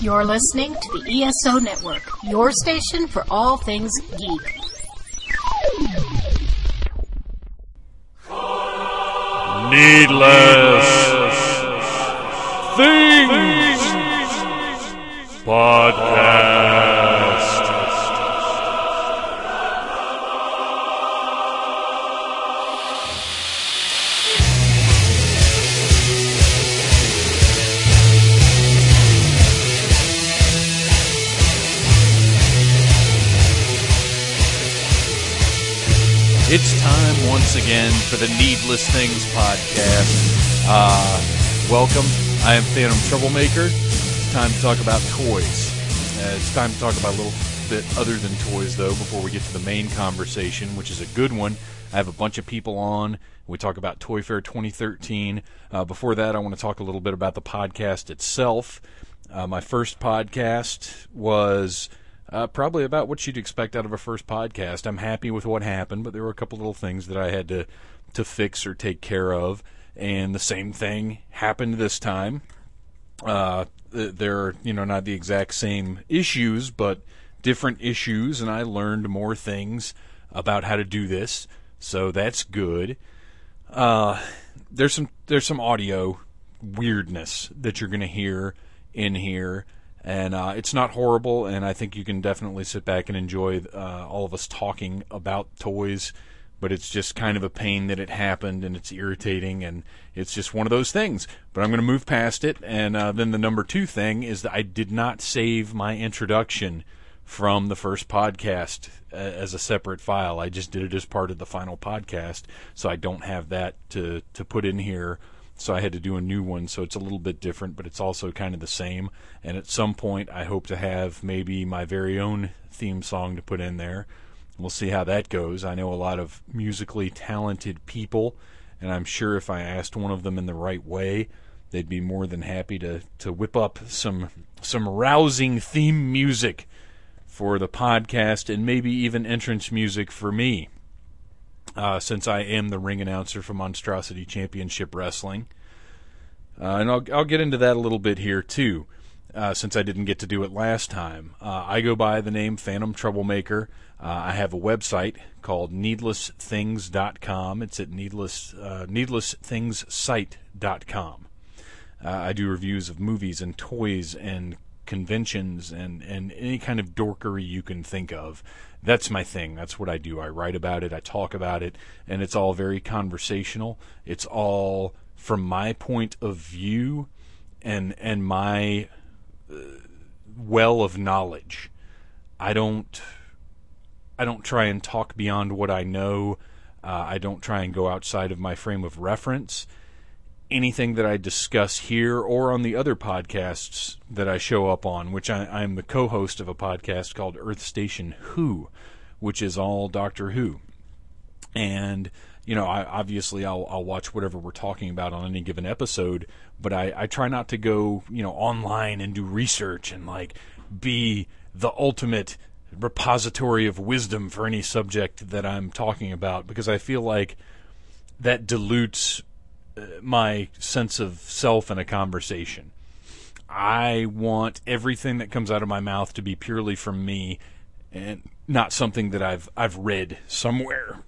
You're listening to the ESO Network, your station for all things geek. Needless Things Podcast. It's time once again for the Needless Things podcast. Uh, welcome. I am Phantom Troublemaker. It's time to talk about toys. Uh, it's time to talk about a little bit other than toys, though, before we get to the main conversation, which is a good one. I have a bunch of people on. We talk about Toy Fair 2013. Uh, before that, I want to talk a little bit about the podcast itself. Uh, my first podcast was uh, probably about what you'd expect out of a first podcast. I'm happy with what happened, but there were a couple little things that I had to to fix or take care of, and the same thing happened this time. Uh, they're you know not the exact same issues, but different issues, and I learned more things about how to do this, so that's good. Uh, there's some there's some audio weirdness that you're going to hear in here and uh, it's not horrible. And I think you can definitely sit back and enjoy uh, all of us talking about toys. But it's just kind of a pain that it happened, and it's irritating, and it's just one of those things. But I'm going to move past it. And uh, then the number two thing is that I did not save my introduction from the first podcast uh, as a separate file. I just did it as part of the final podcast, so I don't have that to to put in here so I had to do a new one. So it's a little bit different, but it's also kind of the same. And at some point, I hope to have maybe my very own theme song to put in there. We'll see how that goes. I know a lot of musically talented people, and I'm sure if I asked one of them in the right way, they'd be more than happy to, to whip up some some rousing theme music for the podcast and maybe even entrance music for me uh, since I am the ring announcer for Monstrosity Championship Wrestling. Uh, and I'll, I'll get into that a little bit here, too, uh, since I didn't get to do it last time. Uh, I go by the name Phantom Troublemaker. Uh, I have a website called needlessthings.com. It's at needless, uh, needlessthingssite.com. Uh, I do reviews of movies and toys and conventions and, and any kind of dorkery you can think of. That's my thing. That's what I do. I write about it, I talk about it, and it's all very conversational. It's all from my point of view and and my uh, well of knowledge. I don't I don't try and talk beyond what I know. Uh, I don't try and go outside of my frame of reference anything that I discuss here or on the other podcasts that I show up on, which I, am the co host of a podcast called Earth Station Who, which is all Doctor Who. And, you know, I, obviously I'll, I'll watch whatever we're talking about on any given episode, but I, I try not to go, you know, online and do research and like be the ultimate repository of wisdom for any subject that I'm talking about because I feel like that dilutes my sense of self in a conversation. I want everything that comes out of my mouth to be purely from me and not something that I've I've read somewhere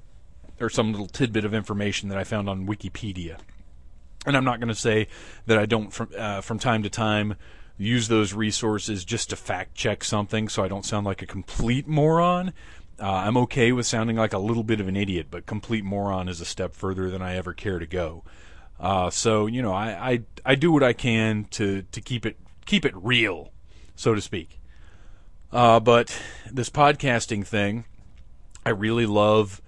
or some little tidbit of information that I found on Wikipedia. And I'm not going to say that I don't from uh, from time to time use those resources just to fact check something so I don't sound like a complete moron. Uh, I'm okay with sounding like a little bit of an idiot, but complete moron is a step further than I ever care to go. Uh, so you know, I, I I do what I can to to keep it keep it real, so to speak. Uh, but this podcasting thing, I really love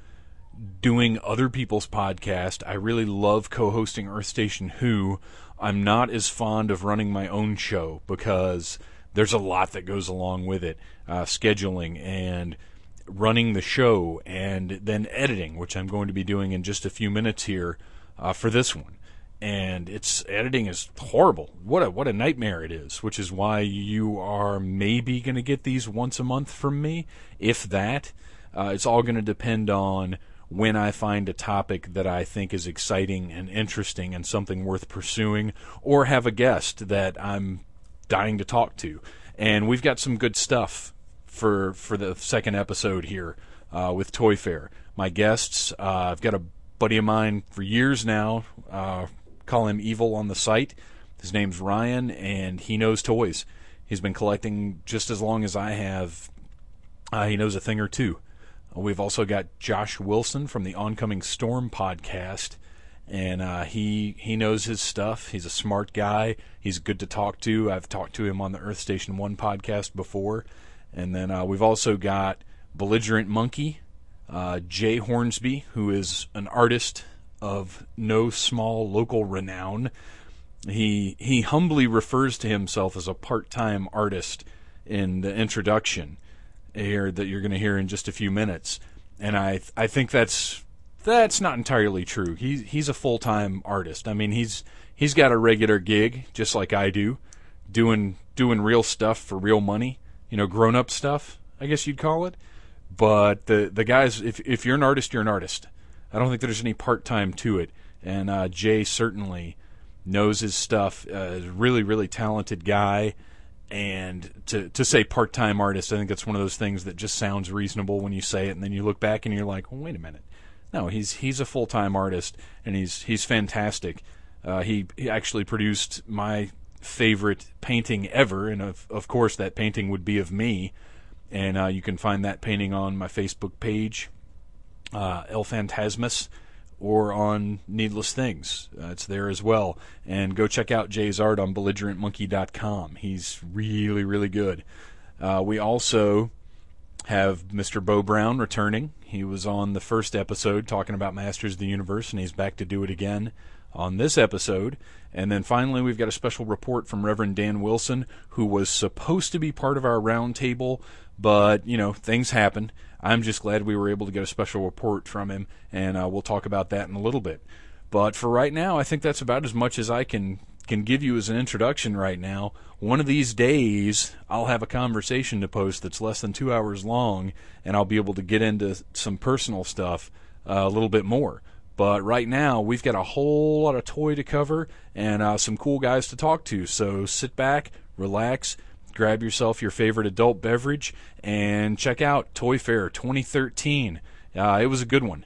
doing other people's podcast. I really love co-hosting Earth Station Who. I'm not as fond of running my own show because there's a lot that goes along with it, uh, scheduling and running the show, and then editing, which I'm going to be doing in just a few minutes here uh, for this one and its editing is horrible. What a what a nightmare it is. Which is why you are maybe going to get these once a month from me, if that. Uh, it's all going to depend on when I find a topic that I think is exciting and interesting and something worth pursuing, or have a guest that I'm dying to talk to. And we've got some good stuff for for the second episode here uh, with Toy Fair. My guests, uh, I've got a buddy of mine for years now. Uh, call him Evil on the site. His name's Ryan, and he knows toys. He's been collecting just as long as I have. Uh, he knows a thing or two. We've also got Josh Wilson from the Oncoming Storm podcast, and uh, he he knows his stuff. He's a smart guy. He's good to talk to. I've talked to him on the Earth Station One podcast before, and then uh, we've also got Belligerent Monkey, uh, Jay Hornsby, who is an artist of no small local renown. He he humbly refers to himself as a part-time artist in the introduction here that you're going to hear in just a few minutes, and I I think that's that's not entirely true. He's he's a full-time artist. I mean, he's he's got a regular gig just like I do, doing doing real stuff for real money. You know, grown-up stuff, I guess you'd call it. But the the guys, if if you're an artist, you're an artist. I don't think there's any part-time to it. And uh, Jay certainly knows his stuff. Uh, really really talented guy. And to to say part-time artist, I think that's one of those things that just sounds reasonable when you say it, and then you look back and you're like, well, wait a minute. No, he's he's a full time artist, and he's he's fantastic. Uh, he he actually produced my favorite painting ever, and of of course that painting would be of me. And uh, you can find that painting on my Facebook page, uh, El Phantasmus, or on Needless Things. Uh, it's there as well. And go check out Jay's art on belligerentmonkey.com. He's really really good. Uh, we also have Mr. Bo Brown returning. He was on the first episode talking about Masters of the Universe, and he's back to do it again on this episode. And then finally, we've got a special report from Reverend Dan Wilson, who was supposed to be part of our roundtable, but, you know, things happen. I'm just glad we were able to get a special report from him, and uh, we'll talk about that in a little bit. But for right now, I think that's about as much as I can can give you as an introduction right now. One of these days, I'll have a conversation to post that's less than two hours long, and I'll be able to get into some personal stuff uh, a little bit more. But right now, we've got a whole lot of toy to cover and uh, some cool guys to talk to. So sit back, relax, grab yourself your favorite adult beverage, and check out Toy Fair 2013. Uh, it was a good one.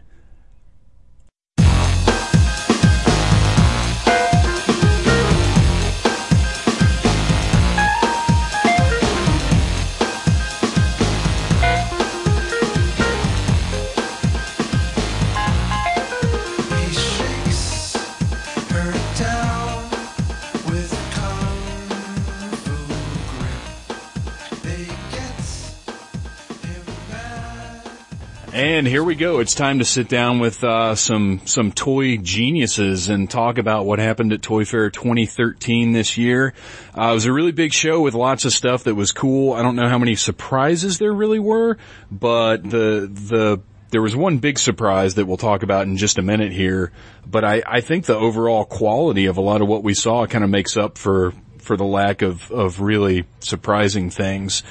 And here we go. It's time to sit down with uh, some some toy geniuses and talk about what happened at Toy Fair 2013 this year. Uh, it was a really big show with lots of stuff that was cool. I don't know how many surprises there really were, but the the there was one big surprise that we'll talk about in just a minute here. But I, I think the overall quality of a lot of what we saw kind of makes up for for the lack of of really surprising things.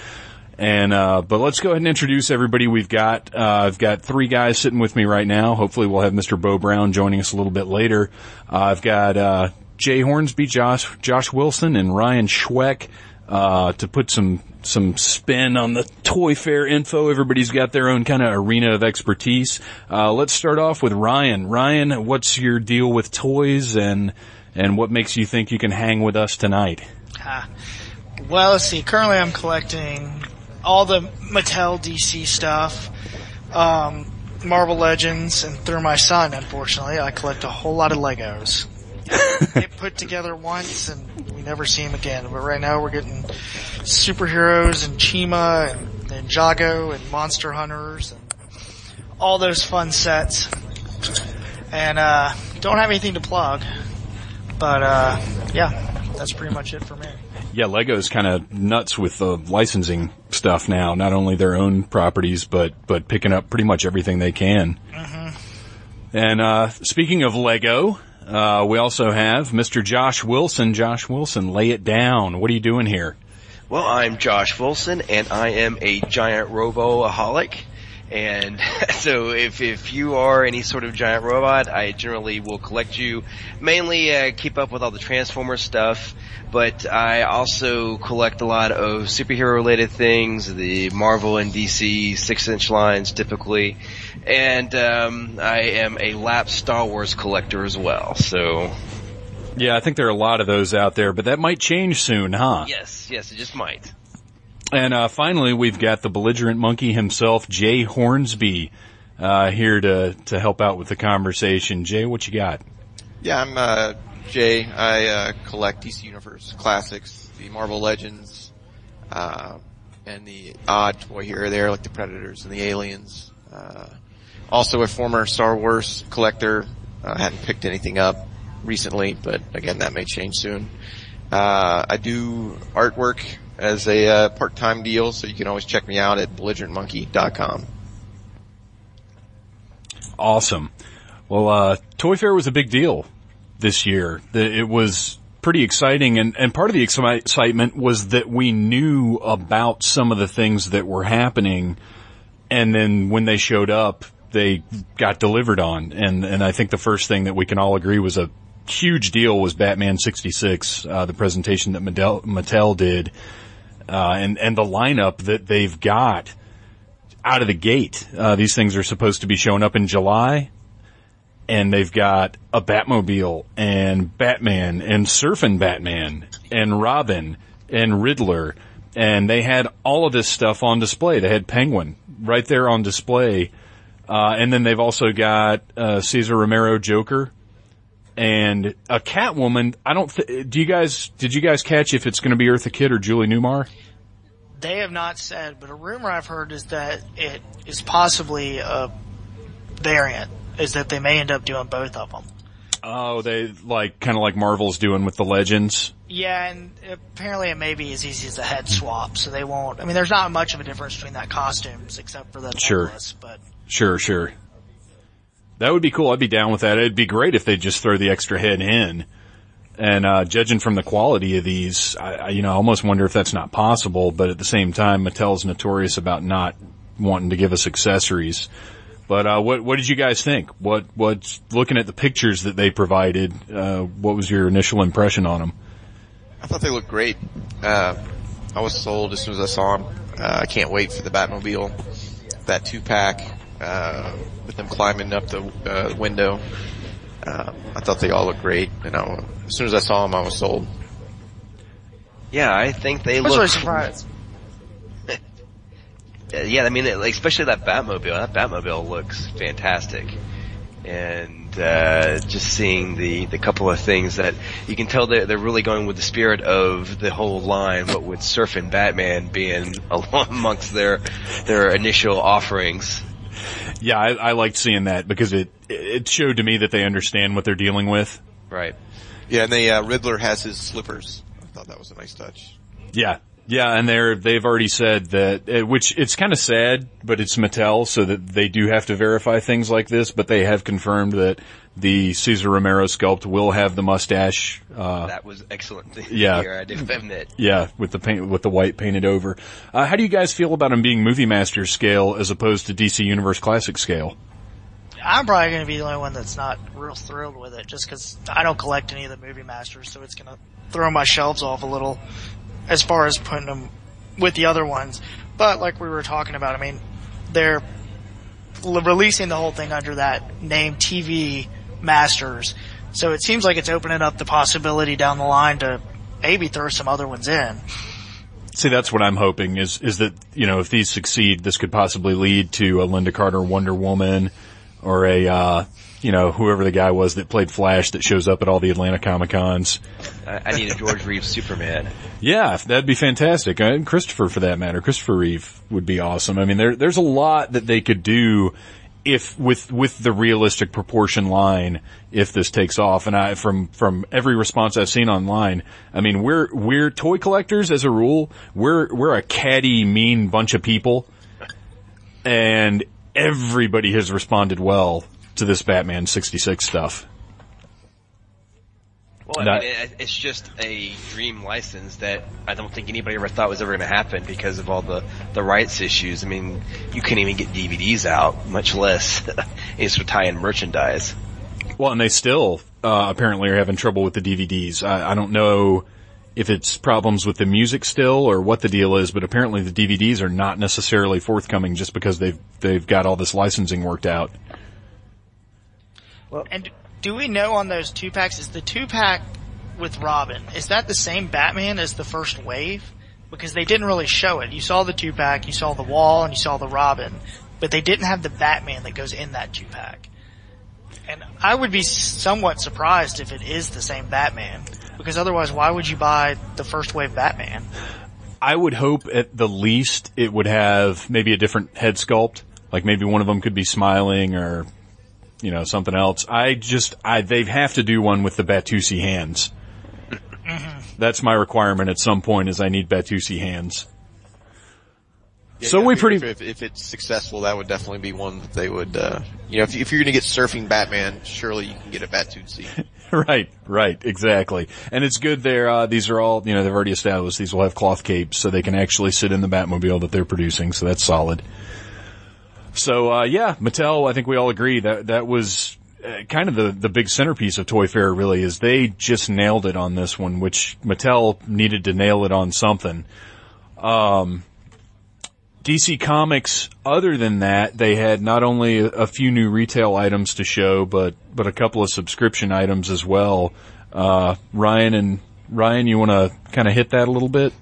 And uh, but let's go ahead and introduce everybody we've got. Uh, I've got three guys sitting with me right now. Hopefully, we'll have Mr. Bo Brown joining us a little bit later. Uh, I've got uh, Jay Hornsby, Josh Josh Wilson, and Ryan Schweck uh, to put some some spin on the Toy Fair info. Everybody's got their own kind of arena of expertise. Uh, let's start off with Ryan. Ryan, what's your deal with toys, and and what makes you think you can hang with us tonight? Ah. Well, let's see. Currently, I'm collecting all the Mattel DC stuff, um, Marvel Legends, and through my son, unfortunately, I collect a whole lot of Legos. they put together once, and we never see them again. But right now, we're getting superheroes and Chima and, and Jago and Monster Hunters and all those fun sets. And uh, don't have anything to plug, but uh, yeah, that's pretty much it for me. Yeah, Lego's kind of nuts with the licensing stuff now. Not only their own properties, but but picking up pretty much everything they can. And uh, speaking of Lego, uh, we also have Mr. Josh Wilson. Josh Wilson, lay it down. What are you doing here? Well, I'm Josh Wilson, and I am a giant robo-aholic, And so if, if you are any sort of giant robot, I generally will collect you. Mainly uh, keep up with all the Transformer stuff, but I also collect a lot of superhero related things, the Marvel and DC six inch lines typically. And um, I am a lap Star Wars collector as well. So Yeah, I think there are a lot of those out there, but that might change soon, huh? yes, yes, it just might. And uh, finally, we've got the belligerent monkey himself, Jay Hornsby, uh, here to to help out with the conversation. Jay, what you got? Yeah, I'm uh, Jay. I uh, collect DC Universe classics, the Marvel Legends, uh, and the odd toy here or there, like the Predators and the Aliens. Uh, also a former Star Wars collector. I hadn't picked anything up recently, but again, that may change soon. Uh, I do artwork as a uh, part-time deal, so you can always check me out at belligerentmonkey.com. Awesome. Well, uh, Toy Fair was a big deal this year. It was pretty exciting, and, and part of the excitement was that we knew about some of the things that were happening, and then when they showed up, they got delivered on. And, and I think the first thing that we can all agree was a huge deal was Batman 66, uh, the presentation that Mattel, Mattel did, uh, and, and the lineup that they've got out of the gate. Uh, these things are supposed to be showing up in July, and they've got a Batmobile and Batman and Surfing Batman and Robin and Riddler, and they had all of this stuff on display. They had Penguin right there on display, uh, and then they've also got uh, Cesar Romero Joker. And a Catwoman. I don't. Th- do you guys? Did you guys catch if it's going to be Eartha Kitt or Julie Newmar? They have not said, but a rumor I've heard is that it is possibly a variant, is that they may end up doing both of them. Oh, they like kind of like Marvel's doing with the Legends. Yeah, and apparently it may be as easy as a head swap, so they won't. I mean, there's not much of a difference between that costumes except for the Sure. necklace, but Sure, sure. That would be cool. I'd be down with that. It'd be great if they just throw the extra head in. And uh, judging from the quality of these, I, I, you know, I almost wonder if that's not possible. But at the same time, Mattel's notorious about not wanting to give us accessories. But uh, what what did you guys think? What what looking at the pictures that they provided? Uh, what was your initial impression on them? I thought they looked great. Uh, I was sold as soon as I saw them. Uh, I can't wait for the Batmobile, that two pack, uh, with them climbing up the uh, window. Uh, I thought they all looked great, and I, as soon as I saw them, I was sold. Yeah, I think they look. really surprised. Yeah, I mean, like, especially that Batmobile. That Batmobile looks fantastic, and uh, just seeing the the couple of things that you can tell they're they're really going with the spirit of the whole line, but with Surf and Batman being amongst their their initial offerings. Yeah, I, I liked seeing that because it it showed to me that they understand what they're dealing with. Right. Yeah, and the uh, Riddler has his slippers. I thought that was a nice touch. Yeah. Yeah, and they're, they've already said that, uh, which it's kind of sad, but it's Mattel, so that they do have to verify things like this, but they have confirmed that the Cesar Romero sculpt will have the mustache, uh, That was excellent. to Yeah. hear, I do admit. yeah, with the paint, with the white painted over. Uh, how do you guys feel about him being Movie Master scale as opposed to DC Universe Classic scale? I'm probably going to be the only one that's not real thrilled with it, just because I don't collect any of the movie masters, so it's going to throw my shelves off a little as far as putting them with the other ones. But like we were talking about, I mean, they're releasing the whole thing under that name TV Masters, so it seems like it's opening up the possibility down the line to maybe throw some other ones in. See, that's what I'm hoping is, is that, you know, if these succeed, this could possibly lead to a Lynda Carter Wonder Woman or a, uh, you know, whoever the guy was that played Flash that shows up at all the Atlanta Comic Cons. I, need a George Reeves Superman. Yeah, that'd be fantastic. Uh, And Christopher for that matter. Christopher Reeve would be awesome. I mean, there, there's a lot that they could do if with, with the realistic proportion line, if this takes off. And I, from, from every response I've seen online, I mean, we're, we're toy collectors as a rule. We're, we're a catty, mean bunch of people. And everybody has responded well to this Batman 66 stuff. Well, I mean, it's just a dream license that I don't think anybody ever thought was ever going to happen because of all the, the rights issues. I mean, you couldn't even get DVDs out, much less sort of tie-in merchandise. Well, and they still uh, apparently are having trouble with the DVDs. I, I don't know if it's problems with the music still or what the deal is, but apparently the DVDs are not necessarily forthcoming just because they've they've got all this licensing worked out. And do we know on those two packs, is the two pack with Robin, is that the same Batman as the first wave? Because they didn't really show it. You saw the two pack, you saw the wall, and you saw the Robin, but they didn't have the Batman that goes in that two pack. And I would be somewhat surprised if it is the same Batman, because otherwise why would you buy the first wave Batman? I would hope at the least it would have maybe a different head sculpt, like maybe one of them could be smiling or you know something else. I just I they have to do one with the Batusi hands. That's my requirement at some point is I need Batusi hands. Yeah, So yeah, we pretty- if, if it's successful, that would definitely be one that they would. Uh, you know, if, if you're going to get surfing Batman, surely you can get a Batusi. Right, right, exactly. And it's good there, uh, these are all, you know, they've already established these will have cloth capes so they can actually sit in the Batmobile that they're producing, so that's solid. So, uh, yeah, Mattel, I think we all agree that, that was uh, kind of the, the big centerpiece of Toy Fair really is they just nailed it on this one, which Mattel needed to nail it on something. Um, DC Comics, other than that, they had not only a, a few new retail items to show, but, but a couple of subscription items as well. Uh, Ryan and, Ryan, you wanna kinda hit that a little bit?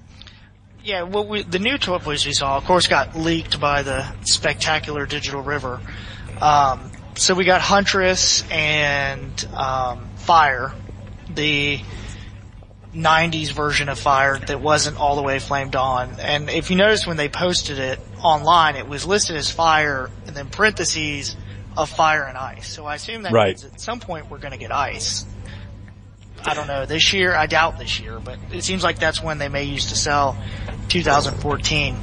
Yeah, well, we, the new toy toys we saw, of course, got leaked by the spectacular Digital River. Um, so we got Huntress and um, Fire, the '90s version of Fire that wasn't all the way flamed on. And if you notice when they posted it online, it was listed as Fire and then parentheses of Fire and Ice. So I assume that Right. means at some point we're going to get Ice. I don't know this year. I doubt this year, but it seems like that's when they may use to sell 2014.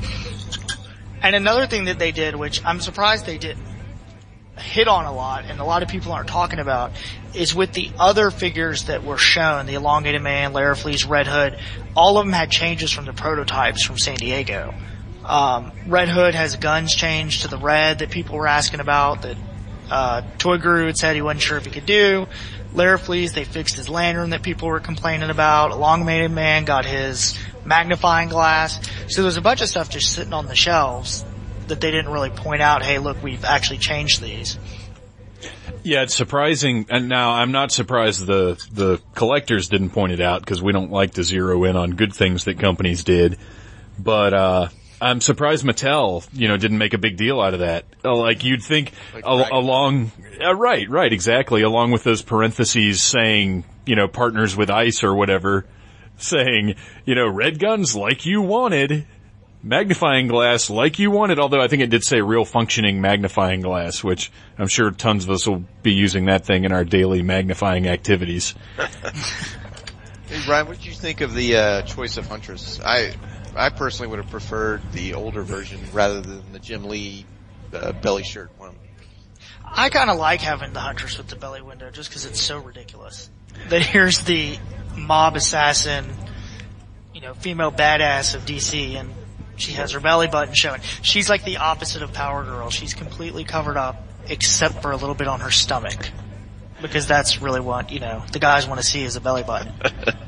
And another thing that they did, which I'm surprised they didn't hit on a lot, and a lot of people aren't talking about, is with the other figures that were shown, the Elongated Man, Larfleeze, Red Hood, all of them had changes from the prototypes from San Diego. Um, Red Hood has guns changed to the red that people were asking about, that uh, Toy Guru had said he wasn't sure if he could do. Larfleeze, they fixed his lantern that people were complaining about. Elongated Man got his magnifying glass. So there's a bunch of stuff just sitting on the shelves that they didn't really point out, hey look, we've actually changed these. Yeah, it's surprising. And now I'm not surprised the the collectors didn't point it out because we don't like to zero in on good things that companies did. But uh I'm surprised Mattel, you know, didn't make a big deal out of that. Uh, Like you'd think al- along, uh, right, right, exactly, along with those parentheses saying, you know, partners with ICE or whatever, saying, you know, red guns like you wanted, magnifying glass like you wanted, although I think it did say real functioning magnifying glass, which I'm sure tons of us will be using that thing in our daily magnifying activities. Hey, Brian, what did you think of the uh, choice of Huntress? I, I personally would have preferred the older version rather than the Jim Lee uh, belly shirt one. I kinda like having the Huntress with the belly window just cause it's so ridiculous. That here's the mob assassin, you know, female badass of DC and she has her belly button showing. She's like the opposite of Power Girl. She's completely covered up except for a little bit on her stomach. Because that's really what, you know, the guys want to see is a belly button.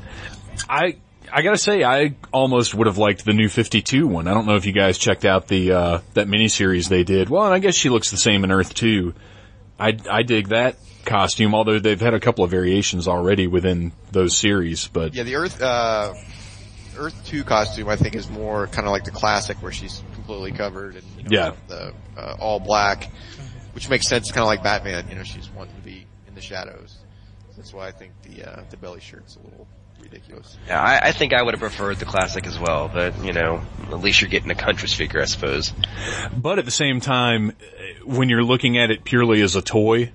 I I gotta say, I almost would have liked the new 52 one. I don't know if you guys checked out the uh, that miniseries they did. Well, and I guess she looks the same in Earth 2. I I dig that costume, although they've had a couple of variations already within those series. But Yeah, the Earth, uh, Earth 2 costume I think is more kind of like the classic where she's completely covered and, you know, Yeah. the, uh, all black, which makes sense kind of like Batman, you know, she's wanting to be in the shadows. That's why I think the, uh, the belly shirt's a little ridiculous. Yeah, I, I think I would have preferred the classic as well, but you know, at least you're getting a country figure, I suppose. but at the same time, when you're looking at it purely as a toy,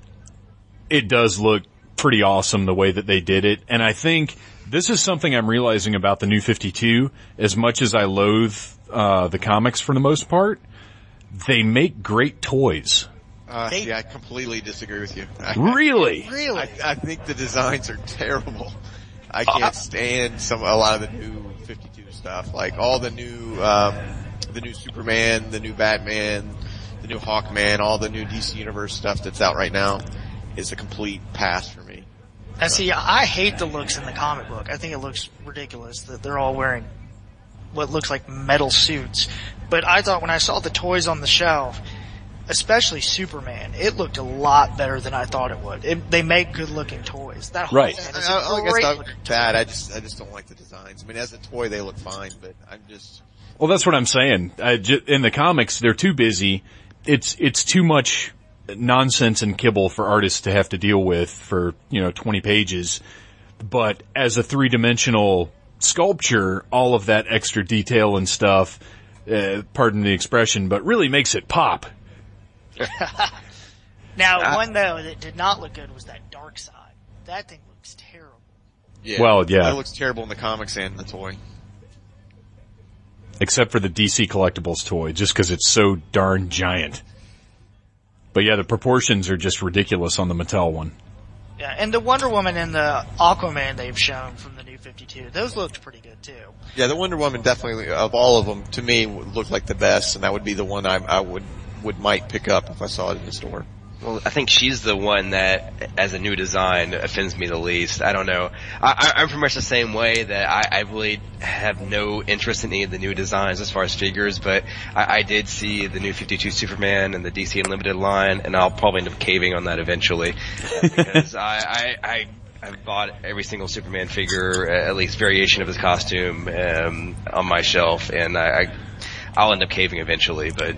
it does look pretty awesome the way that they did it. And I think this is something I'm realizing about the new 52. As much as I loathe uh, the comics for the most part, they make great toys. Uh, They- see, I completely disagree with you. I, Really? Really? I, I think the designs are terrible. I can't stand some a lot of the new 52 stuff, like all the new um, the new Superman, the new Batman, the new Hawkman, all the new DC Universe stuff that's out right now is a complete pass for me. I see, I hate the looks in the comic book. I think it looks ridiculous that they're all wearing what looks like metal suits. But I thought when I saw the toys on the shelf, especially Superman, it looked a lot better than I thought it would. It, they make good looking toys. That whole Right. thing I, is I, a I guess not bad. I just I just don't like the designs. I mean, as a toy they look fine, but I'm just Well, that's what I'm saying. I in the comics, they're too busy. It's it's too much nonsense and kibble for artists to have to deal with for you know 20 pages. But as a three dimensional sculpture, all of that extra detail and stuff, uh, pardon the expression, but really makes it pop. Now, ah. one though that did not look good was that Darkseid. That thing looks terrible. yeah. Well, yeah. It looks terrible in the comics and the toy. except for the DC collectibles toy, just because it's so darn giant. But yeah, the proportions are just ridiculous on the Mattel one. Yeah, and the Wonder Woman and the Aquaman they've shown from the new 52, those looked pretty good too. Yeah, the Wonder Woman definitely of all of them to me would look like the best, and that would be the one I, I would would might pick up if I saw it in the store. Well, I think she's the one that, as a new design, offends me the least. I don't know. I, I'm pretty much the same way that I, I really have no interest in any of the new designs as far as figures, but I, I did see the new 52 Superman and the DC Unlimited line, and I'll probably end up caving on that eventually. because I, I, I I've bought every single Superman figure, at least variation of his costume, um, on my shelf, and I, I I'll end up caving eventually, but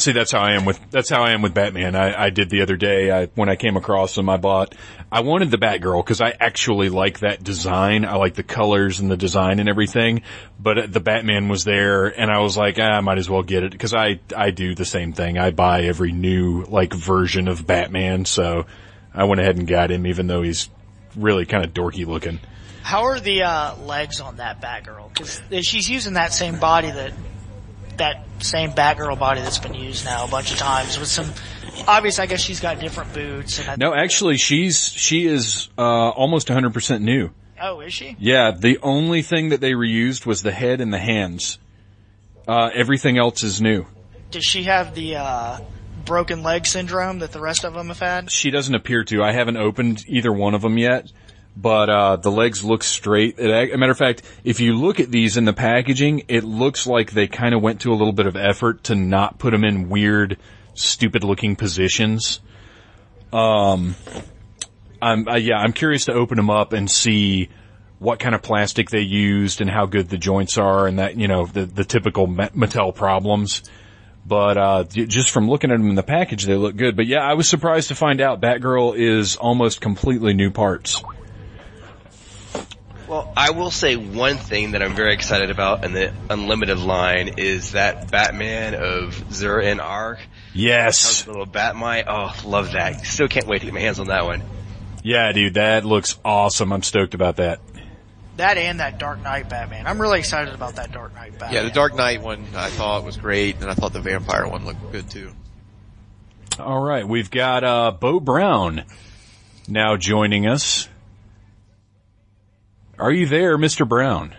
See, that's how I am with that's how I am with Batman. I, I did the other day. I when I came across him, I bought. I wanted the Batgirl because I actually like that design. I like the colors and the design and everything. But uh, the Batman was there, and I was like, ah, I might as well get it because I I do the same thing. I buy every new like version of Batman, so I went ahead and got him, even though he's really kind of dorky looking. How are the uh, legs on that Batgirl? Because she's using that same body that that same Batgirl body that's been used now a bunch of times with some. Obvious, I guess she's got different boots. And No, actually, she's she is uh, almost 100 percent new. oh, is she? Yeah, the only thing that they reused was the head and the hands. Uh, everything else is new. Does she have the uh, broken leg syndrome that the rest of them have had? She doesn't appear to. I haven't opened either one of them yet, but uh, the legs look straight. It, a matter of fact, if you look at these in the packaging, it looks like they kind of went to a little bit of effort to not put them in weird, stupid-looking positions. Um, I'm yeah, I'm curious to open them up and see what kind of plastic they used and how good the joints are and that you know the the typical Mattel problems. But uh, just from looking at them in the package, they look good. But yeah, I was surprised to find out Batgirl is almost completely new parts. Well, I will say one thing that I'm very excited about in the Unlimited line is that Batman of Zur-En-Arrh. Yes, Little Bat-Mite. Oh, love that. Still can't wait to get my hands on that one. yeah, dude, that looks awesome. I'm stoked about that. That and that Dark Knight Batman. I'm really excited about that Dark Knight Batman. Yeah, the Dark Knight one I thought was great, and I thought the Vampire one looked good too. All right, we've got uh, Bo Brown now joining us. Are you there, Mr. Brown?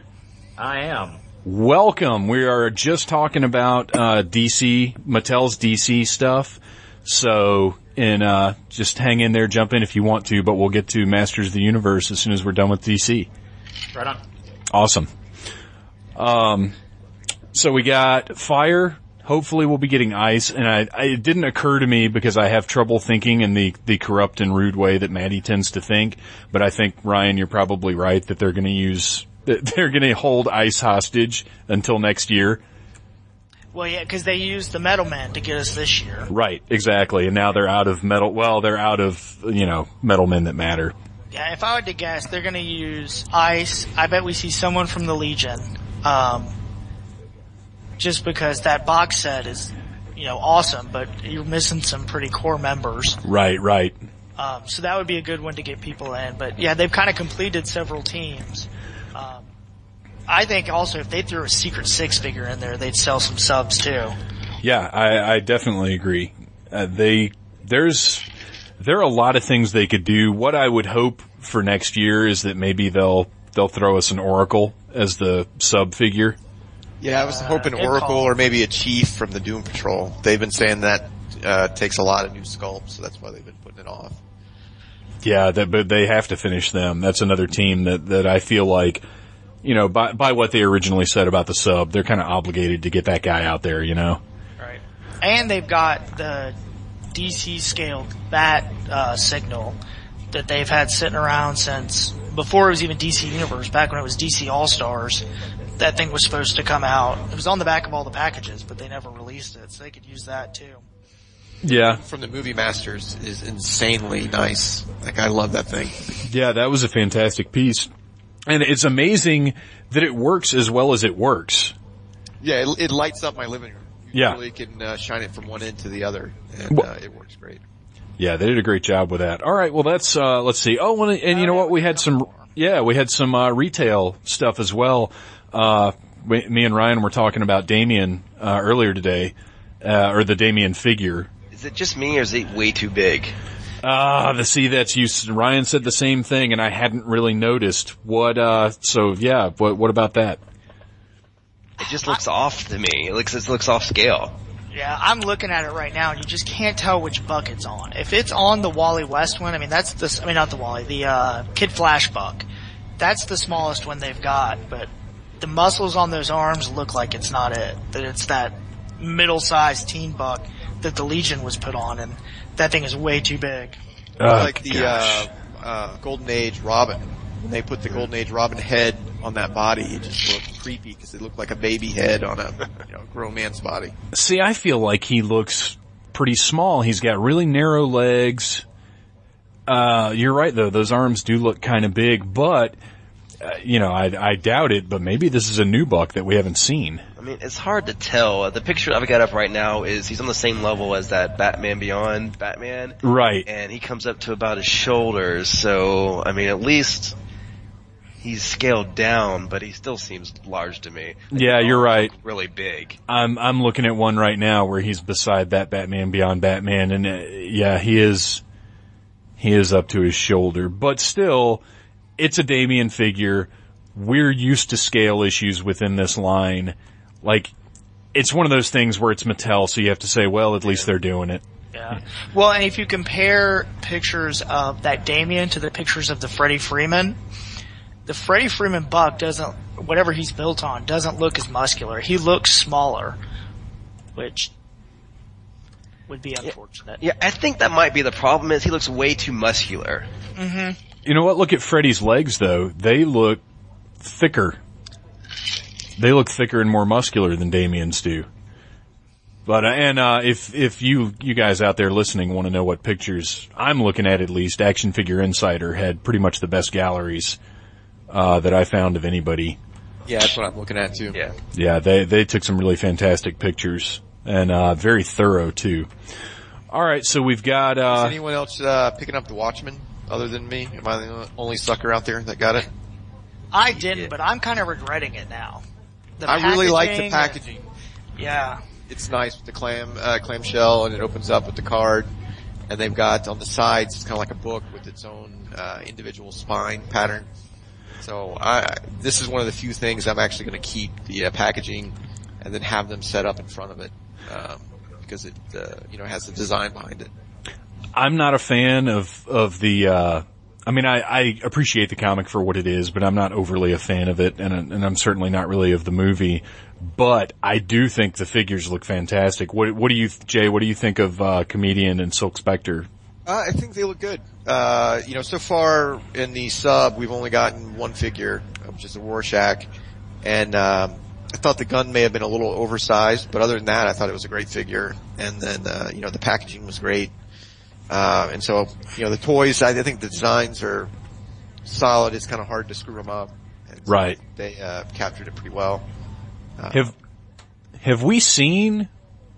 I am. Welcome. We are just talking about uh, DC, Mattel's DC stuff. So, and uh, just hang in there, jump in if you want to, but we'll get to Masters of the Universe as soon as we're done with DC. Right on. Awesome. Um, so we got fire. Hopefully we'll be getting ice. And I, I, it didn't occur to me because I have trouble thinking in the, the corrupt and rude way that Matty tends to think. But I think, Ryan, you're probably right that they're going to use, they're going to hold ice hostage until next year. Well, yeah, because they used the Metal Man to get us this year. Right, exactly. And now they're out of metal, well, they're out of, you know, metal men that matter. Yeah, if I were to guess, they're going to use Ice. I bet we see someone from the Legion. Um, just because that box set is, you know, awesome, but you're missing some pretty core members. Right, right. Um, so that would be a good one to get people in. But yeah, they've kind of completed several teams. Um, I think also if they threw a Secret Six figure in there, they'd sell some subs too. Yeah, I, I definitely agree. Uh, they there's there are a lot of things they could do. What I would hope for next year is that maybe they'll they'll throw us an Oracle as the sub figure. Yeah, I was hoping good Oracle call. or maybe a Chief from the Doom Patrol. They've been saying that uh, takes a lot of new sculpts, so that's why they've been putting it off. Yeah, that, but they have to finish them. That's another team that, that I feel like, you know, by, by what they originally said about the sub, they're kind of obligated to get that guy out there, you know? Right. And they've got the DC scaled bat uh, signal that they've had sitting around since before it was even DC Universe, back when it was DC All Stars. That thing was supposed to come out. It was on the back of all the packages, but they never released it, so they could use that too. Yeah. From the Movie Masters is insanely nice. Like I love that thing. Yeah, that was a fantastic piece. And it's amazing that it works as well as it works. Yeah, it, it lights up my living room. You Yeah. really can uh, shine it from one end to the other, and Wha- uh, it works great. Yeah, they did a great job with that. All right, well that's uh let's see. Oh, and, and you know what? We had some yeah, we had some uh retail stuff as well. Uh we, me and Ryan were talking about Damian uh earlier today. Uh or the Damian figure. Is it just me or is it way too big? Ah, the see that's you Ryan said the same thing and I hadn't really noticed. What uh so yeah, what what about that? It just looks off to me. It looks it looks off scale. Yeah, I'm looking at it right now, and you just can't tell which buck it's on. If it's on the Wally West one, I mean that's the, I mean not the Wally, the uh, Kid Flash buck. That's the smallest one they've got, but the muscles on those arms look like it's not it. That it's that middle-sized teen buck that the Legion was put on, and that thing is way too big. Oh, like the gosh. uh, uh, Golden Age Robin. When they put the Golden Age Robin head on that body, it just looked creepy because it looked like a baby head on a you know grown man's body. See, I feel like he looks pretty small. He's got really narrow legs. Uh, you're right though; those arms do look kind of big, but uh, you know, I, I doubt it. But maybe this is a new buck that we haven't seen. I mean, it's hard to tell. Uh, The picture I've got up right now is he's on the same level as that Batman Beyond Batman, Right? and he comes up to about his shoulders. So, I mean, at least he's scaled down, but he still seems large to me. Like, Yeah, you're right. Really big. I'm I'm looking at one right now where he's beside that Batman Beyond Batman, and uh, yeah, he is he is up to his shoulder. But still, it's a Damian figure. We're used to scale issues within this line. Like, it's one of those things where it's Mattel, so you have to say, well, at least they're doing it. Yeah. Well, and if you compare pictures of that Damien to the pictures of the Freddy Freeman, the Freddy Freeman buck doesn't, whatever he's built on, doesn't look as muscular. He looks smaller, which would be unfortunate. Yeah, I think that might be the problem is he looks way too muscular. Mm-hmm. You know what? Look at Freddy's legs though. They look thicker. They look thicker and more muscular than Damian's do. But uh, and uh, if if you you guys out there listening want to know what pictures I'm looking at, at least Action Figure Insider had pretty much the best galleries uh, that I found of anybody. Yeah, that's what I'm looking at too. Yeah. Yeah, they they took some really fantastic pictures and uh, very thorough too. All right, so we've got Is uh, anyone else uh, picking up the Watchmen other than me? Am I the only sucker out there that got it? I didn't, but I'm kind of regretting it now. The I really like the packaging- packaging. Yeah. It's nice with the clam uh, clamshell, and it opens up with the card. And they've got on the sides, it's kind of like a book with its own uh, individual spine pattern. So I, this is one of the few things I'm actually going to keep the uh, packaging, and then have them set up in front of it um, because it, uh, you know, has the design behind it. I'm not a fan of of the. Uh, I mean, I, I appreciate the comic for what it is, but I'm not overly a fan of it, and and I'm certainly not really of the movie. But I do think the figures look fantastic. What what do you, Jay? What do you think of uh, comedian and Silk Spectre? Uh, I think they look good. Uh, you know, so far in the sub, we've only gotten one figure, which is the Rorschach, and um, I thought the gun may have been a little oversized, but other than that, I thought it was a great figure. And then, uh, you know, the packaging was great. Uh, and so, you know, the toys, I, I think the designs are solid. It's kind of hard to screw them up. And so Right. They uh, captured it pretty well. Uh, Have have we seen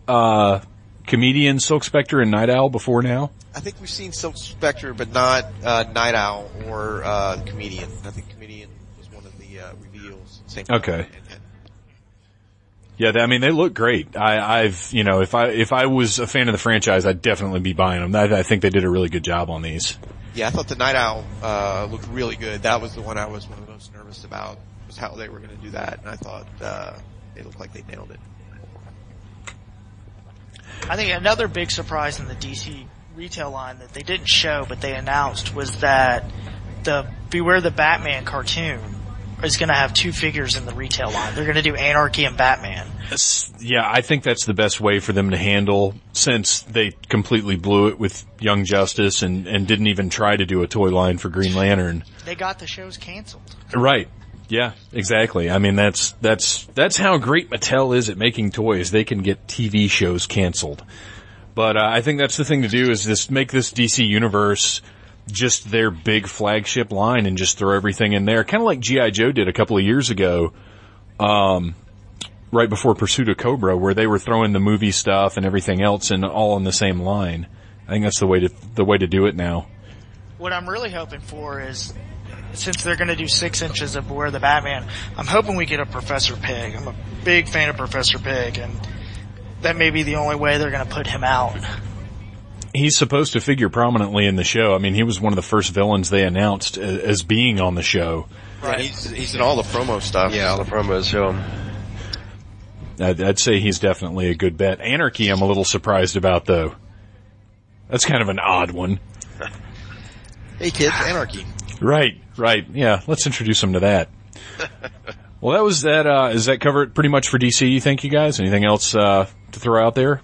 uh, comedian Silk Spectre and Night Owl before now? I think we've seen Silk Spectre, but not uh, Night Owl or uh, Comedian. I think Comedian was one of the uh, reveals. Same Okay. Yeah, I mean they look great. I, I've you know if I if I was a fan of the franchise, I'd definitely be buying them. I, I think they did a really good job on these. Yeah, I thought the Night Owl uh, looked really good. That was the one I was one of the most nervous about, was how they were going to do that, and I thought uh, it looked like they nailed it. I think another big surprise in the DC retail line that they didn't show but they announced was that the Beware the Batman cartoon is going to have two figures in the retail line. They're going to do Anarchy and Batman. Yeah, I think that's the best way for them to handle since they completely blew it with Young Justice and, and didn't even try to do a toy line for Green Lantern. They got the shows canceled. Right. Yeah, exactly. I mean, that's, that's, that's how great Mattel is at making toys. They can get TV shows canceled. But, uh, I think that's the thing to do is just make this DC universe just their big flagship line and just throw everything in there. Kind of like G.I. Joe did a couple of years ago. Um, right before Pursuit of Cobra, where they were throwing the movie stuff and everything else and all in the same line. I think that's the way to, the way to do it now. What I'm really hoping for is, since they're going to do six inches of where the Batman, I'm hoping we get a Professor Pyg. I'm a big fan of Professor Pyg, and that may be the only way they're going to put him out. He's supposed to figure prominently in the show. I mean, he was one of the first villains they announced as being on the show. Right. he's, he's in all the promo stuff. Yeah, all the promos show him. I'd, I'd say he's definitely a good bet. Anarchy, I'm a little surprised about though. That's kind of an odd one. Hey kids, Anarchy. Right, right. Yeah, let's introduce him to that. well, that was that. Uh, does that cover it pretty much for DC? You think, you guys? Anything else uh, to throw out there?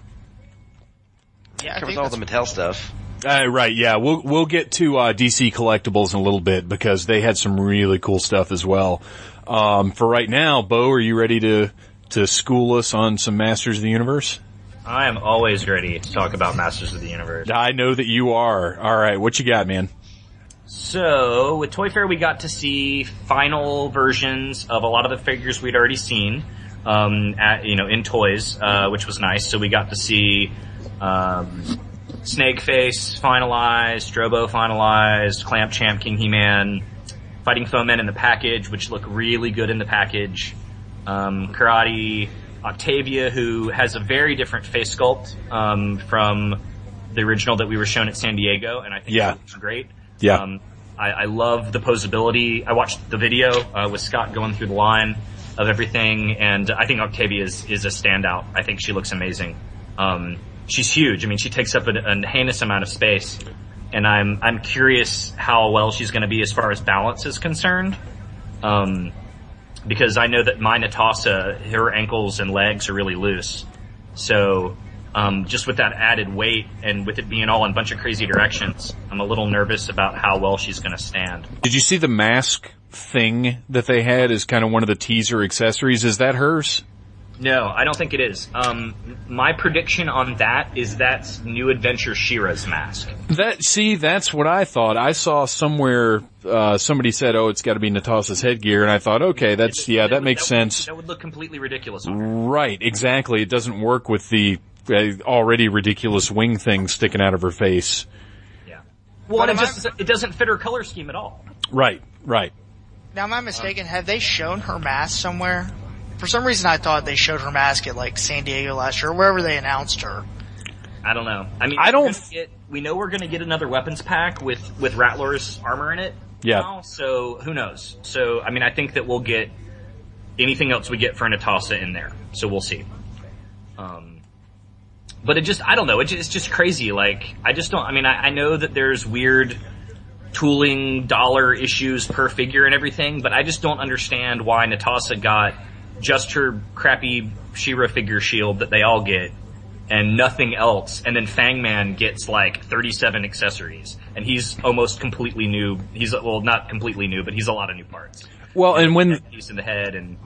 Yeah, I Covers all the Mattel stuff. Uh, right, yeah. We'll we'll get to uh, DC collectibles in a little bit because they had some really cool stuff as well. Um, for right now, Bo, are you ready to to school us on some Masters of the Universe? I am always ready to talk about Masters of the Universe. I know that you are. All right, what you got, man? So, with Toy Fair, we got to see final versions of a lot of the figures we'd already seen, um, at, you know, in toys, uh, which was nice. So we got to see, um, Snake Face finalized, Strobo finalized, Clamp Champ, King He-Man, Fighting Foeman in the package, which look really good in the package. Um, Karatti, Octavia, who has a very different face sculpt, um, from the original that we were shown at San Diego, and I think Yeah. it looks great. Yeah. Um, I, I love the posability. I watched the video uh, with Scott going through the line of everything, and I think Octavia is, is a standout. I think she looks amazing. Um, she's huge. I mean, she takes up a, a heinous amount of space, and I'm I'm curious how well she's going to be as far as balance is concerned. Um, because I know that my Netossa, her ankles and legs are really loose. So, um, just with that added weight and with it being all in a bunch of crazy directions, I'm a little nervous about how well she's going to stand. Did you see the mask thing that they had as kind of one of the teaser accessories? Is that hers? No, I don't think it is. Um, my prediction on that is that's New Adventure She-Ra's mask. That see, that's what I thought. I saw somewhere uh, somebody said, "Oh, it's got to be Netossa's headgear," and I thought, "Okay, that's yeah, that would- makes would- sense." That would look completely ridiculous on her. Right, exactly. It doesn't work with the uh, already ridiculous wing thing sticking out of her face. Yeah. Well, and it am I- just it doesn't fit her color scheme at all. Right, right. Now, am I mistaken? Have they shown her mask somewhere? For some reason, I thought they showed her mask at like San Diego last year, or wherever they announced her. I don't know. I mean, I don't Get, we know we're going to get another weapons pack with with Rattlor's armor in it. Yeah. now, so who knows? So I mean, I think that we'll get anything else we get for Netossa in there. So we'll see. Um, but it just I don't know. It just, it's just crazy. Like I just don't. I mean, I, I know that there's weird tooling dollar issues per figure and everything, but I just don't understand why Netossa got just her crappy She-Ra figure shield that they all get and nothing else. And then Fangman gets like 37 accessories and he's almost completely new. He's, well, not completely new, but he's a lot of new parts. Well, and when he's in the head and,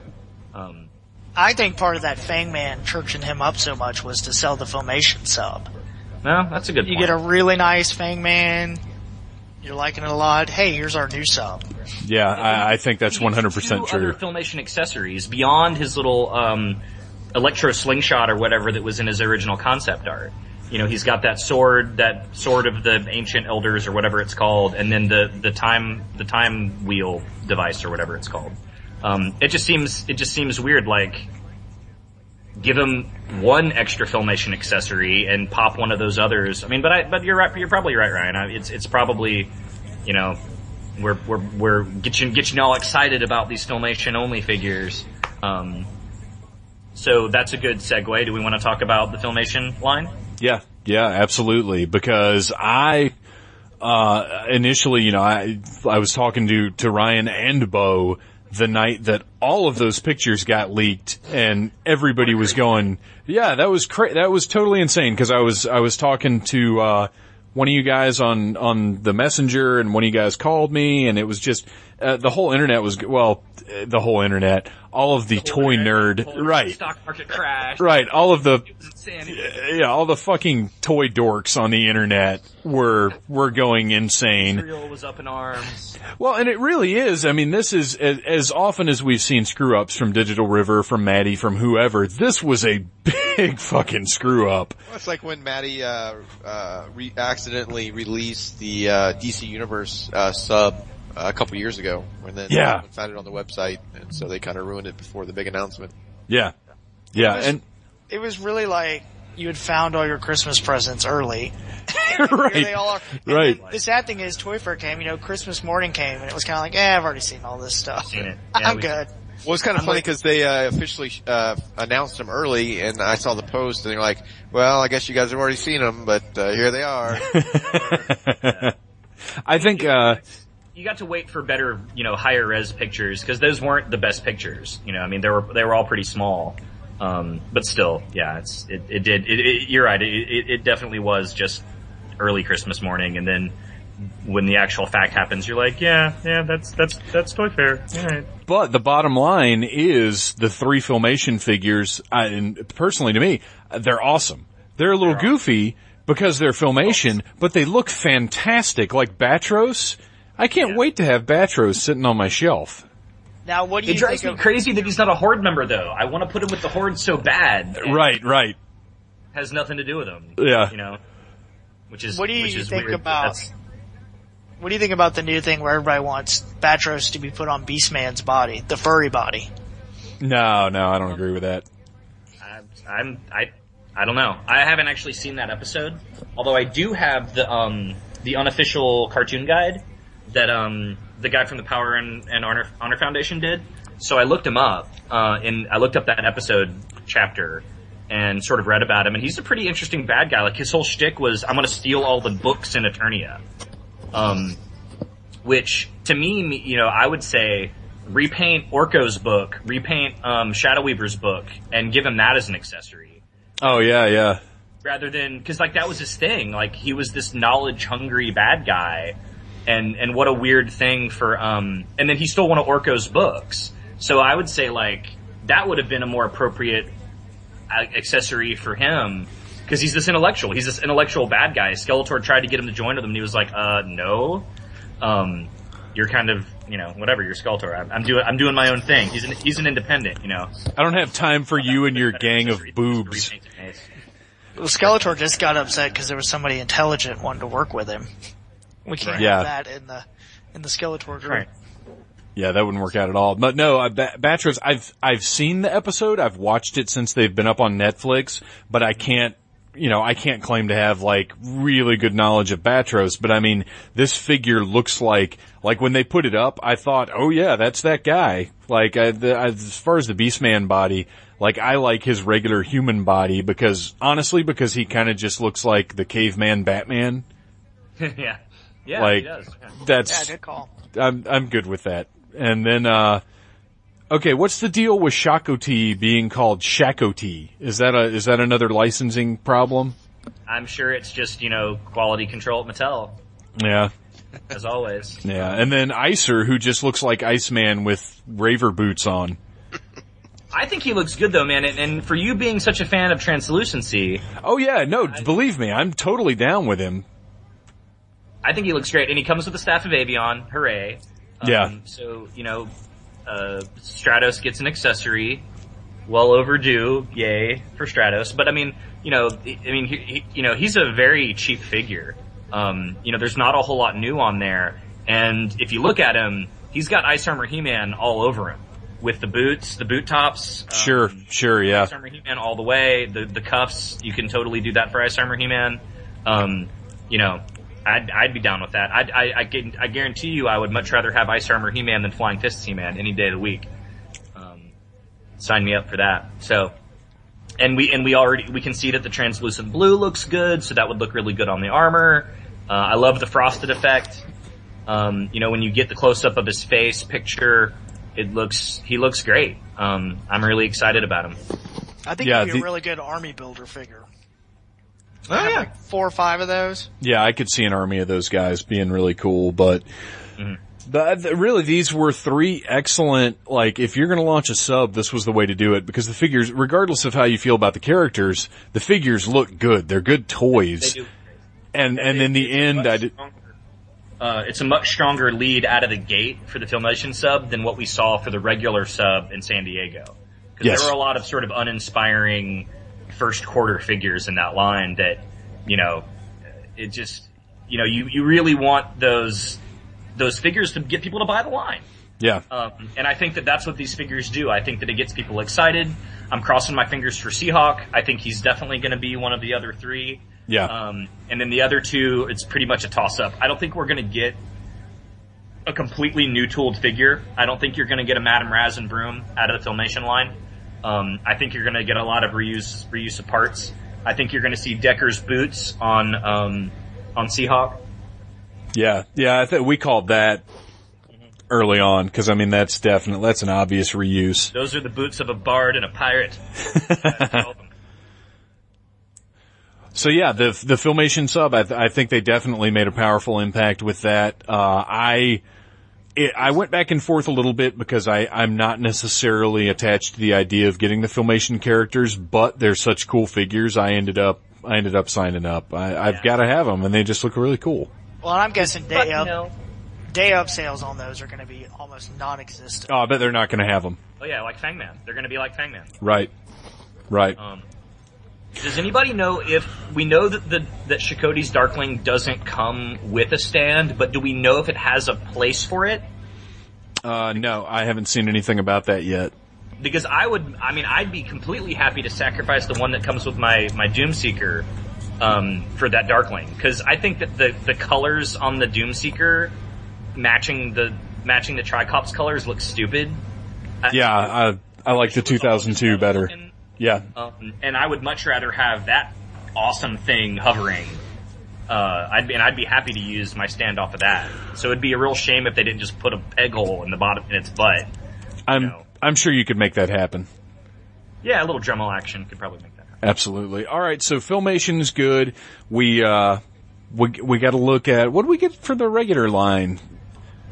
um, I think part of that Fangman churching him up so much was to sell the Filmation sub. no, that's a good You point. get a really nice Fangman. You're liking it a lot. Hey, here's our new sub. Yeah, I, I think that's one hundred percent Other true. filmation accessories beyond his little um, electro slingshot or whatever that was in his original concept art. You know, he's got that sword, that sword of the ancient elders or whatever it's called, and then the the time the time wheel device or whatever it's called. Um, it just seems it just seems weird. Like, give him one extra filmation accessory and pop one of those others. I mean, but I but you're right. You're probably right, Ryan. I, it's it's probably you know, we're we're we're getting getting all excited about these filmation only figures. Um, so that's a good segue. Do we want to talk about the filmation line? Yeah, yeah, absolutely. Because I, uh, initially, you know, I, I was talking to, to Ryan and Bo the night that all of those pictures got leaked and everybody was going, yeah, that was cra- that was totally insane. Cause I was, I was talking to, uh, one of you guys on, on the messenger and one of you guys called me and it was just, uh, the whole internet was, well, uh, the whole internet, all of the toy nerd, right, Stock market crash. right, all of the Insanity. yeah, all the fucking toy dorks on the internet were were going insane. Israel was up in arms. Well, and it really is. I mean, this is as, as often as we've seen screw ups from Digital River, from Matty, from whoever. This was a big fucking screw up. Well, it's like when Matty uh, uh, re- accidentally released the uh, DC Universe uh, sub a couple years ago, when then Yeah. found it on the website, and so they kind of ruined it before the big announcement. Yeah, yeah, was- and It was really like you had found all your Christmas presents early. Here they right, all are. And right. then The sad thing is, Toy Fair came. You know, Christmas morning came, and it was kind of like, eh, I've already seen all this stuff. Seen it. Yeah, I'm we- good. Well, it's kind of I'm funny like- because they uh, officially uh, announced them early, and I saw the post, and they're like, "Well, I guess you guys have already seen them, but uh, here they are." I think, uh, You got to wait for better, you know, higher res pictures because those weren't the best pictures. You know, I mean, they were they were all pretty small. Um, but still, yeah, it's it, it did. It, it, you're right. It, it, it definitely was just early Christmas morning, and then when the actual fact happens, you're like, yeah, yeah, that's that's that's Toy Fair. All right. But the bottom line is the three filmation figures, I, and personally to me, they're awesome. They're a little goofy because they're filmation, but they look fantastic. Like Batros, I can't Yeah. wait to have Batros sitting on my shelf. Now, what do you? It you drives think me of? crazy that he's not a horde member, though. I want to put him with the horde so bad. Right, right. Has nothing to do with him. Yeah. You know. Which is What do you which is think weird, about- What do you think about the new thing where everybody wants Batros to be put on Beastman's body, the furry body? No, no, I don't agree with that. I'm, I'm I I don't know. I haven't actually seen that episode. Although I do have the um the unofficial cartoon guide that um the guy from the Power and, and Honor Honor Foundation did. So I looked him up uh and I looked up that episode chapter and sort of read about him and he's a pretty interesting bad guy. Like his whole shtick was I'm gonna steal all the books in Eternia. Um which to me, me- you know, I would say repaint Orko's book, repaint um, Shadow Weaver's book, and give him that as an accessory Oh yeah, yeah. rather than because like that was his thing. Like he was this knowledge hungry bad guy, and and what a weird thing for um. And then he stole one of Orko's books. So I would say like that would have been a more appropriate uh, accessory for him. Because he's this intellectual, he's this intellectual bad guy. Skeletor tried to get him to join with him, and he was like, "Uh, no, um, you're kind of, you know, whatever. You're Skeletor. I'm, I'm doing, I'm doing my own thing. He's an, he's an independent, you know. I don't have time for you and your gang of boobs. Well, Skeletor just got upset because there was somebody intelligent wanting to work with him. We can't Yeah. have that in the in the Skeletor group. Right. Yeah, that wouldn't work out at all. But no, uh, ba- Batros, I've I've seen the episode. I've watched it since they've been up on Netflix, but I can't, you know, I can't claim to have like really good knowledge of Batros. But I mean, this figure looks like like when they put it up, I thought, oh yeah, that's that guy. Like I, the, as far as the Beastman body, like I like his regular human body because honestly, because he kind of just looks like the caveman Batman. yeah. Yeah, Like- he does. Yeah. That's Yeah, good call. I'm I'm good with that. And then uh okay, what's the deal with Shokoti being called Shokoti? Is that a is that another licensing problem? I'm sure it's just, you know, quality control at Mattel, Yeah. as always. Yeah. And then Icer who just looks like Iceman with raver boots on. I think he looks good though, man, and, and for you being such a fan of translucency, Oh yeah, no, believe me, I'm totally down with him. I think he looks great, and he comes with the staff of Avion, hooray. Um, Yeah. So, you know, uh, Stratos gets an accessory, well overdue, yay, for Stratos. But I mean, you know, I mean, he, he, you know, he's a very cheap figure. Um, you know, there's not a whole lot new on there, and if you look at him, he's got Ice Armor He-Man all over him. With the boots, the boot tops. um, Sure, sure, yeah. Ice Armor He-Man all the way. The the cuffs, you can totally do that for Ice Armor He-Man. Um, you know, I'd, I'd be down with that. I'd, I, I, can, I guarantee you I would much rather have Ice Armor He-Man than Flying Fists He-Man any day of the week. Um, sign me up for that. So, and we, and we already, we can see that the translucent blue looks good, so that would look really good on the armor. Uh, I love the frosted effect. Um, you know, when you get the close up of his face picture, it looks, he looks great. Um, I'm really excited about him. I think Yeah, it'd be the- a really good army builder figure. Oh I have like four or five of those. Yeah, I could see an army of those guys being really cool, but but really these were three excellent, like, if you're gonna launch a sub, this was the way to do it, because the figures, regardless of how you feel about the characters, the figures look good. They're good toys. They do. And, and in the end, I did, Uh, it's a much stronger lead out of the gate for the Filmation sub than what we saw for the regular sub in San Diego. Because Yes. there were a lot of sort of uninspiring first quarter figures in that line that, you know, it just, you know, you, you really want those, those figures to get people to buy the line. yeah. Um, and I think that that's what these figures do. I think that it gets people excited. I'm crossing my fingers for Seahawk. I think he's definitely going to be one of the other three. Yeah. Um, and then the other two, it's pretty much a toss up. I don't think we're going to get a completely new tooled figure. I don't think you're going to get a Madame Razz and Broom out of the Filmation line. Um, I think you're going to get a lot of reuse reuse of parts. I think you're going to see Dekker's boots on um, on Seahawk. Yeah, yeah, I think we called that early on because I mean that's definitely that's an obvious reuse. Those are the boots of a bard and a pirate. So yeah, the the filmation sub, I, th- I think they definitely made a powerful impact with that. Uh, I it, I went back and forth a little bit because I I'm not necessarily attached to the idea of getting the filmation characters, but they're such cool figures. I ended up I ended up signing up. I, I've got to have them, and they just look really cool. Well, I'm guessing day you of know, day of sales on those are going to be almost non-existent. Oh, I bet they're not going to have them. oh yeah, like Fangman. They're going to be like Fangman. Right, right. Um, does anybody know if we know that the that Shokoti's Darkling doesn't come with a stand, but do we know if it has a place for it? Uh, no, I haven't seen anything about that yet. Because I would, I mean, I'd be completely happy to sacrifice the one that comes with my my Doomseeker um, for that Darkling, because I think that the the colors on the Doomseeker matching the matching the Tri-Klops colors look stupid. I- Yeah, I I like the 2002 better. Yeah, Um, and I would much rather have that awesome thing hovering. Uh, I'd be, and I'd be happy to use my stand off of that. So it'd be a real shame if they didn't just put a peg hole in the bottom in its butt. I'm No. I'm sure you could make that happen. Yeah, a little Dremel action could probably make that. happen. Absolutely. All right, so filmation is good. We uh we we got to look at what do we get for the regular line?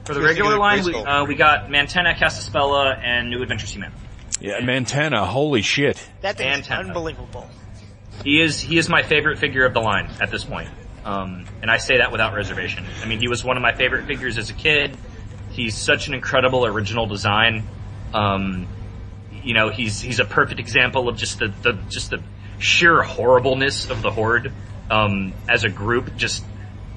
For the regular line, we, uh, we got Mantenna, Castaspella, and New Adventure He-Man. Yeah, Mantenna. Holy shit. That thing's Antenna. unbelievable. He is he is my favorite figure of the line at this point, um, and I say that without reservation. I mean, he was one of my favorite figures as a kid. He's such an incredible original design. Um, you know, he's he's a perfect example of just the, the just the sheer horribleness of the horde um, as a group. Just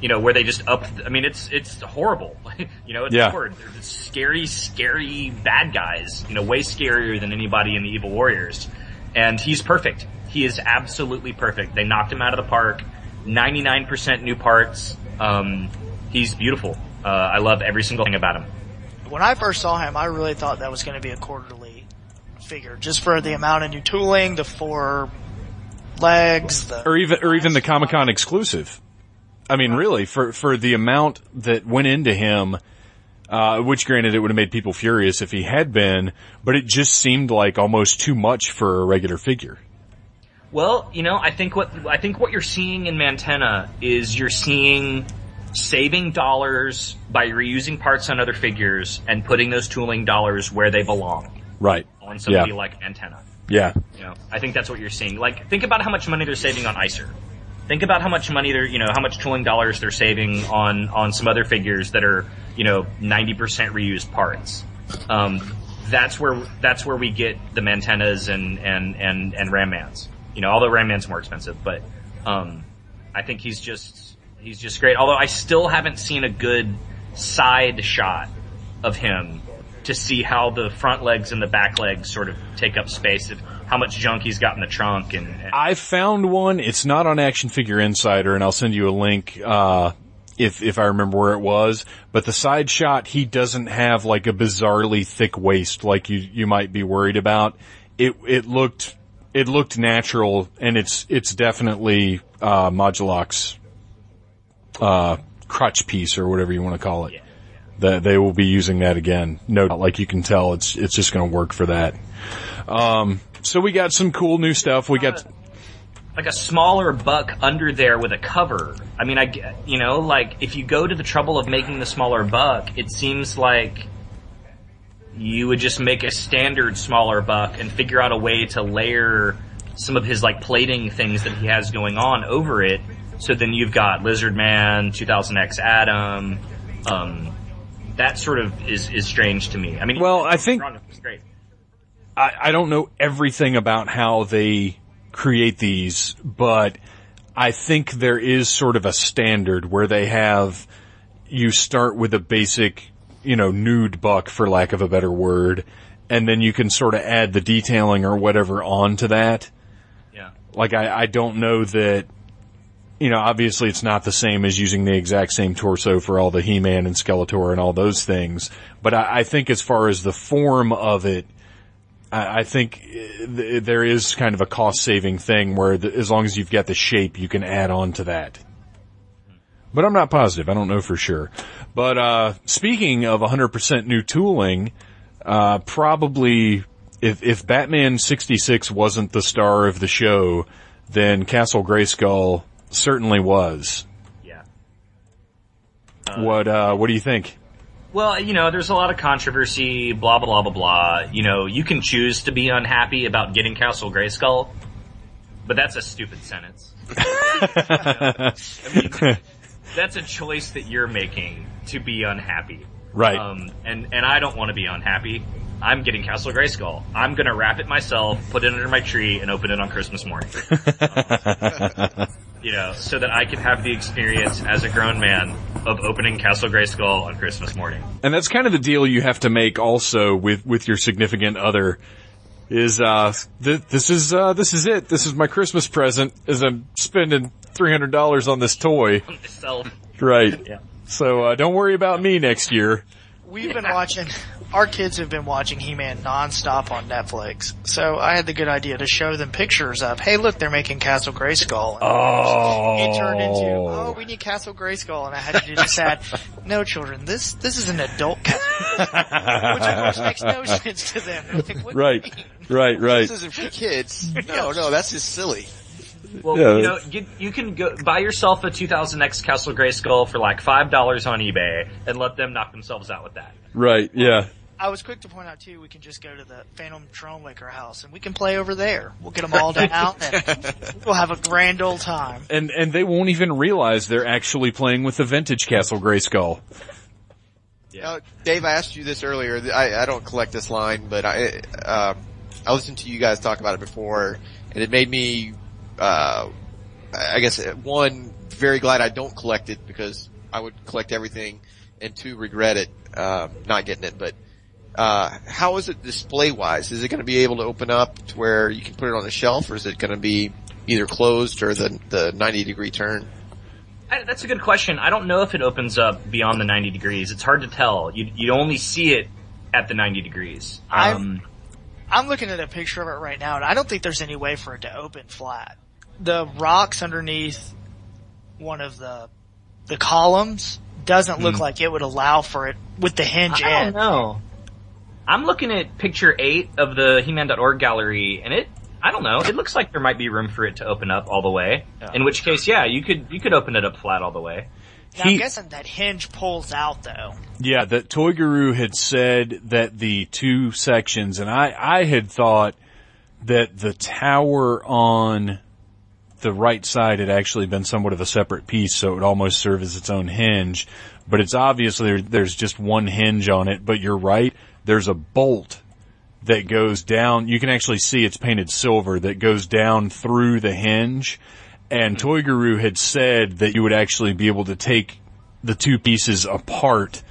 you know, where they just up. I mean, it's it's horrible. you know, it's Yeah. a. They're just scary, scary bad guys. You know, way scarier than anybody in the Evil Warriors. And he's perfect. He is absolutely perfect. They knocked him out of the park. 99% new parts. Um, he's beautiful. Uh, I love every single thing about him. When I first saw him, I really thought that was going to be a quarterly figure, just for the amount of new tooling, the four legs, the Or even or even the Comic Con exclusive. I mean, really, for for the amount that went into him, uh, which granted it would have made people furious if he had been, but it just seemed like almost too much for a regular figure. Well, you know, I think what I think what you're seeing in Mantenna is you're seeing saving dollars by reusing parts on other figures and putting those tooling dollars where they belong Right. on somebody Yeah. like Antenna. Yeah. You know, I think that's what you're seeing. Like, think about how much money they're saving on Icer. Think about how much money they're, you know, how much tooling dollars they're saving on on some other figures that are, you know, 90% reused parts. Um, that's where that's where we get the Mantennas and and and and Ram Mans. You know, although Ram Man's more expensive, but um, I think he's just he's just great. Although I still haven't seen a good side shot of him to see how the front legs and the back legs sort of take up space, if, how much junk he's got in the trunk, and, and I found one. It's not on Action Figure Insider, and I'll send you a link. Uh, if if I remember where it was. But the side shot, he doesn't have like a bizarrely thick waist like you you might be worried about. It it looked it looked natural, and it's it's definitely uh, Modulok's uh, crutch piece or whatever you want to call it. Yeah. That they will be using that again. No, like you can tell, it's it's just going to work for that. Um, so we got some cool new stuff. We got like a smaller buck under there with a cover. I mean, I you know, like if you go to the trouble of making the smaller buck, it seems like you would just make a standard smaller buck and figure out a way to layer some of his like plating things that he has going on over it. So then you've got Lizard Man, 2000X Adam. Um, that sort of is is strange to me. I mean, Well, I think-. I, I don't know everything about how they create these, but I think there is sort of a standard where they have you start with a basic, you know, nude buck for lack of a better word, and then you can sort of add the detailing or whatever onto that. Yeah. Like I, I don't know that, you know, obviously it's not the same as using the exact same torso for all the He-Man and Skeletor and all those things, but I, I think as far as the form of it, I, I think uh, th- there is kind of a cost saving thing where the, as long as you've got the shape, you can add on to that. But I'm not positive. I don't know for sure. But, uh, speaking of 100% new tooling, uh, probably if, if Batman 66 wasn't the star of the show, then Castle Grayskull certainly was. Yeah. what, uh, what do you think? Well, you know, there's a lot of controversy, blah, blah, blah, blah, blah. You know, you can choose to be unhappy about getting Castle Grayskull, but that's a stupid sentence. I mean, that's a choice that you're making to be unhappy. Right. Um, and, and I don't want to be unhappy. I'm getting Castle Grayskull. I'm gonna wrap it myself, put it under my tree, and open it on Christmas morning. you know, so that I can have the experience as a grown man of opening Castle Grayskull on Christmas morning. And that's kind of the deal you have to make also with, with your significant other is, uh, th- this is, uh, this is it. This is my Christmas present as I'm spending $300 on this toy. Myself. Right. Yeah. So, uh, don't worry about me next year. We've been watching, our kids have been watching He-Man nonstop on Netflix. So I had the good idea to show them pictures of, hey look, they're making Castle Grayskull. And Oh. It turned into, oh. oh, we need Castle Grayskull, and I had to do this ad. No, children, this this is an adult Castle, which of course makes no sense to them. Like, what do you Right. mean? Right, right. This isn't for kids. No, no, that's just silly. Well, Yeah. you know, you, you can go buy yourself a 2000X Castle Grayskull for like five dollars on eBay and let them knock themselves out with that. Right, yeah. I was quick to point out too, we can just go to the Phantom Thronemaker house and we can play over there. We'll get them all down and we'll have a grand old time. And, and they won't even realize they're actually playing with the vintage Castle Grayskull. Now, Dave, I asked you this earlier. I, I don't collect this line, but I, uh, I listened to you guys talk about it before, and it made me, uh, I guess one, very glad I don't collect it because I would collect everything, and two, regret it, uh, not getting it. But, uh, how is it display wise? Is it going to be able to open up to where you can put it on a shelf, or is it going to be either closed or the the 90 degree turn? I, that's a good question. I don't know if it opens up beyond the 90 degrees. It's hard to tell. You you only see it at the 90 degrees. Um, I'm looking at a picture of it right now and I don't think there's any way for it to open flat. The rocks underneath one of the, the columns doesn't look like it would allow for it with the hinge in. I don't in. know. I'm looking at picture eight of the He-Man.org gallery, and it. I don't know. It looks like there might be room for it to open up all the way. In which case, yeah, you could you could open it up flat all the way. Now, He- I'm guessing that hinge pulls out though. Yeah, that Toy Guru had said that the two sections, and I, I had thought that the tower on the right side had actually been somewhat of a separate piece, so it would almost serve as its own hinge. But it's obviously there's just one hinge on it. But you're right, there's a bolt that goes down. You can actually see it's painted silver that goes down through the hinge. And Toy Guru had said that you would actually be able to take the two pieces apart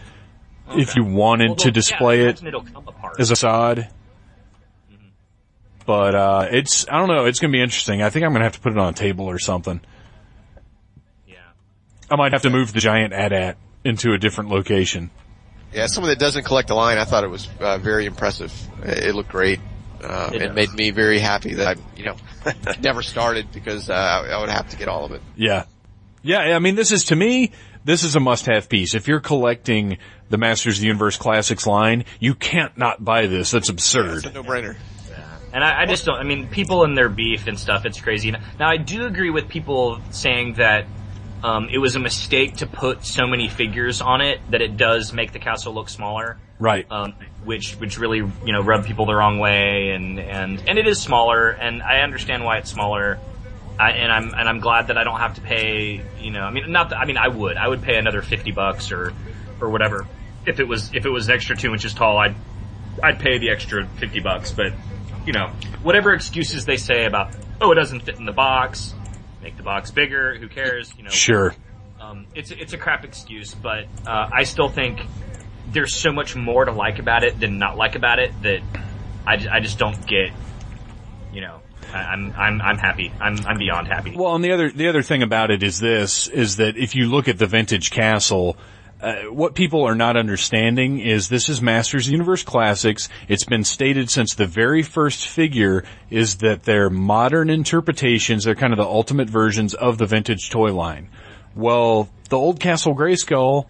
if you wanted Well, to display I it imagine It'll come apart. as a facade. But uh, it's I don't know. It's gonna be interesting. I think I'm gonna have to put it on a table or something. yeah. I might have to move the giant AT-AT into a different location. Yeah, someone that doesn't collect the line, I thought it was uh, very impressive. It it looked great. Um, It it made me very happy that I, you know, never started because uh, I I would have to get all of it. Yeah. Yeah, I mean, this is, to me, this is a must-have piece. If you're collecting the Masters of the Universe Classics line, you can't not buy this. That's absurd. It's a no-brainer. And I, I just don't. I mean, people and their beef and stuff. It's crazy. Now, I do agree with people saying that um, it was a mistake to put so many figures on it that it does make the castle look smaller. Right. Um, which which really you know rub people the wrong way, and and and it is smaller, and I understand why it's smaller. I, and I'm and I'm glad that I don't have to pay. You know, I mean, not. That, I mean, I would. I would pay another fifty bucks or or whatever if it was if it was an extra two inches tall. I'd I'd pay the extra fifty bucks. But you know, whatever excuses they say about oh it doesn't fit in the box, make the box bigger. Who cares? You know, Sure. um, it's it's a crap excuse, but uh, I still think there's so much more to like about it than not like about it that I, I just don't get. You know, I'm I'm I'm happy. I'm I'm beyond happy. Well, and the other the other thing about it is this: is that if you look at the vintage castle, uh, what people are not understanding is this is Masters Universe Classics. It's been stated since the very first figure is that they're modern interpretations. They're kind of the ultimate versions of the vintage toy line. Well, the old Castle Grayskull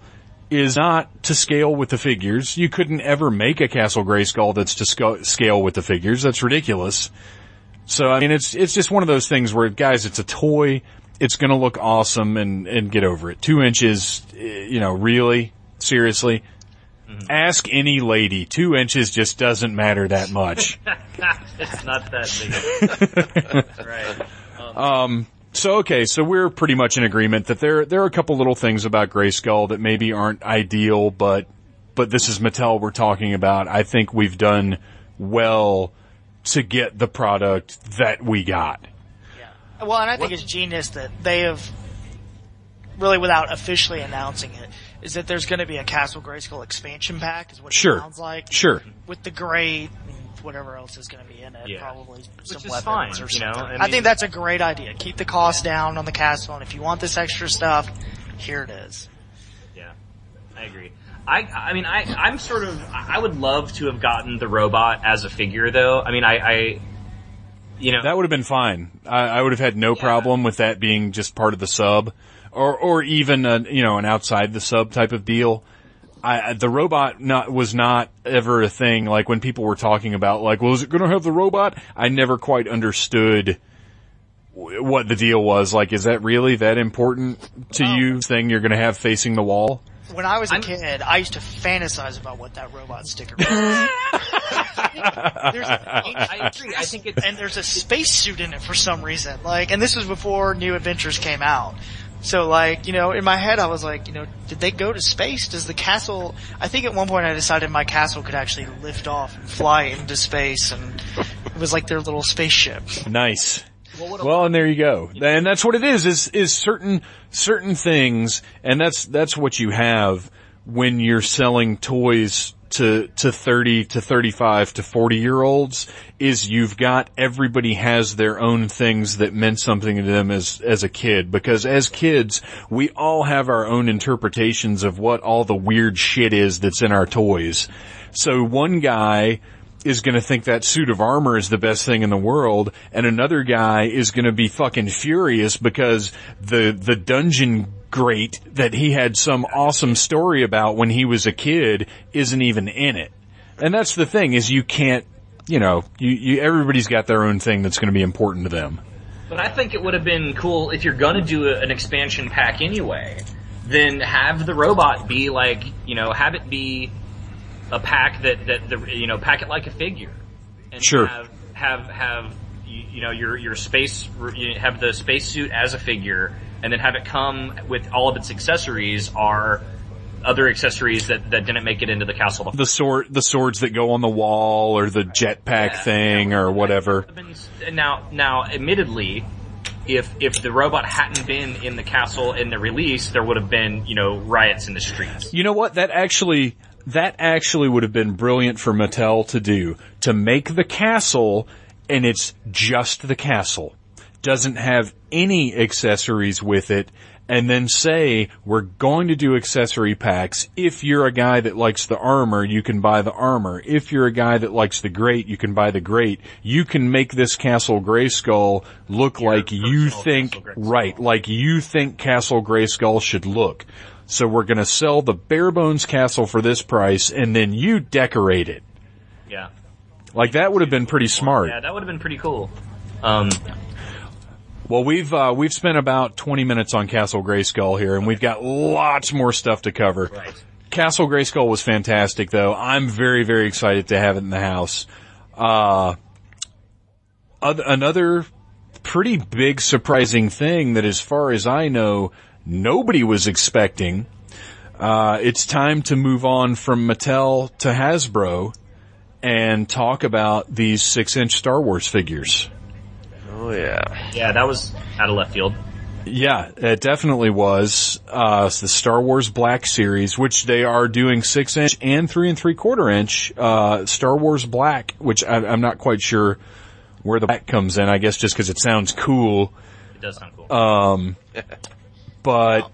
is not to scale with the figures. You couldn't ever make a Castle Grayskull that's to sc- scale with the figures. That's ridiculous. So I mean, it's it's just one of those things where, guys, it's a toy. It's going to look awesome, and and get over it. Two inches, eh, you know, really, seriously. Ask any lady. Two inches just doesn't matter that much. it's not that big. right. so okay, so we're pretty much in agreement that there there are a couple little things about Grayskull that maybe aren't ideal, but but this is Mattel we're talking about. I think we've done well to get the product that we got. Well, and I think it's genius that they have, really without officially announcing it, is that there's going to be a Castle Grayskull expansion pack, is what it Sure. sounds like. Sure. With the grade and whatever else is going to be in it, Yeah. probably some weapons fine, or you know, something. I I, think that's a great idea. Keep the cost down on the castle, and if you want this extra stuff, here it is. Yeah, I agree. I, I mean, I, I'm sort of, I would love to have gotten the robot as a figure though. I mean, I, I you know, That would have been fine. I, I would have had no problem with that being just part of the sub, or or even a, you know an outside the sub type of deal. I, I- the robot not was not ever a thing. Like when people were talking about like, well, is it going to have the robot? I never quite understood w- what the deal was. Like, is that really that important to um, you? Thing you're going to have facing the wall? When I was a I'm- kid, I used to fantasize about what that robot sticker was. There's- I agree. I think it's, and there's a spacesuit in it for some reason. Like, and this was before New Adventures came out. So like, you know, in my head I was like, you know, did they go to space? Does the castle, I think at one point I decided my castle could actually lift off and fly into space and it was like their little spaceship. Nice. Well, and there you go. And that's what it is, is, is certain, certain things, and that's, that's what you have when you're selling toys to, to 30 to 35 to 40 year olds, is you've got, everybody has their own things that meant something to them as, as a kid. Because as kids, we all have our own interpretations of what all the weird shit is that's in our toys. So one guy, is going to think that suit of armor is the best thing in the world, and another guy is going to be fucking furious because the the dungeon grate that he had some awesome story about when he was a kid isn't even in it. And that's the thing is you can't, you know, you, you everybody's got their own thing that's going to be important to them. But I think it would have been cool if you're gonna do a, an expansion pack anyway, then have the robot be like, you know, have it be a pack that, that the, you know, pack it like a figure. And Sure. Have, have, have, you, you know, your, your space, have the spacesuit as a figure, and then have it come with all of its accessories are other accessories that, that didn't make it into the castle. The sword, the swords that go on the wall, or the jetpack thing, or whatever. Now, now, admittedly, if if the robot hadn't been in the castle in the release, there would have been you know riots in the streets. You know what? That actually, that actually would have been brilliant for Mattel to do. To make the castle, and it's just the castle. Doesn't have any accessories with it, and then say, we're going to do accessory packs. If you're a guy that likes the armor, you can buy the armor. If you're a guy that likes the great, you can buy the great. You can make this Castle Grayskull look like you think, right, like you think Castle Grayskull should look. So we're gonna sell the bare bones castle for this price and then you decorate it. Yeah. Like that would have been pretty smart. Yeah, that would have been pretty cool. Um, Well, we've uh, we've spent about 20 minutes on Castle Grayskull here, and we've got lots more stuff to cover. right. Castle Grayskull was fantastic, though. I'm very very excited to have it in the house. Uh, another pretty big surprising thing that, as far as I know, nobody was expecting. Uh, it's time to move on from Mattel to Hasbro and talk about these six inch Star Wars figures. Oh yeah. Yeah, that was out of left field. Yeah, it definitely was. Uh, the Star Wars Black series, which they are doing six inch and three and three quarter inch, uh, Star Wars Black, which I, I'm not quite sure where the black comes in. I guess just because it sounds cool. It does sound cool. Um, but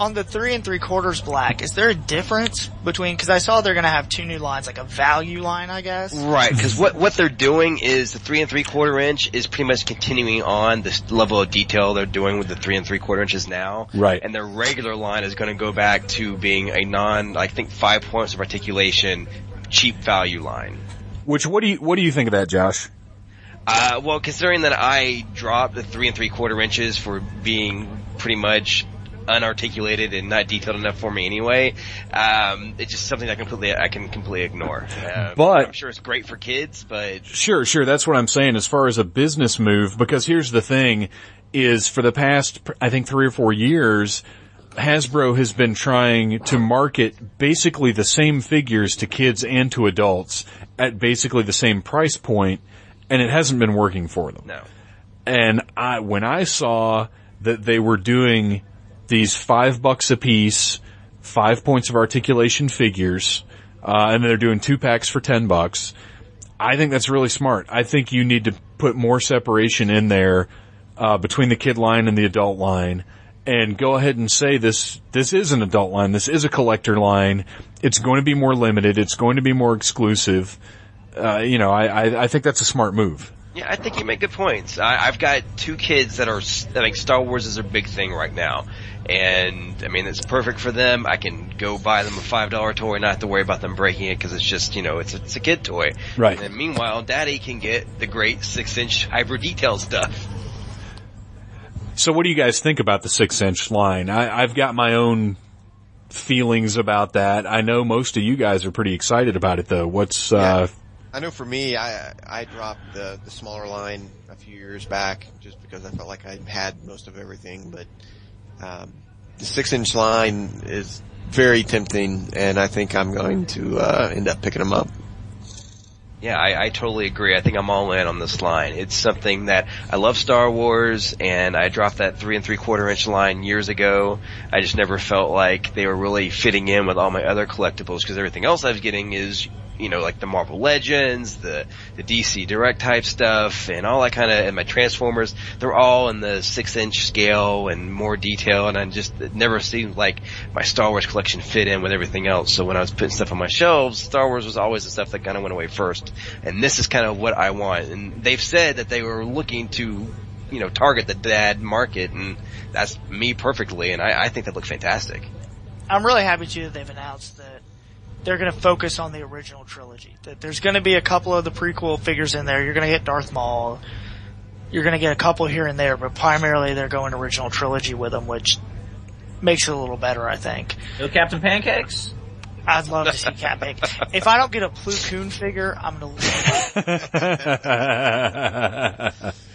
On the three and three quarters black, is there a difference between? Because I saw they're going to have two new lines, like a value line, I guess. Right, because what what they're doing is the three and three quarter inch is pretty much continuing on this level of detail they're doing with the three and three quarter inches now. Right. And their regular line is going to go back to being a non, I think, five points of articulation, cheap value line. which what do you what do you think of that, Josh? Uh, well, considering that I dropped the three and three quarter inches for being pretty much unarticulated and not detailed enough for me anyway, um, it's just something I completely I can completely ignore. Um, But- I'm sure it's great for kids, but Sure, sure. That's what I'm saying as far as a business move, because here's the thing is for the past, I think three or four years, Hasbro has been trying to market basically the same figures to kids and to adults at basically the same price point, and it hasn't been working for them. no. And I, when I saw that they were doing these five bucks a piece, five points of articulation figures, uh, and they're doing two packs for ten bucks, I think that's really smart. I think you need to put more separation in there, uh, between the kid line and the adult line. And go ahead and say this, this is an adult line, this is a collector line, it's going to be more limited, it's going to be more exclusive. Uh, you know, I, I, I think that's a smart move. Yeah, I think you make good points. I, I've got two kids that are, I think Star Wars is a big thing right now. And, I mean, it's perfect for them. I can go buy them a $5 toy and not have to worry about them breaking it because it's just, you know, it's a, it's a kid toy. Right. And meanwhile, daddy can get the great six inch hyper detail stuff. So what do you guys think about the six inch line? I, I've got my own feelings about that. I know most of you guys are pretty excited about it though. What's, uh, I know for me, I I dropped the the smaller line a few years back just because I felt like I had most of everything, but um, the six inch line is very tempting, and I think I'm going to uh, end up picking them up. Yeah, I, I totally agree. I think I'm all in on this line. It's something that I love Star Wars, and I dropped that three and three quarter inch line years ago. I just never felt like they were really fitting in with all my other collectibles because everything else I was getting is, you know, like the Marvel Legends, the the DC Direct type stuff, and all that kind of, and my Transformers. They're all in the six inch scale and more detail, and I just it never seemed like my Star Wars collection fit in with everything else. So when I was putting stuff on my shelves, Star Wars was always the stuff that kind of went away first, and this is kind of what I want. And they've said that they were looking to, you know, target the dad market, and that's me perfectly. And I, I think that looks fantastic. I'm really happy too that they've announced that they're going to focus on the original trilogy. There's going to be a couple of the prequel figures in there. You're going to get Darth Maul. You're going to get a couple here and there, but primarily they're going original trilogy with them, which makes it a little better, I think. No Captain Pancakes? I'd love to see Cat Bake. If I don't get a Plo Koon figure, I'm going to leave.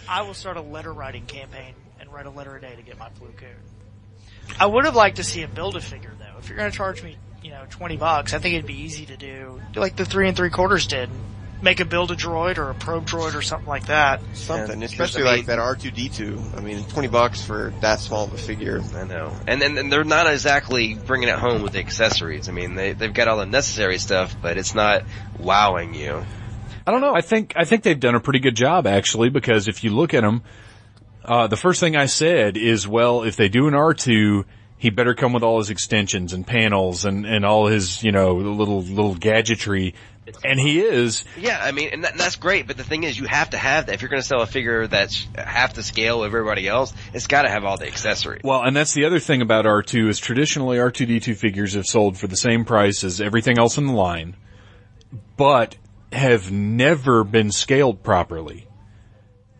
I will start a letter writing campaign and write a letter a day to get my Plo Koon. I would have liked to see a build a figure though. If you're going to charge me, you know, 20 bucks, I think it'd be easy to do, do like the three and three quarters did. Make a build a droid or a probe droid or something like that. Something, Yeah, especially I mean- like that R2D2. I mean, 20 bucks for that small of a figure. I know. And then and they're not exactly bringing it home with the accessories. I mean, they, they've got all the necessary stuff, but it's not wowing you. I don't know. I think I think they've done a pretty good job actually because if you look at them, Uh, the first thing I said is, well, if they do an R2, he better come with all his extensions and panels and, and all his, you know, little, little gadgetry. And he is. Yeah, I mean, and that, that's great, but the thing is, you have to have that. If you're going to sell a figure that's half the scale of everybody else, it's got to have all the accessories. Well, and that's the other thing about R2 is traditionally R2D2 figures have sold for the same price as everything else in the line, but have never been scaled properly.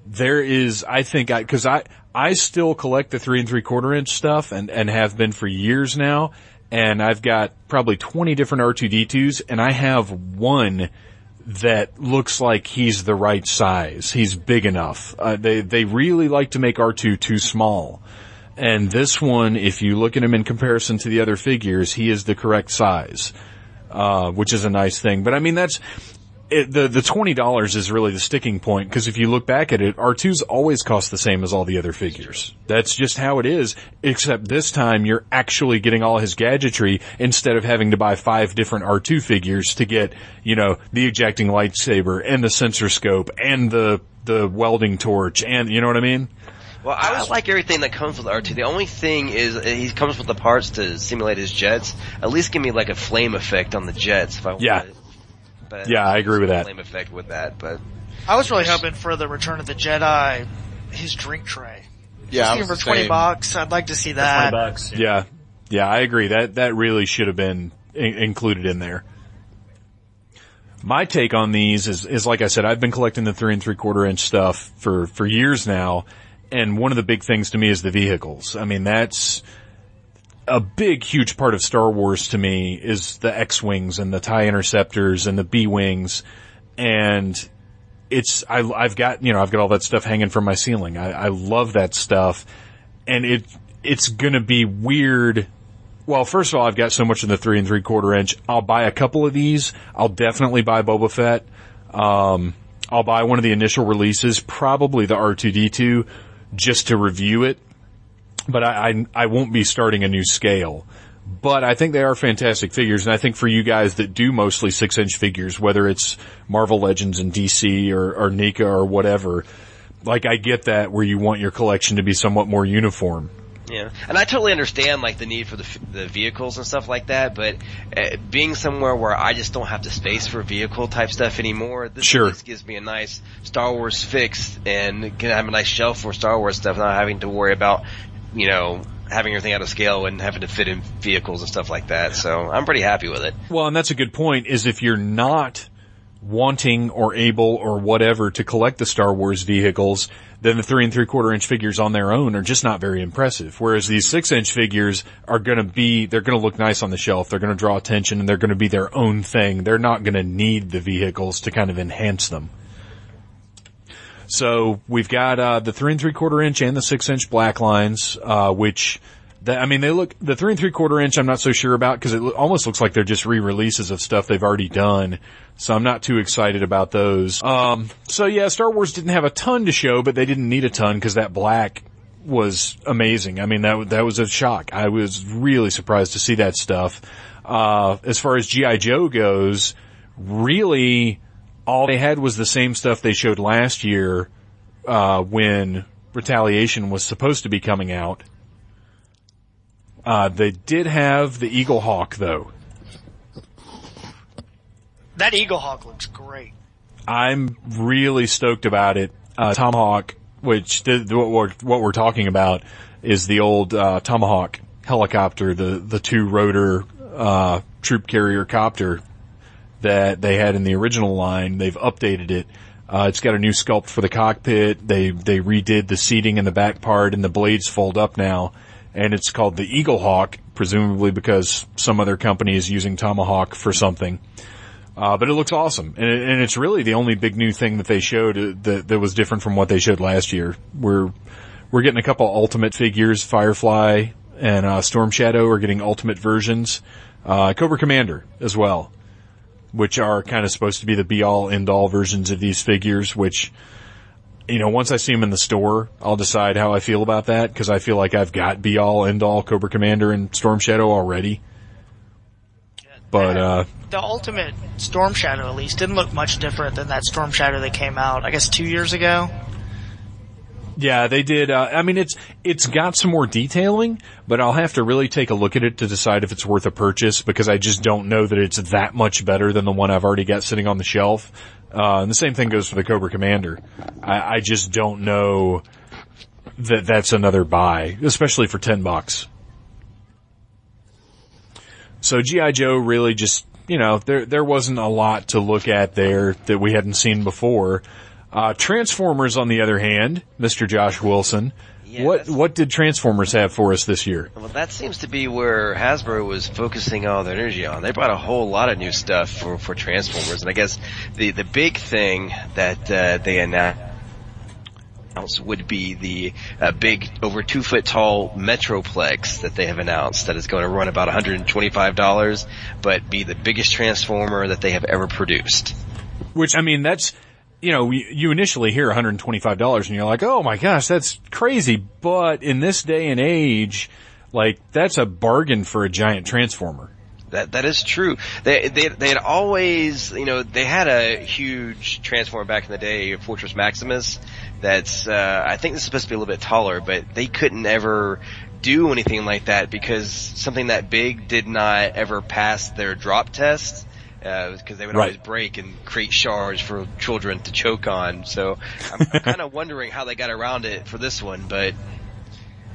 There is, I think, I, cause I, I still collect the three and three quarter inch stuff and, and have been for years now. And I've got probably 20 different R2D2s and I have one that looks like he's the right size. He's big enough. Uh, they, they really like to make R2 too small. And this one, if you look at him in comparison to the other figures, he is the correct size, uh, which is a nice thing. But I mean, that's, it, the the twenty dollars is really the sticking point because if you look back at it, R2's always cost the same as all the other figures. That's just how it is. Except this time you're actually getting all his gadgetry instead of having to buy five different R2 figures to get you know the ejecting lightsaber and the sensor scope and the the welding torch and you know what I mean. Well, I like everything that comes with R2. The only thing is uh, he comes with the parts to simulate his jets. At least give me like a flame effect on the jets if I want Yeah. it. But Yeah, I agree with that. Flame effect with that, but I was really hoping for the Return of the Jedi, his drink tray. Yeah, I was for the twenty same. bucks. I'd like to see Twenty that. bucks. Yeah, yeah, I agree. That that really should have been in- included in there. My take on these is is like I said, I've been collecting the three and three quarter inch stuff for for years now, and one of the big things to me is the vehicles. I mean, that's a big, huge part of Star Wars to me is the X-wings and the TIE interceptors and the B-wings, and it's I, I've got you know I've got all that stuff hanging from my ceiling. I, I love that stuff, and it it's gonna be weird. Well, first of all, I've got so much in the three and three quarter inch. I'll buy a couple of these. I'll definitely buy Boba Fett. Um, I'll buy one of the initial releases, probably the R2D2, just to review it. But I, I, I won't be starting a new scale. But I think they are fantastic figures, and I think for you guys that do mostly six inch figures, whether it's Marvel Legends and DC or, or NECA or whatever, like I get that where you want your collection to be somewhat more uniform. Yeah, and I totally understand like the need for the f- the vehicles and stuff like that, but uh, being somewhere where I just don't have the space for vehicle type stuff anymore, this Sure. gives me a nice Star Wars fix and can have a nice shelf for Star Wars stuff, not having to worry about you know having everything out of scale and having to fit in vehicles and stuff like that. So I'm pretty happy with it. Well, and that's a good point, is if you're not wanting or able or whatever to collect the Star Wars vehicles, then the three and three quarter inch figures on their own are just not very impressive. Whereas these six inch figures are gonna be, they're gonna look nice on the shelf, they're gonna draw attention, and they're gonna be their own thing. They're not gonna need the vehicles to kind of enhance them. So we've got uh, the three and three quarter inch and the six inch black lines, uh, which that, I mean they look the three and three quarter inch. I'm not so sure about because it lo- almost looks like they're just re-releases of stuff they've already done. So I'm not too excited about those. Um, so yeah, Star Wars didn't have a ton to show, but they didn't need a ton because that black was amazing. I mean that that was a shock. I was really surprised to see that stuff. Uh, as far as GI Joe goes, really all they had was the same stuff they showed last year uh, when Retaliation was supposed to be coming out. Uh, they did have the Eagle Hawk though. That Eagle Hawk looks great. I'm really stoked about it. Uh, Tomahawk, which th- what we're, what we're talking about is the old uh, Tomahawk helicopter, the the two rotor uh, troop carrier copter that they had in the original line. They've updated it. Uh, it's got a new sculpt for the cockpit. They they redid the seating in the back part, and the blades fold up now. And it's called the Eagle Hawk, presumably because some other company is using Tomahawk for something. Uh, but it looks awesome, and, it, and it's really the only big new thing that they showed uh, that that was different from what they showed last year. We're we're getting a couple ultimate figures, Firefly and uh, Storm Shadow are getting ultimate versions, uh, Cobra Commander as well, which are kind of supposed to be the be all end all versions of these figures. Which you know, once I see them in the store, I'll decide how I feel about that because I feel like I've got be all end all Cobra Commander and Storm Shadow already. But uh, The ultimate Storm Shadow, at least, didn't look much different than that Storm Shadow that came out, I guess, two years ago. Yeah, they did. Uh, I mean, it's it's got some more detailing, but I'll have to really take a look at it to decide if it's worth a purchase because I just don't know that it's that much better than the one I've already got sitting on the shelf. Uh, and the same thing goes for the Cobra Commander. I, I just don't know that that's another buy, especially for ten bucks. So GI Joe really just you know there there wasn't a lot to look at there that we hadn't seen before. Uh, Transformers, on the other hand, Mr. Josh Wilson, Yeah, what what did Transformers have for us this year? Well, that seems to be where Hasbro was focusing all their energy on. They brought a whole lot of new stuff for, for Transformers, and I guess the the big thing that uh, they announced would be the uh, big, over two foot tall Metroplex that they have announced that is going to run about $125, but be the biggest Transformer that they have ever produced. Which I mean, that's you know you, initially hear 125 dollars and you're like, oh my gosh, that's crazy. But in this day and age, like that's a bargain for a giant Transformer. That that is true. They they they had always you know they had a huge transformer back in the day, Fortress Maximus. That's uh, I think this is supposed to be a little bit taller, but they couldn't ever do anything like that because something that big did not ever pass their drop test. Because they would Right. always break and create shards for children to choke on. So I'm, I'm kind of wondering how they got around it for this one, but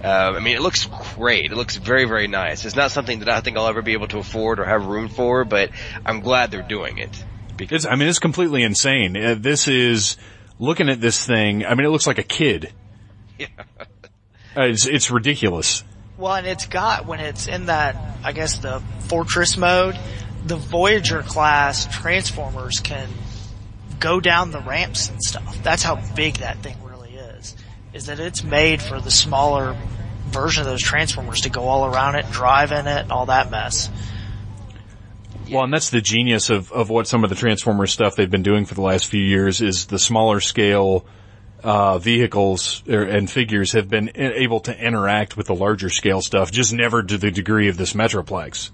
uh, I mean, it looks great. It looks very, very nice. It's not something that I think I'll ever be able to afford or have room for, but I'm glad they're doing it. Because It's, I mean, it's completely insane. Uh, this is looking at this thing. I mean, it looks like a kid. Yeah. Uh, it's it's ridiculous. Well, and it's got when it's in that, I guess the fortress mode, the Voyager class Transformers can go down the ramps and stuff. That's how big that thing really is. Is that it's made for the smaller version of those Transformers to go all around it, drive in it, all that mess. Well, and that's the genius of, of what some of the Transformers stuff they've been doing for the last few years is the smaller scale uh, vehicles er, and figures have been able to interact with the larger scale stuff, just never to the degree of this Metroplex.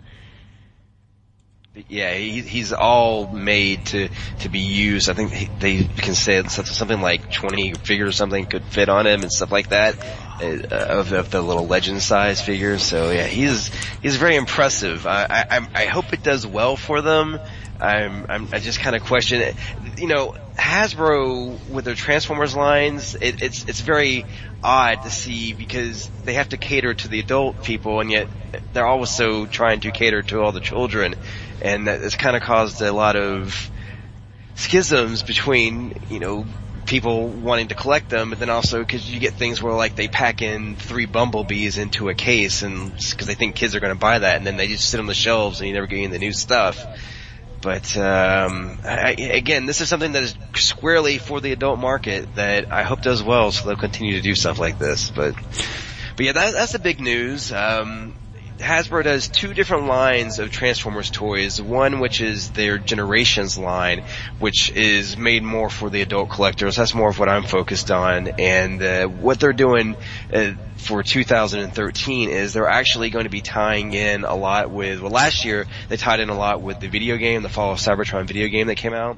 Yeah, he, he's all made to to be used. I think he- they can say something like 20 figures or something could fit on him and stuff like that uh, of, of the little legend size figures. So yeah, he's he's very impressive. I I, I hope it does well for them. I'm, I'm I just kind of question it. You know, Hasbro with their Transformers lines, it, it's it's very odd to see because they have to cater to the adult people, and yet they're also trying to cater to all the children, and that has kind of caused a lot of schisms between you know people wanting to collect them, but then also because you get things where like they pack in three bumblebees into a case, and because they think kids are going to buy that, and then they just sit on the shelves and you never get any the new stuff. But um, I- again, this is something that is squarely for the adult market that I hope does well, so they'll continue to do stuff like this. But but yeah, that, that's the big news. Um, Hasbro does two different lines of Transformers toys. One which is their Generations line, which is made more for the adult collectors. That's more of what I'm focused on. And uh, what they're doing uh, for 2013 is they're actually going to be tying in a lot with. Well, last year they tied in a lot with the video game, the Fall of Cybertron video game that came out.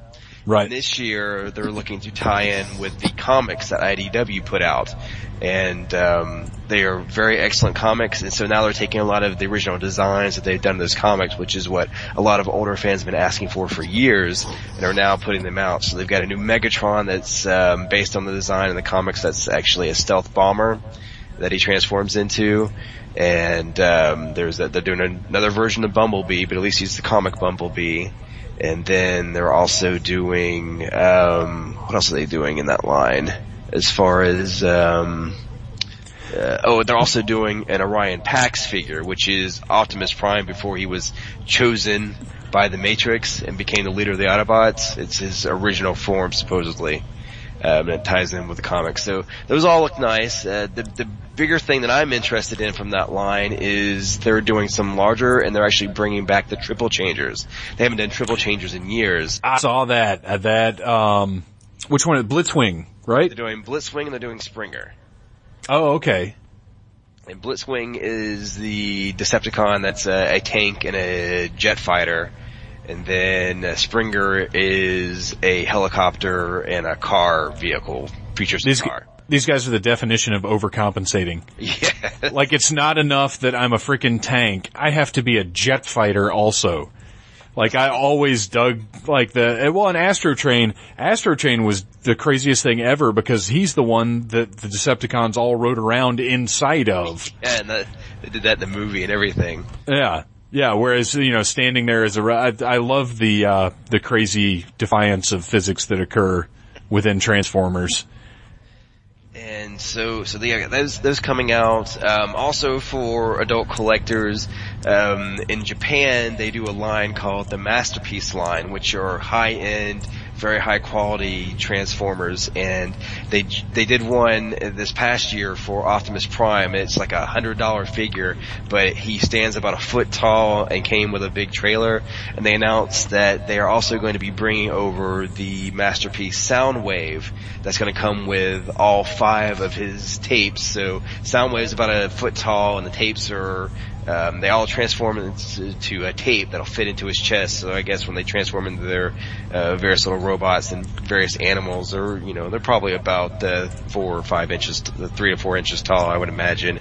Right. This year, they're looking to tie in with the comics that IDW put out, and um, they are very excellent comics. And so now they're taking a lot of the original designs that they've done in those comics, which is what a lot of older fans have been asking for for years, and are now putting them out. So they've got a new Megatron that's um, based on the design in the comics. That's actually a stealth bomber that he transforms into. And um, there's they're doing another version of Bumblebee, but at least he's the comic Bumblebee. And then they're also doing um, what else are they doing in that line? As far as um, uh, oh, they're also doing an Orion Pax figure, which is Optimus Prime before he was chosen by the Matrix and became the leader of the Autobots. It's his original form, supposedly. Um, and it ties in with the comics. So those all look nice. Uh, the the bigger thing that I'm interested in from that line is they're doing some larger, and they're actually bringing back the triple changers. They haven't done triple changers in years. I saw that. Uh, that um, which one? Is Blitzwing, right? They're doing Blitzwing and they're doing Springer. Oh, okay. And Blitzwing is the Decepticon that's a, a tank and a jet fighter. And then uh, Springer is a helicopter and a car vehicle, features These- car. These guys are the definition of overcompensating. Yeah. Like it's not enough that I'm a freaking tank. I have to be a jet fighter also. Like I always dug like the eh, well, an Astro Train. Astro Train was the craziest thing ever because he's the one that the Decepticons all rode around inside of. Yeah, and that, they did that in the movie and everything. Yeah. Yeah, whereas, you know, standing there as a, I, I love the, uh, the crazy defiance of physics that occur within Transformers. And so, so those, those coming out, um, also for adult collectors, um, in Japan, they do a line called the Masterpiece line, which are high-end, very high quality Transformers, and they, they did one this past year for Optimus Prime. It's like a hundred dollar figure, but he stands about a foot tall and came with a big trailer, and they announced that they are also going to be bringing over the Masterpiece Soundwave that's going to come with all five of his tapes. So Soundwave is about a foot tall, and the tapes are um, they all transform into a tape that'll fit into his chest. So I guess when they transform into their uh, various little robots and various animals, or you know, they're probably about uh, four or five inches, three to four inches tall, I would imagine.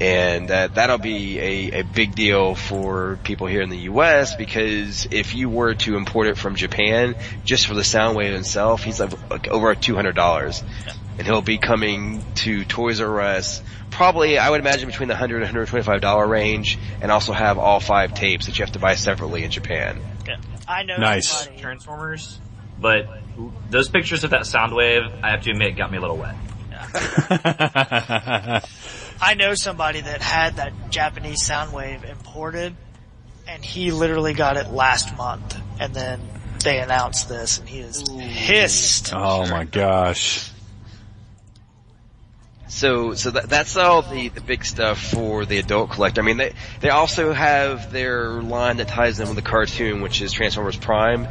And uh, that'll be a, a big deal for people here in the U.S. because if you were to import it from Japan, just for the Soundwave itself, he's like, like over two hundred dollars, and he'll be coming to Toys R Us probably I would imagine between the 100 and 125 dollar range, and also have all five tapes that you have to buy separately in Japan. I know Nice. Transformers, but those pictures of that Soundwave, I have to admit, got me a little wet. I know somebody that had that Japanese Soundwave imported, and he literally got it last month, and then they announced this, and he is pissed. oh my gosh. So, so that, that's all the, the big stuff for the adult collector. I mean, they, they also have their line that ties in with the cartoon, which is Transformers Prime.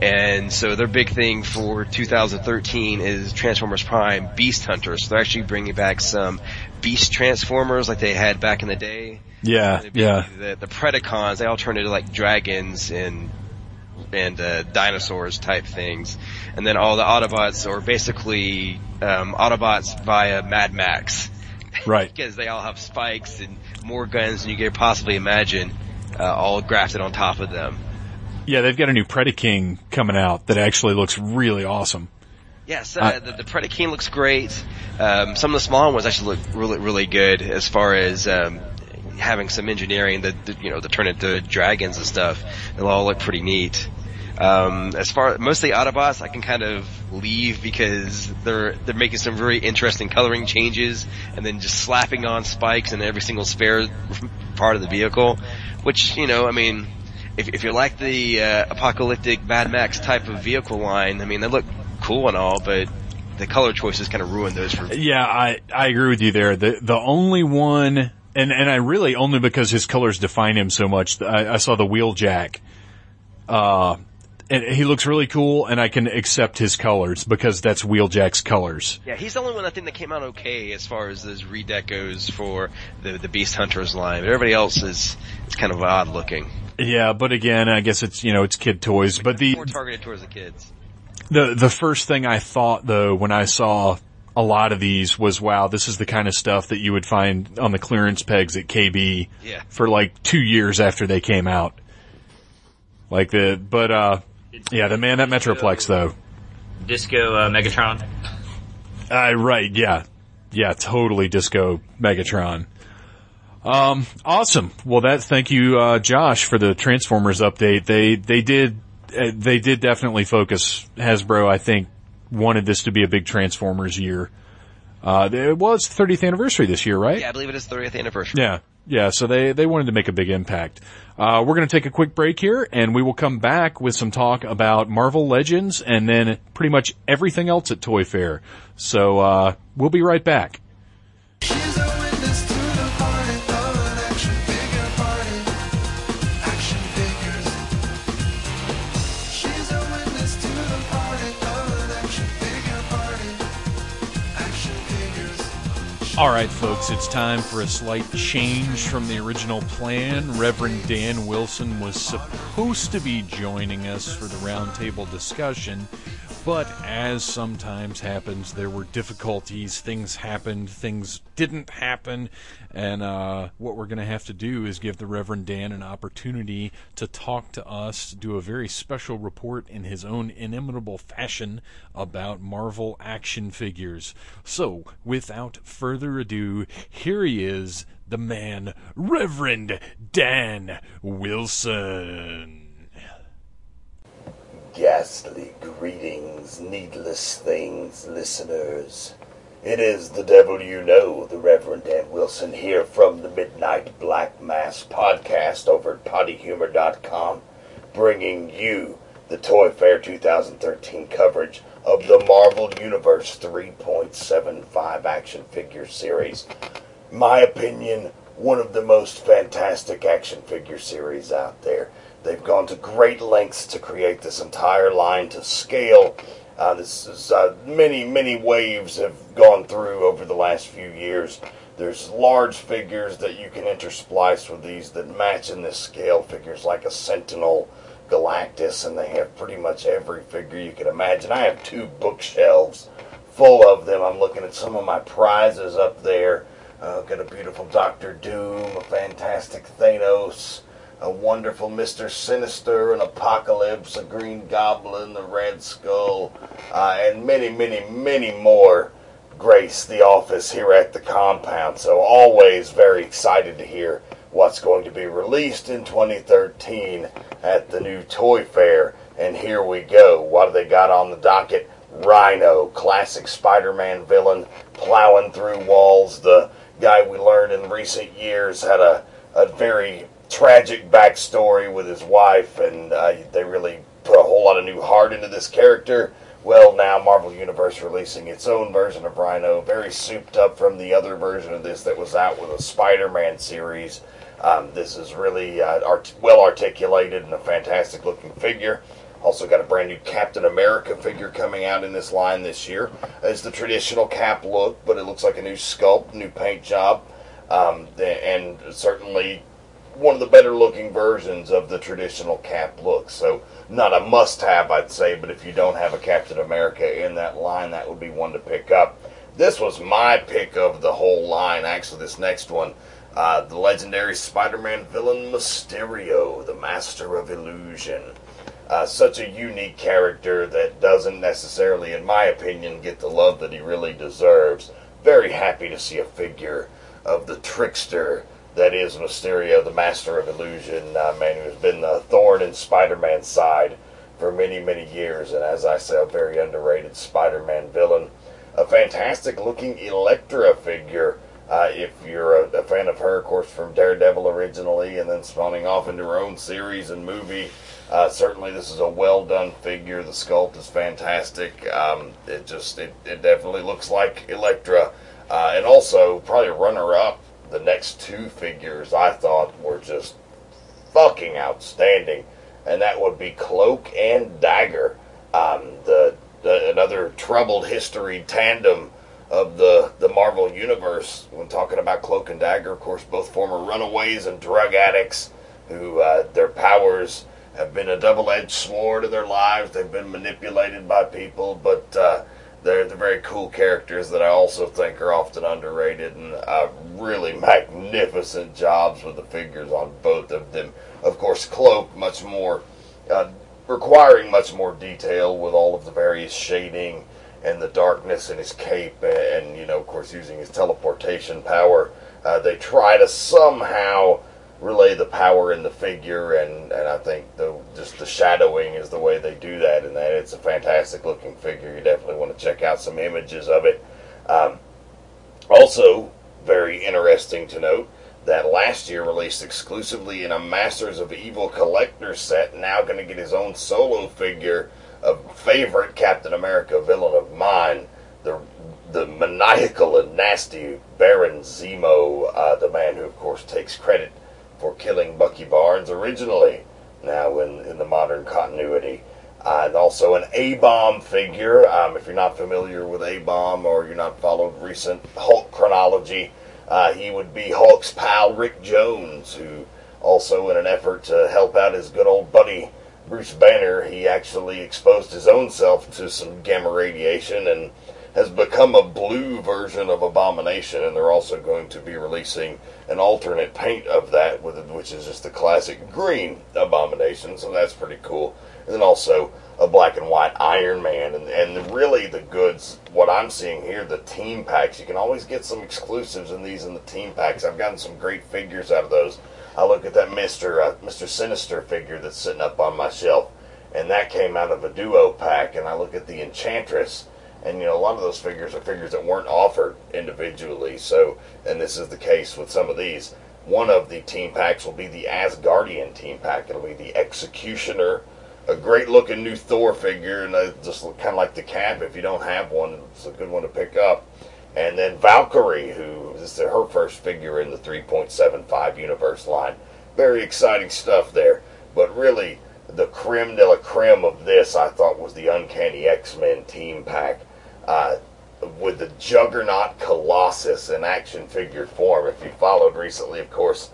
And so their big thing for 2013 is Transformers Prime Beast Hunters. So they're actually bringing back some Beast Transformers like they had back in the day. Yeah, yeah. The, the Predacons, they all turn into like dragons and and uh, dinosaurs type things, and then all the Autobots are basically um, Autobots via Mad Max Right. because they all have spikes and more guns than you could possibly imagine, uh, all grafted on top of them. Yeah, they've got a new Predaking coming out that actually looks really awesome. Yes, uh, I- the, the Predaking looks great. Um, some of the smaller ones actually look really, really good as far as um, having some engineering that, you know, to turn into dragons and stuff. They'll all look pretty neat. Um, as far most of the Autobots, I can kind of leave because they're they're making some very interesting coloring changes, and then just slapping on spikes in every single spare part of the vehicle. Which you know, I mean, if if you like the uh, apocalyptic Mad Max type of vehicle line, I mean, they look cool and all, but the color choices kind of ruin those for me. Yeah, I, I agree with you there. The, the only one, and, and I really only because his colors define him so much, I, I saw the Wheeljack. Uh, and he looks really cool and I can accept his colors because that's Wheeljack's colors. Yeah, he's the only one I think that came out okay as far as this redeck goes for the the Beast Hunters line. But everybody else is it's kind of odd looking. Yeah, but again, I guess it's, you know, it's kid toys, but the, More targeted towards the kids. The the first thing I thought though when I saw a lot of these was wow, this is the kind of stuff that you would find on the clearance pegs at KB Yeah. for like 2 years after they came out. Like the but uh yeah, the man that Metroplex though. Disco uh, Megatron. Uh right, yeah. Yeah, totally disco Megatron. Um awesome. Well that thank you uh Josh for the Transformers update. They they did uh, they did definitely focus Hasbro I think wanted this to be a big Transformers year. Uh it was the 30th anniversary this year, right? Yeah, I believe it is 30th anniversary. Yeah. Yeah, so they, they wanted to make a big impact. Uh, we're gonna take a quick break here and we will come back with some talk about Marvel Legends and then pretty much everything else at Toy Fair. So, uh, we'll be right back. Figures. Alright folks, it's time for a slight change from the original plan. Reverend Dan Wilson was supposed to be joining us for the roundtable discussion, But as sometimes happens, there were difficulties, things happened, things didn't happen, and uh, what we're going to have to do is give the Reverend Dan an opportunity to talk to us, do a very special report in his own inimitable fashion about Marvel action figures. So, without further ado, here he is, the man, Reverend Dan Wilson. Ghastly greetings, needless things, listeners. It is the devil you know, the Reverend Dan Wilson here from the Midnight Black Mass podcast over at pottyhumor.com, bringing you the Toy Fair 2013 coverage of the Marvel Universe 3.75 action figure series. My opinion, one of the most fantastic action figure series out there. They've gone to great lengths to create this entire line to scale. Uh, this is uh, many, many waves have gone through over the last few years. There's large figures that you can intersplice with these that match in this scale. Figures like a Sentinel, Galactus, and they have pretty much every figure you can imagine. I have two bookshelves full of them. I'm looking at some of my prizes up there. Uh, got a beautiful Doctor Doom, a fantastic Thanos, a wonderful Mr. Sinister, an Apocalypse, a Green Goblin, the Red Skull, uh, and many, many, many more grace the office here at the compound. So always very excited to hear what's going to be released in 2013 at the new Toy Fair. And here we go. What do they got on the docket? Rhino, classic Spider-Man villain, plowing through walls. The guy we learned in recent years had a, a very tragic backstory with his wife, and uh, they really put a whole lot of new heart into this character. Well, now Marvel Universe releasing its own version of Rhino, very souped up from the other version of this that was out with a Spider-Man series. Um, this is really uh, art- well articulated and a fantastic looking figure. Also got a brand new Captain America figure coming out in this line this year. It's the traditional Cap look, but it looks like a new sculpt, new paint job, um, and certainly one of the better looking versions of the traditional Cap look. So not a must have, I'd say, but if you don't have a Captain America in that line, that would be one to pick up. This was my pick of the whole line. Actually, this next one, uh, the legendary Spider-Man villain Mysterio, the Master of Illusion. Uh, such a unique character that doesn't necessarily, in my opinion, get the love that he really deserves. Very happy to see a figure of the trickster that is Mysterio, the Master of Illusion, uh, man who has been the thorn in Spider-Man's side for many, many years, and as I say, a very underrated Spider-Man villain. A fantastic looking Elektra figure. Uh, if you're a, a fan of her, of course, from Daredevil originally, and then spawning off into her own series and movie. Uh, certainly, this is a well done figure. The sculpt is fantastic. Um, it just, it, it definitely looks like Elektra. Uh, and also, probably runner up, the next two figures I thought were just fucking outstanding. And that would be Cloak and Dagger. Um, the, the another troubled history tandem of the the Marvel universe. When talking about Cloak and Dagger, of course, both former runaways and drug addicts who uh, their powers have been a double-edged sword in their lives. They've been manipulated by people, but uh, they're the very cool characters that I also think are often underrated and uh, really magnificent jobs with the figures on both of them. Of course, Cloak much more uh, requiring much more detail with all of the various shading and the darkness in his cape, and, you know, of course, using his teleportation power. Uh, they try to somehow relay the power in the figure, and, and I think the just the shadowing is the way they do that, and that it's a fantastic looking figure. You definitely want to check out some images of it. Um, also, very interesting to note that last year released exclusively in a Masters of Evil collector set, now going to get his own solo figure of favorite Captain America villain of mine, the the maniacal and nasty Baron Zemo, uh, the man who, of course, takes credit for killing Bucky Barnes originally, now in, in the modern continuity. Uh, and also an A-Bomb figure. Um, if you're not familiar with A-Bomb or you're not followed recent Hulk chronology, uh, he would be Hulk's pal Rick Jones, who also, in an effort to help out his good old buddy Bruce Banner, he actually exposed his own self to some gamma radiation and has become a blue version of Abomination, and they're also going to be releasing an alternate paint of that, which is just the classic green Abomination. So that's pretty cool. And then also a black and white Iron Man, and and really the goods. What I'm seeing here, the team packs. You can always get some exclusives in these in the team packs. I've gotten some great figures out of those. I look at that Mister uh, Mister Sinister figure that's sitting up on my shelf, and that came out of a duo pack. And I look at the Enchantress and you know, a lot of those figures are figures that weren't offered individually. So, and this is the case with some of these. One of the team packs will be the Asgardian team pack. It'll be the Executioner, a great looking new Thor figure, and uh, just look kind of like the Cap. If you don't have one, it's a good one to pick up. And then Valkyrie, who this is her first figure in the 3.75 universe line. Very exciting stuff there. But really, the creme de la creme of this, I thought, was the Uncanny X Men team pack uh, with the Juggernaut Colossus in action figure form. If you followed recently, of course,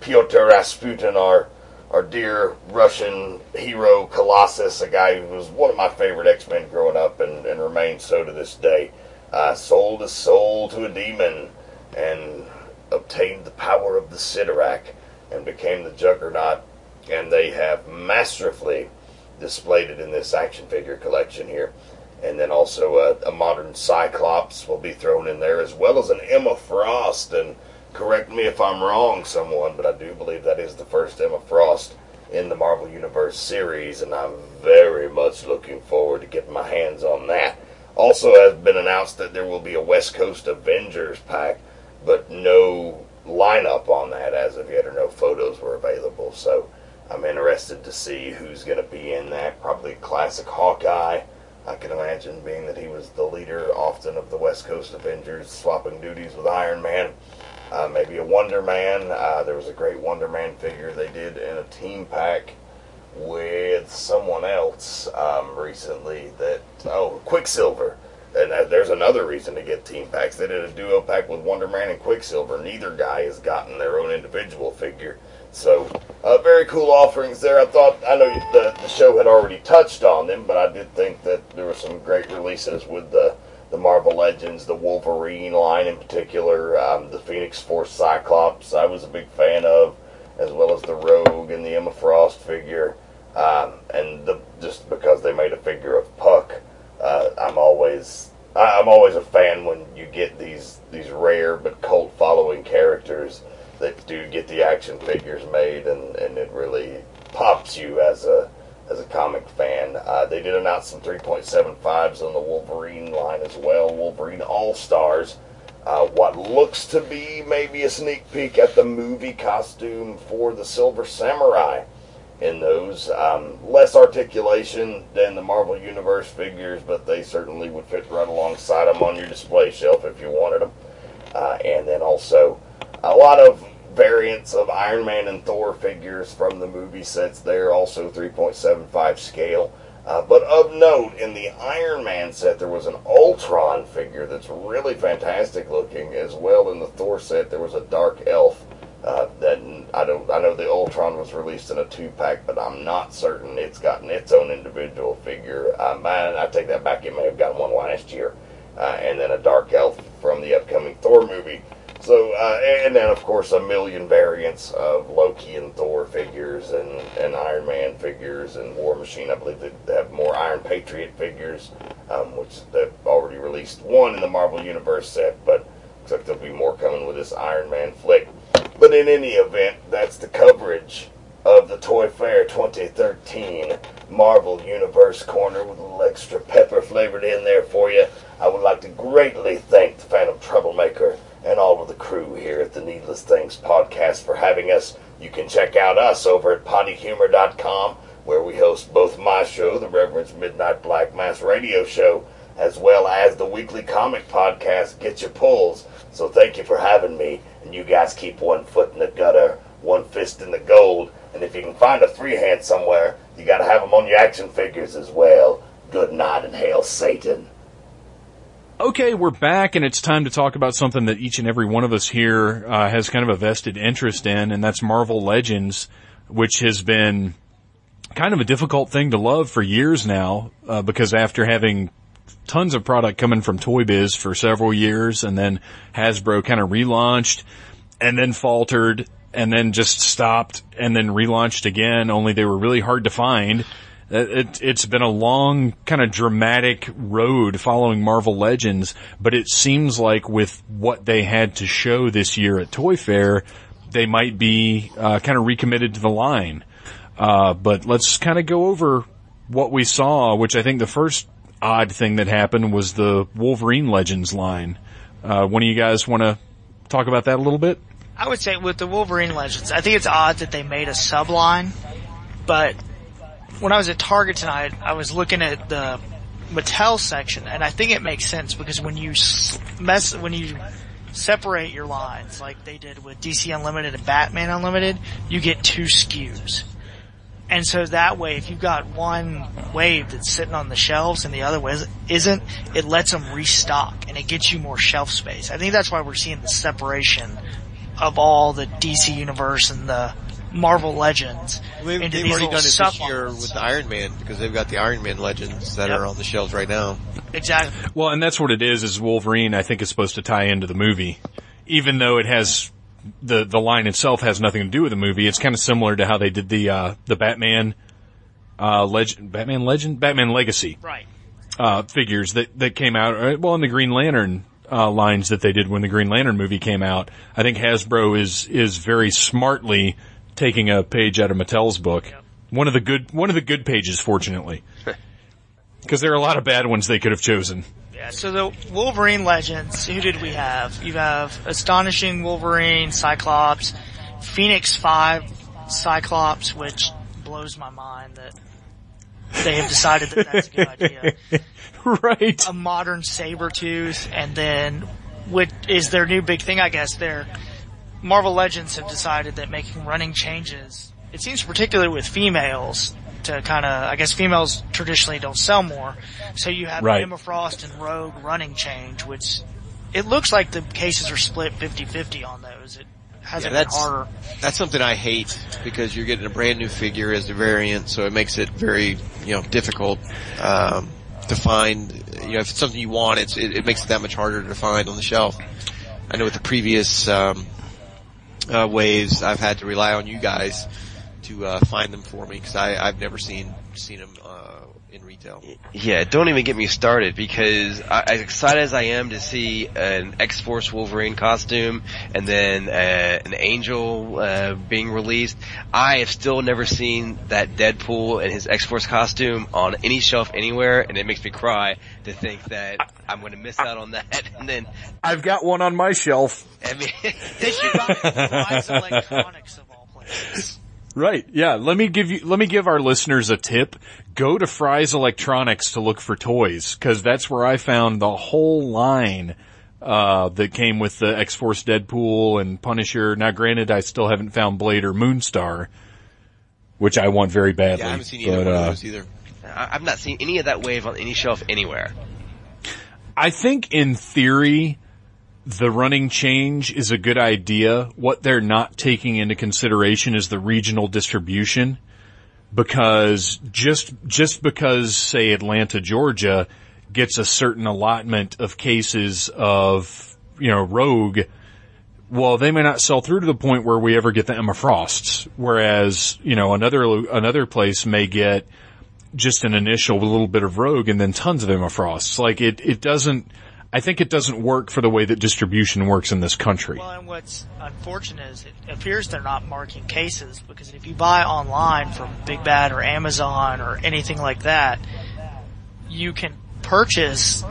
Pyotr Rasputin, our our dear Russian hero Colossus, a guy who was one of my favorite X Men growing up and, and remains so to this day, uh, sold his soul to a demon and obtained the power of the Cyttorak and became the Juggernaut. And they have masterfully displayed it in this action figure collection here. And then also a, a modern Cyclops will be thrown in there, as well as an Emma Frost. And correct me if I'm wrong, someone, but I do believe that is the first Emma Frost in the Marvel Universe series, and I'm very much looking forward to getting my hands on that. Also, has been announced that there will be a West Coast Avengers pack, but no lineup on that as of yet, or no photos were available. So I'm interested to see who's going to be in that. Probably classic Hawkeye. I can imagine, being that he was the leader often of the West Coast Avengers, swapping duties with Iron Man. Uh, maybe a Wonder Man. Uh, there was a great Wonder Man figure they did in a team pack with someone else um, recently. That oh, Quicksilver. And uh, there's another reason to get team packs. They did a duo pack with Wonder Man and Quicksilver. Neither guy has gotten their own individual figure. So, uh, very cool offerings there. I thought, I know the, the show had already touched on them, but I did think that there were some great releases with the, the Marvel Legends, the Wolverine line in particular, um, the Phoenix Force Cyclops, I was a big fan of, as well as the Rogue and the Emma Frost figure. Um, and the, just because they made a figure of Puck, uh, I'm always I- I'm always a fan when you get these these rare but cult following characters that do get the action figures made, and, and it really pops you as a as a comic fan. Uh, they did announce some 3.75s on the Wolverine line as well. Wolverine All Stars. Uh, what looks to be maybe a sneak peek at the movie costume for the Silver Samurai in those. Um, less articulation than the Marvel Universe figures, but they certainly would fit right alongside them on your display shelf if you wanted them. Uh, and then also a lot of variants of Iron Man and Thor figures from the movie sets there, also 3.75 scale. Uh, but of note, in the Iron Man set, there was an Ultron figure that's really fantastic looking. As well, in the Thor set, there was a Dark Elf uh, that I don't. I know the Ultron was released in a two pack, but I'm not certain it's gotten its own individual figure. I, I take that back. It may have gotten one last year, uh, and then a Dark Elf from the upcoming Thor movie. So, uh, and then of course a million variants of Loki and Thor figures, and, and Iron Man figures, and War Machine. I believe they have more Iron Patriot figures, um, which they've already released one in the Marvel Universe set, but looks like there'll be more coming with this Iron Man flick. But in any event, that's the coverage of the Toy Fair 2013 Marvel Universe Corner with a little extra pepper flavored in there for you. I would like to greatly thank the Phantom Troublemaker and all of the crew here at the Needless Things podcast for having us. You can check out us over at pottyhumor.com where we host both my show, the Reverend's Midnight Black Mass radio show, as well as the weekly comic podcast, Get Your Pulls. So thank you for having me, and you guys keep one foot in the gutter, one fist in the gold, and if you can find a three hand somewhere, you gotta have them on your action figures as well. Good night and hail Satan. Okay, we're back, and it's time to talk about something that each and every one of us here uh, has kind of a vested interest in, and that's Marvel Legends, which has been kind of a difficult thing to love for years now, uh, because after having tons of product coming from Toy Biz for several years and then Hasbro kind of relaunched and then faltered and then just stopped and then relaunched again, only they were really hard to find. It, it's been a long, kind of dramatic road following Marvel Legends, but it seems like with what they had to show this year at Toy Fair, they might be uh, kind of recommitted to the line. Uh, but let's kind of go over what we saw, which I think the first odd thing that happened was the Wolverine Legends line. Uh, one of you guys want to talk about that a little bit? I would say with the Wolverine Legends, I think it's odd that they made a subline, but when I was at Target tonight, I was looking at the Mattel section, and I think it makes sense because when you mess, when you separate your lines, like they did with DC Unlimited and Batman Unlimited, you get two SKUs. And so that way, if you've got one wave that's sitting on the shelves and the other one isn't, it lets them restock and it gets you more shelf space. I think that's why we're seeing the separation of all the DC universe and the Marvel Legends They've, into they've these already little done it this year sublines. with the Iron Man because they've got the Iron Man legends that Yep. are on the shelves right now. Exactly. Well, and that's what it is, is Wolverine, I think is supposed to tie into the movie. Even though it has, the, the line itself has nothing to do with the movie, it's kind of similar to how they did the, uh, the Batman, uh, legend, Batman Legend? Batman Legacy, Right. uh, figures that, that came out, uh, well, in the Green Lantern, uh, lines that they did when the Green Lantern movie came out. I think Hasbro is, is very smartly taking a page out of Mattel's book. One of the good, one of the good pages, fortunately. Cause there are a lot of bad ones they could have chosen. Yeah, so the Wolverine Legends, who did we have? You have Astonishing Wolverine, Cyclops, Phoenix 5 Cyclops, which blows my mind that they have decided that that's a good idea. right. A modern Sabretooth, and then what is their new big thing, I guess, their Marvel Legends have decided that making running changes, it seems particularly with females, to kind of, I guess females traditionally don't sell more. So you have Right. Emma Frost and Rogue running change, which it looks like the cases are split 50-50 on those. It hasn't Yeah, been that's- harder. That's something I hate because you're getting a brand new figure as a variant, so it makes it very, you know, difficult, um, to find, you know, if it's something you want, it's, it, it makes it that much harder to find on the shelf. I know with the previous, um, uh, waves, I've had to rely on you guys to, uh, find them for me because I've never seen, seen them, uh, in retail. Yeah, don't even get me started because I, as excited as I am to see an X-Force Wolverine costume and then uh, an Angel uh, being released, I have still never seen that Deadpool and his X-Force costume on any shelf anywhere, and it makes me cry to think that I'm going to miss out on that. And then, I've got one on my shelf. I mean, They should buy Fry's Electronics of all places. Right. Yeah. Let me give you, let me give our listeners a tip. Go to Fry's Electronics to look for toys, cause that's where I found the whole line, uh, that came with the X-Force Deadpool and Punisher. Now granted, I still haven't found Blade or Moonstar, which I want very badly. Yeah, I haven't seen either but, one uh, of those either. I've not seen any of that wave on any shelf anywhere. I think in theory, the running change is a good idea. What they're not taking into consideration is the regional distribution. Because just, just because say Atlanta, Georgia gets a certain allotment of cases of, you know, Rogue, well, they may not sell through to the point where we ever get the Emma Frosts. Whereas, you know, another, another place may get just an initial little bit of Rogue and then tons of Emma Frosts. Like it, it doesn't, I think it doesn't work for the way that distribution works in this country. Well, and what's unfortunate is it appears they're not marking cases because if you buy online from Big Bad or Amazon or anything like that, you can purchase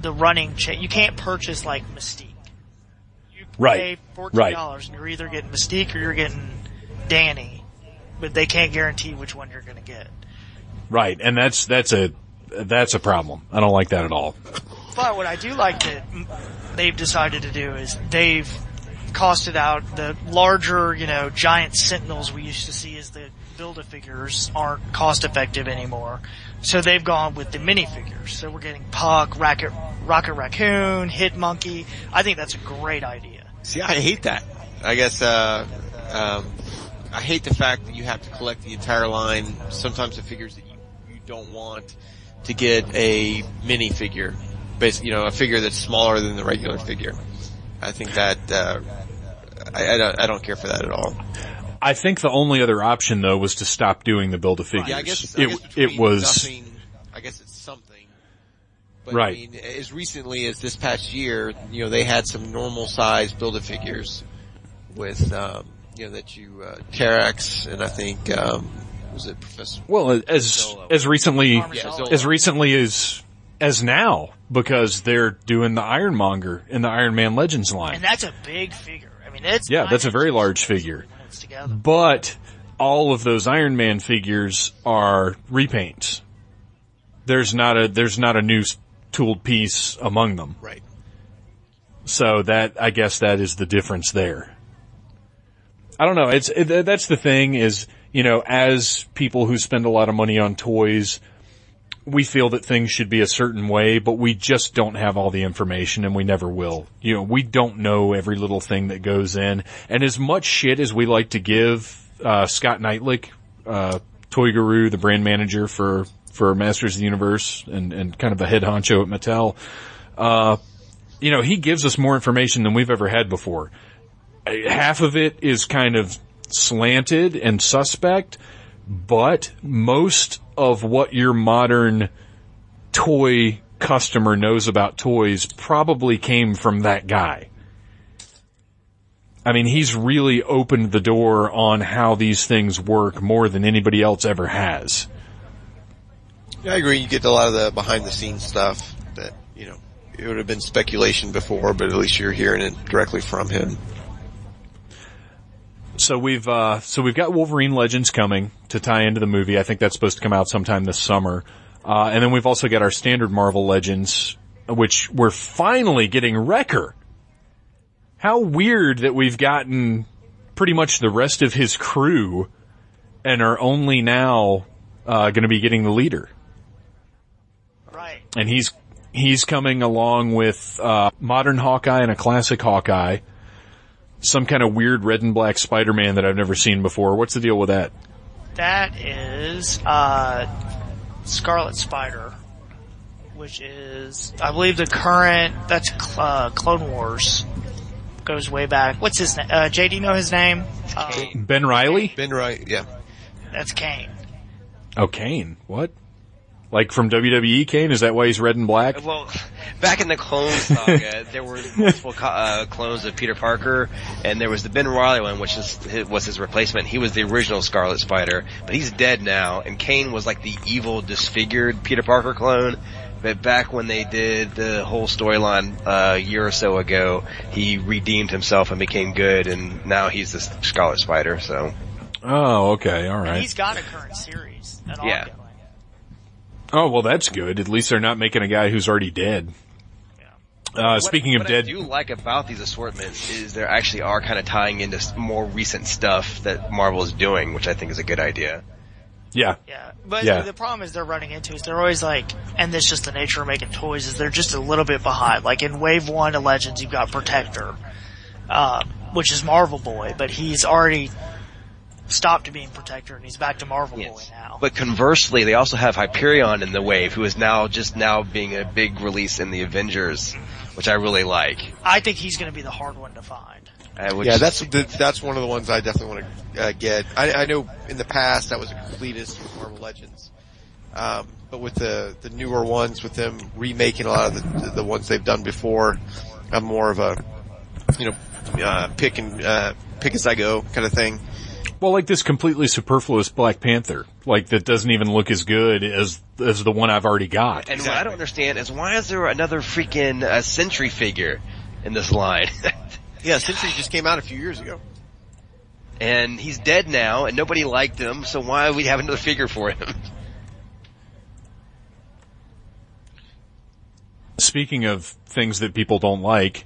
the running cha- You can't purchase like Mystique. You Right. pay fourteen Right. dollars and you're either getting Mystique or you're getting Danny, but they can't guarantee which one you're going to get. Right. And that's, that's a, that's a problem. I don't like that at all. But what I do like that they've decided to do is they've costed out the larger, you know, giant sentinels we used to see as the Build-A-Figures aren't cost effective anymore. So they've gone with the minifigures. So we're getting Puck, Rocket, Rocket Raccoon, Hit Monkey. I think that's a great idea. See, I hate that. I guess, uh, um, I hate the fact that you have to collect the entire line. Sometimes the figures that you, you don't want to get a mini figure, basically, you know, a figure that's smaller than the regular figure. I think that uh, I, I don't I don't care for that at all. I think the only other option though was to stop doing the build a figures. Yeah, I guess, I it guess it was nothing. I guess it's something. But Right. I mean, as recently as this past year, you know, they had some normal size build a figures with, um, you know, that you uh, Terrax and I think um, was it Professor? well as as recently Yeah, as recently as as now because they're doing the Ironmonger in the Iron Man Legends line. And that's a big figure. I mean, it's Yeah, that's a very large figure. when it's together. But all of those Iron Man figures are repaints. There's not a there's not a new s- tooled piece among them. Right. So that I guess that is the difference there. I don't know. It's it, that's the thing is you know as people who spend a lot of money on toys, we feel that things should be a certain way, but we just don't have all the information and we never will. You know, we don't know every little thing that goes in. And as much shit as we like to give, uh, Scott Neitlich, uh, Toy Guru, the brand manager for, for Masters of the Universe and, and kind of a head honcho at Mattel, uh, you know, he gives us more information than we've ever had before. Half of it is kind of slanted and suspect, but most of what your modern toy customer knows about toys probably came from that guy. I mean, he's really opened the door on how these things work more than anybody else ever has. Yeah, I agree. You get a lot of the behind the scenes stuff that you know it would have been speculation before, but at least you're hearing it directly from him. So we've uh, so we've got Wolverine Legends coming to tie into the movie. I think that's supposed to come out sometime this summer. Uh, and then we've also got our standard Marvel Legends, which we're finally getting Wrecker. How weird that we've gotten pretty much the rest of his crew and are only now uh, going to be getting the leader. Right. And he's he's coming along with uh, modern Hawkeye and a classic Hawkeye. Some kind of weird red and black Spider-Man that I've never seen before. What's the deal with that? That is uh, Scarlet Spider, which is, I believe, the current. That's Cl- uh, Clone Wars. Goes way back. What's his name? Uh, Jay, do you know his name? Uh, Ben Reilly? Ben Reilly. yeah. that's Kaine. Oh, Kaine. What? Like from WWE Kane? Is that why he's red and black? Well, back in the Clone Saga, there were multiple co- uh, clones of Peter Parker, and there was the Ben Reilly one, which is, was his replacement. He was the original Scarlet Spider, but he's dead now, and Kaine was like the evil, disfigured Peter Parker clone. But back when they did the whole storyline uh, a year or so ago, he redeemed himself and became good, and now he's the Scarlet Spider. So Oh, okay. all right. And he's got a current series. An Yeah. ongoing. Oh, well, that's good. At least they're not making a guy who's already dead. Uh, speaking what, of what dead, I do like about these assortments is there actually are kind of tying into more recent stuff that Marvel is doing, which I think is a good idea. yeah. Yeah, but Yeah. the problem is they're running into is they're always like, and this just the nature of making toys is they're just a little bit behind. Like in Wave One of Legends, you've got Protector, uh, which is Marvel Boy, but he's already stopped being Protector and he's back to Marvel Boy now. But conversely, they also have Hyperion in the wave, who is now just now being a big release in the Avengers, which I really like. I think he's going to be the hard one to find. Uh, Yeah, that's the, that's one of the ones I definitely want to uh, get. I, I know in the past that was a completist with Marvel Legends, um, but with the the newer ones, with them remaking a lot of the the ones they've done before, I'm more of a you know uh, pick and uh, pick as I go kind of thing. Well, like this completely superfluous Black Panther, like that doesn't even look as good as as the one I've already got. And what I don't understand is why is there another freaking uh, Sentry figure in this line? Yeah, Sentry just came out a few years ago. and he's dead now, and nobody liked him, so why would we have another figure for him? Speaking of things that people don't like,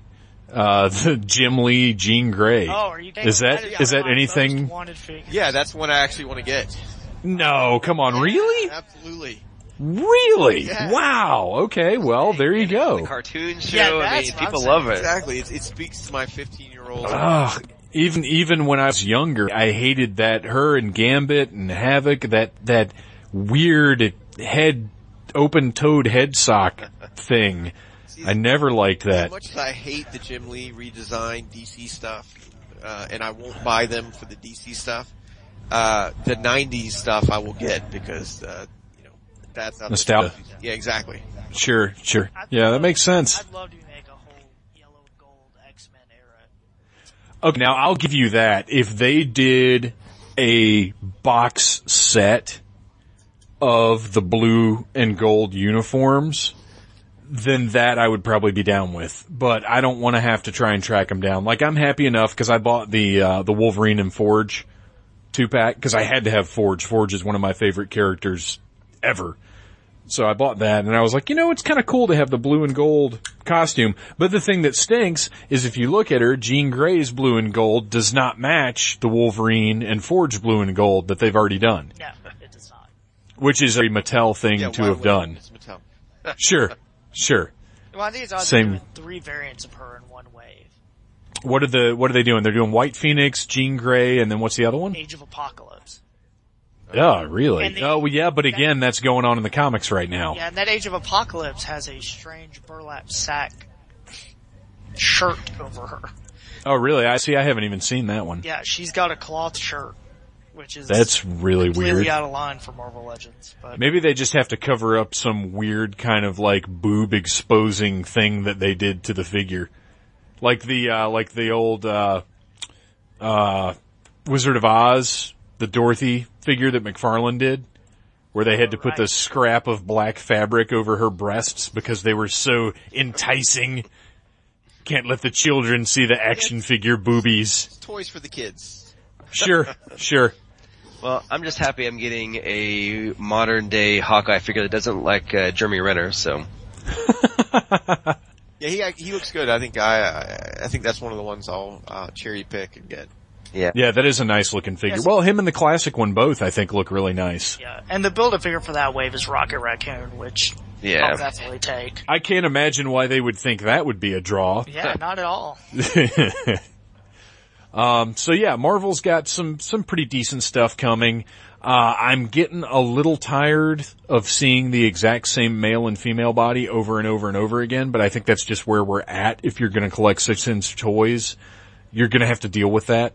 uh, the Jim Lee, Jean Grey. Oh, are you? Is that yeah, is that anything? Wanted figure. Yeah, that's one I actually want to get. No, come on, really, Absolutely. really? Yeah. Wow. Okay, well there you The go. cartoon show, Yeah, I that's mean, people saying. love it. Exactly. It, it speaks to my 15 year old. Ugh. Even even when I was younger, I hated that her and Gambit and Havoc that that weird head open toed head sock thing. I never liked that. As much as I hate the Jim Lee redesigned DC stuff, uh, and I won't buy them for the DC stuff, uh, the 90s stuff I will get because, uh, you know, that's not Nostalgia. Yeah, exactly. Sure, sure. Yeah, that makes sense. I'd love to make a whole yellow and gold X-Men era. Okay, now I'll give you that. If they did a box set of the blue and gold uniforms, then that I would probably be down with. But I don't want to have to try and track them down. Like I'm happy enough because I bought the uh, the Wolverine and Forge two pack because I had to have Forge. Forge is one of my favorite characters ever. So I bought that and I was like, you know, it's kind of cool to have the blue and gold costume. But the thing that stinks is if you look at her, Jean Grey's blue and gold does not match the Wolverine and Forge blue and gold that they've already done, No, it does not. which is a Mattel thing Yeah, to have done. it's Mattel. Sure, sure. Well, I think it's odd Same- three variants of her in one wave. What are the, what are they doing? They're doing White Phoenix, Jean Grey, and then what's the other one? Age of Apocalypse. Oh, really? Oh, well, yeah, but again, that's going on in the comics right now. Yeah, and that Age of Apocalypse has a strange burlap sack shirt over her. Oh, really? I see. I haven't even seen that one. Yeah, she's got a cloth shirt, which is That's really weird. out of line for Marvel Legends. But Maybe they just have to cover up some weird kind of like boob exposing thing that they did to the figure. Like the, uh, like the old, uh, uh, Wizard of Oz, the Dorothy figure that McFarlane did, where they had to put the scrap of black fabric over her breasts because they were so enticing. Can't let the children see the action figure boobies. Toys for the kids. Sure, sure. Well, I'm just happy I'm getting a modern day Hawkeye figure that doesn't like uh, Jeremy Renner. So Yeah, he he looks good. I think I I, I think that's one of the ones I'll uh, cherry pick and get. yeah, Yeah, that is a nice looking figure. Yes. Well, him and the classic one both, I think, look really nice. yeah, and the build a figure for that wave is Rocket Raccoon, which yeah. I'll definitely take. I can't imagine why they would think that would be a draw. Yeah, not at all. um, so yeah, Marvel's got some, some pretty decent stuff coming. Uh, I'm getting a little tired of seeing the exact same male and female body over and over and over again, but I think that's just where we're at. If you're gonna collect six inch toys, you're gonna have to deal with that.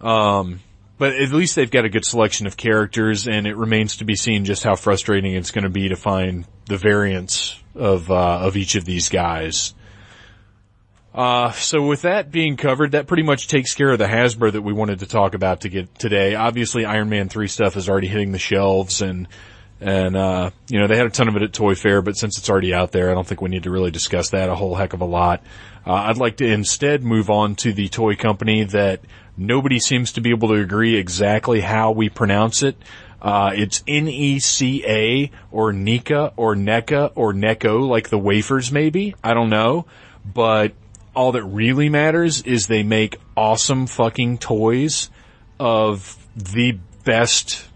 Um, but at least they've got a good selection of characters and it remains to be seen just how frustrating it's gonna be to find the variants of, uh, of each of these guys. Uh, so with that being covered, that pretty much takes care of the Hasbro that we wanted to talk about to get today. Obviously Iron Man 3 stuff is already hitting the shelves and, and, uh, you know, they had a ton of it at Toy Fair, but since it's already out there, I don't think we need to really discuss that a whole heck of a lot. Uh, I'd like to instead move on to the toy company that nobody seems to be able to agree exactly how we pronounce it. Uh, it's N-E-C-A or Nika or NECA or Necco, like the wafers maybe. I don't know. But all that really matters is they make awesome fucking toys of the best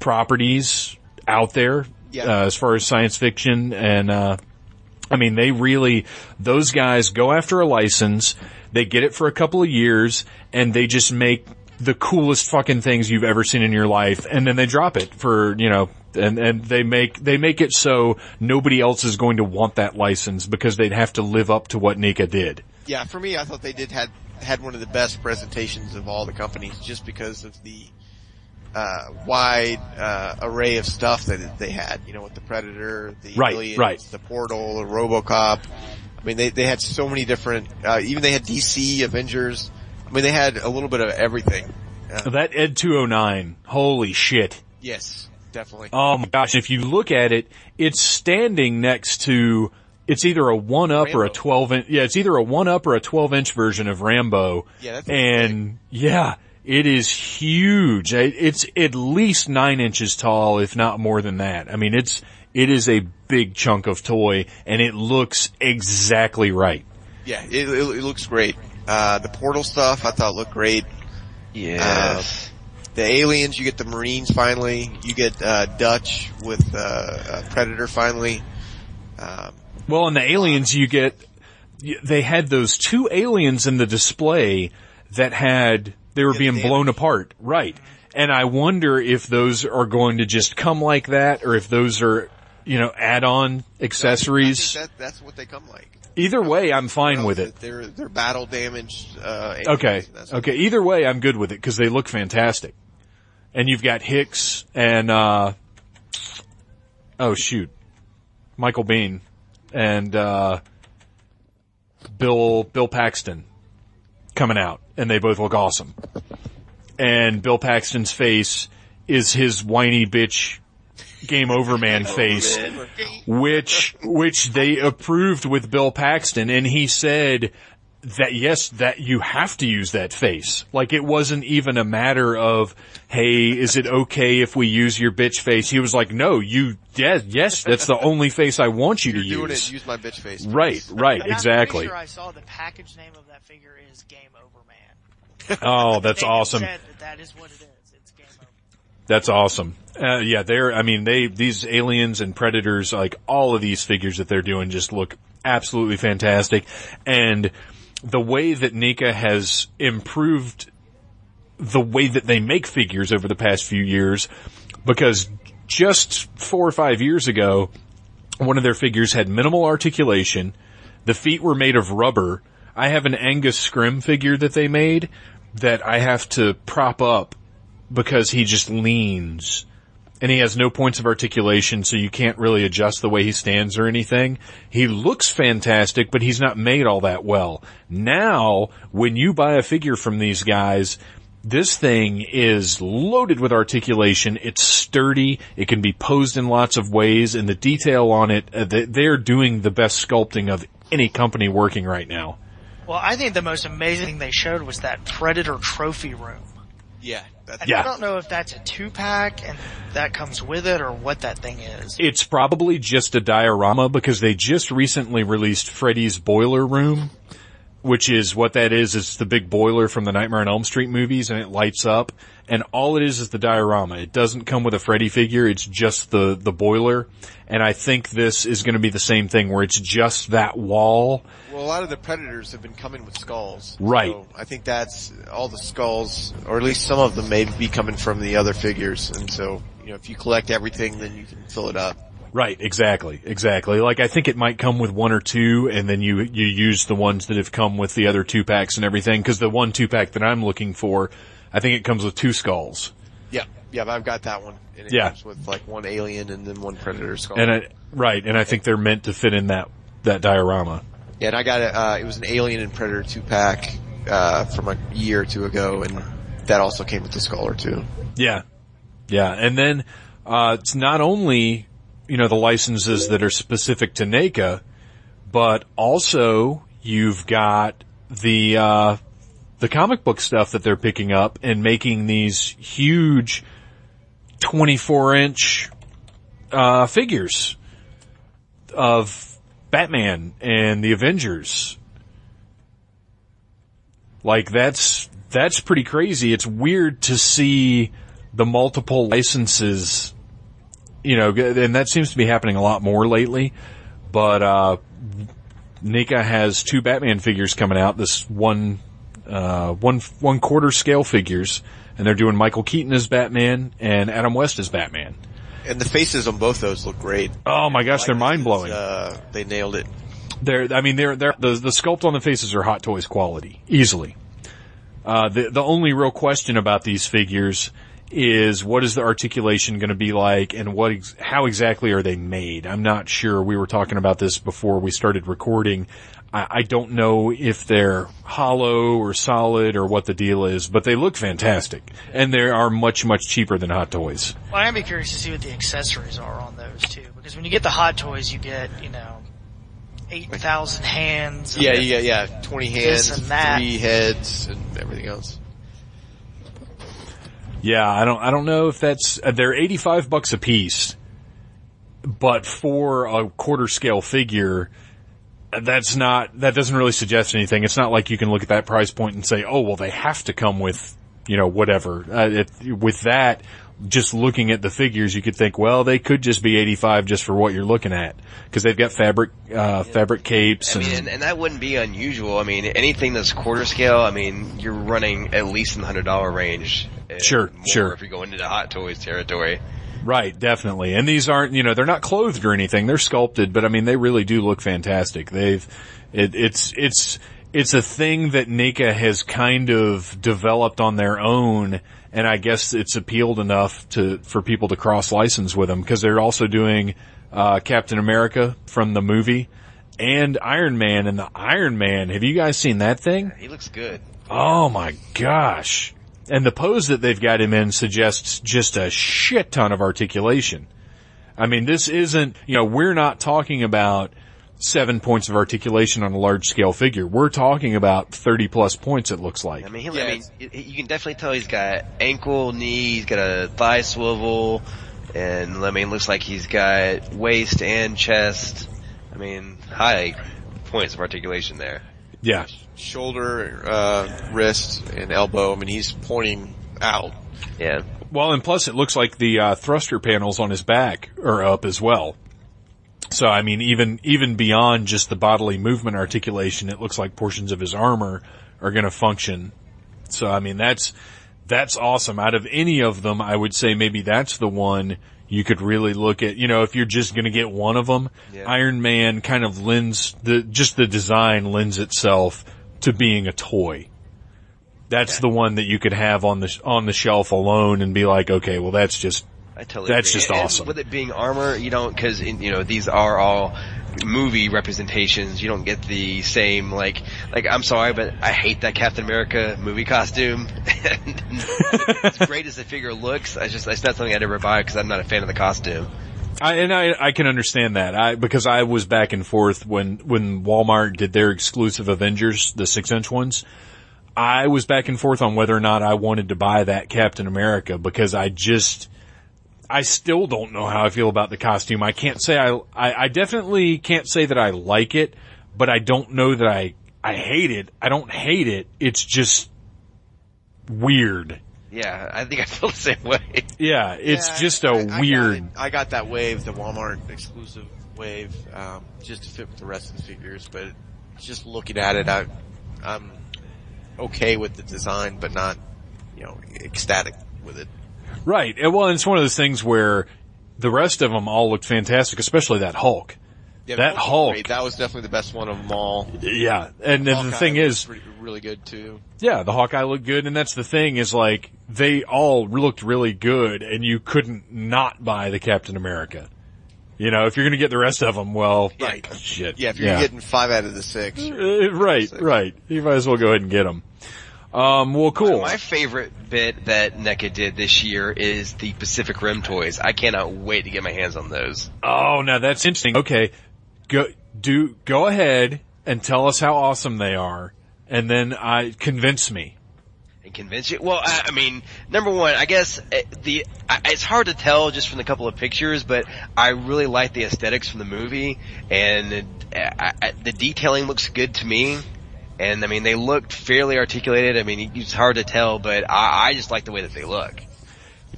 properties out there Yeah. uh, as far as science fiction and uh, I mean they really those guys go after a license they get it for a couple of years and they just make the coolest fucking things you've ever seen in your life and then they drop it for you know and and they make they make it so nobody else is going to want that license because they'd have to live up to what NECA did Yeah, for me, I thought they did had had one of the best presentations of all the companies, just because of the uh, wide uh, array of stuff that they had. You know, with the Predator, the Right, Aliens, right. the Portal, the RoboCop. I mean, they they had so many different. Uh, even they had DC Avengers. I mean, they had a little bit of everything. Uh, that Ed 209 holy shit yes, definitely. Oh my gosh, if you look at it, it's standing next to, it's either a 1 up or a 12 inch, yeah, it's either a 1 up or a 12 inch version of Rambo. Yeah, that's And yeah, it is huge. It's at least 9 inches tall, if not more than that. I mean, it's, it is a big chunk of toy and it looks exactly right. Yeah, it, it, it looks great. Uh, the Portal stuff I thought looked great. yeah. The aliens, you get the Marines finally. You get uh, Dutch with uh, uh, Predator finally. Um, Well, in the aliens, you get they had those two aliens in the display that had they were being blown apart, right? And I wonder if those are going to just come like that, or if those are you know add-on accessories. That, that's what they come like. Either way, I'm fine with it. They're they're battle damaged. Uh, Okay. aliens, that's what- Okay. Either way, I'm good with it because they look fantastic. And you've got Hicks and, uh, oh shoot, Michael Biehn and, uh, Bill, Bill Paxton coming out and they both look awesome. And Bill Paxton's face is his whiny bitch game over man face which which they approved with Bill Paxton, and he said that yes, that you have to use that face. Like it wasn't even a matter of, hey, is it okay if we use your bitch face? He was like, no, you, yes, yes, that's the only face I want you to You're doing use. it. Use my bitch face. Right, right, And I'm exactly. pretty sure I saw the package name of that figure is Game Over Man. Oh, that's awesome. Said that, that is what it is. It's Game Over. That's awesome. Uh, yeah, they're, I mean, they, these aliens and predators, like all of these figures that they're doing just look absolutely fantastic. And the way that NECA has improved the way that they make figures over the past few years, because just four or five years ago, one of their figures had minimal articulation. The feet were made of rubber. I have an Angus Scrimm figure that they made that I have to prop up because he just leans and he has no points of articulation so you can't really adjust the way he stands or anything. He looks fantastic, but he's not made all that well. Now, when you buy a figure from these guys, this thing is loaded with articulation. It's sturdy. It can be posed in lots of ways and the detail on it, uh, they- they're doing the best sculpting of any company working right now. Well, I think the most amazing thing they showed was that Predator trophy room. Yeah. That's, And Yeah. I don't know if that's a two pack and that comes with it or what that thing is. It's probably just a diorama because they just recently released Freddy's Boiler Room, which is what that is. It's the big boiler from the Nightmare on Elm Street movies and it lights up and all it is is the diorama. It doesn't come with a Freddy figure. It's just the, the boiler. And I think this is going to be the same thing where it's just that wall. Well, a lot of the predators have been coming with skulls. Right. So I think that's all the skulls, or at least some of them may be coming from the other figures. And so, you know, if you collect everything, then you can fill it up. Right, exactly, exactly. Like I think it might come with one or two and then you, you use the ones that have come with the other two packs and everything cause the one two pack that I'm looking for, I think it comes with two skulls. Yeah. Yeah, but I've got that one. And it Yeah. comes with like one alien and then one predator skull. And I, right, and I think they're meant to fit in that, that diorama. yeah, and I got it, uh, it was an alien and predator two pack, uh, from a year or two ago and that also came with the skull or two. Yeah. Yeah. And then, uh, it's not only, you know, the licenses that are specific to NECA, but also you've got the, uh, the comic book stuff that they're picking up and making these huge 24 inch, uh, figures of Batman and the Avengers. Like that's, that's pretty crazy. It's weird to see the multiple licenses, you know, and that seems to be happening a lot more lately. But, uh, NECA has two Batman figures coming out. This one, uh, one, one quarter scale figures. And they're doing Michael Keaton as Batman and Adam West as Batman. And the faces on both those look great. Oh my gosh, they're mind blowing. Uh, they nailed it. They're, I mean, they're, they're, the, the sculpt on the faces are Hot Toys quality, easily. Uh, the, the only real question about these figures is what is the articulation going to be like and what, ex- how exactly are they made? I'm not sure. We were talking about this before we started recording. I, I don't know if they're hollow or solid or what the deal is, but they look fantastic. And they are much, much cheaper than Hot Toys. Well, I'm be curious to see what the accessories are on those too, because when you get the hot toys, you get you know eight thousand hands. and Yeah, yeah, yeah. Twenty This hands, and that. three heads, and everything else. Yeah, I don't, I don't know if that's, uh, they're 85 bucks a piece, but for a quarter scale figure, that's not, that doesn't really suggest anything. It's not like you can look at that price point and say, oh, well, they have to come with you know, whatever. Uh, it, with that, just looking at the figures, you could think, well, they could just be 85 just for what you're looking at. Cause they've got fabric, uh, fabric capes I and, mean, and, and that wouldn't be unusual. I mean, anything that's quarter scale, I mean, you're running at least in the hundred dollar range. Sure, sure. If you go into the hot toys territory, Right, definitely. And these aren't, you know, they're not clothed or anything. They're sculpted, but I mean, they really do look fantastic. They've, it, it's, it's, it's a thing that NECA has kind of developed on their own. And I guess it's appealed enough to, for people to cross license with them because they're also doing, uh, Captain America from the movie and Iron Man and the Iron Man. Have you guys seen that thing? he looks good. Oh my gosh. And the pose that they've got him in suggests just a shit ton of articulation. I mean, this isn't, you know, we're not talking about seven points of articulation on a large scale figure. We're talking about 30 plus points it looks like. I mean, he, Yeah, I mean, it's- it- it- you can definitely tell he's got ankle, knee, he's got a thigh swivel, and I mean, looks like he's got waist and chest. I mean, high points of articulation there. Yeah. Shoulder, uh, wrist, and elbow. I mean, he's pointing out. Yeah. Well, and plus it looks like the uh, thruster panels on his back are up as well. So I mean, even even beyond just the bodily movement articulation, it looks like portions of his armor are going to function. So I mean, that's that's awesome. Out of any of them, I would say maybe that's the one you could really look at. You know, if you're just going to get one of them, Yeah. Iron Man kind of lends the just the design lends itself to being a toy. That's the one that you could have on the on the shelf alone and be like, okay, well that's just I totally That's agree. just And awesome. With it being armor, you don't, cause, you know, these are all movie representations. You don't get the same, like, like, I'm sorry, but I hate that Captain America movie costume. as great as the figure looks, I just, it's not something I'd ever buy because I'm not a fan of the costume. I, and I, I can understand that. I, because I was back and forth when, when Walmart did their exclusive Avengers, the six inch ones. I was back and forth on whether or not I wanted to buy that Captain America because I just, I still don't know how I feel about the costume. I can't say I, I, I definitely can't say that I like it, but I don't know that I, I hate it. I don't hate it. It's just weird. Yeah, I think I feel the same way. Yeah, it's Yeah, just a I- I got weird. it. I got that wave, the Walmart exclusive wave, um, just to fit with the rest of the figures. But just looking at it, I, I'm okay with the design, but not, you know, ecstatic with it. Right. Well, it's one of those things where the rest of them all looked fantastic, especially that Hulk. Yeah, That was Hulk. great. That was definitely the best one of them all. Yeah. And, then the thing is, pretty- really good too. yeah, the Hawkeye looked good, and that's the thing is like, they all looked really good, and you couldn't not buy the Captain America. You know, if you're gonna get the rest of them, well, Right. shit. Yeah, if you're getting five out of the six. Uh, right, right. You might as well go ahead and get them. Um, well, cool. My favorite bit that NECA did this year is the Pacific Rim toys. I cannot wait to get my hands on those. Oh, now that's interesting. Okay, go do go ahead and tell us how awesome they are, and then I convince me. and convince you. Well, I, I mean, number one, I guess eh, the I, it's hard to tell just from the couple of pictures, but I really like the aesthetics from the movie, and I, I, the detailing looks good to me. And I mean, they looked fairly articulated. I mean, it's hard to tell, but I, I just like the way that they look.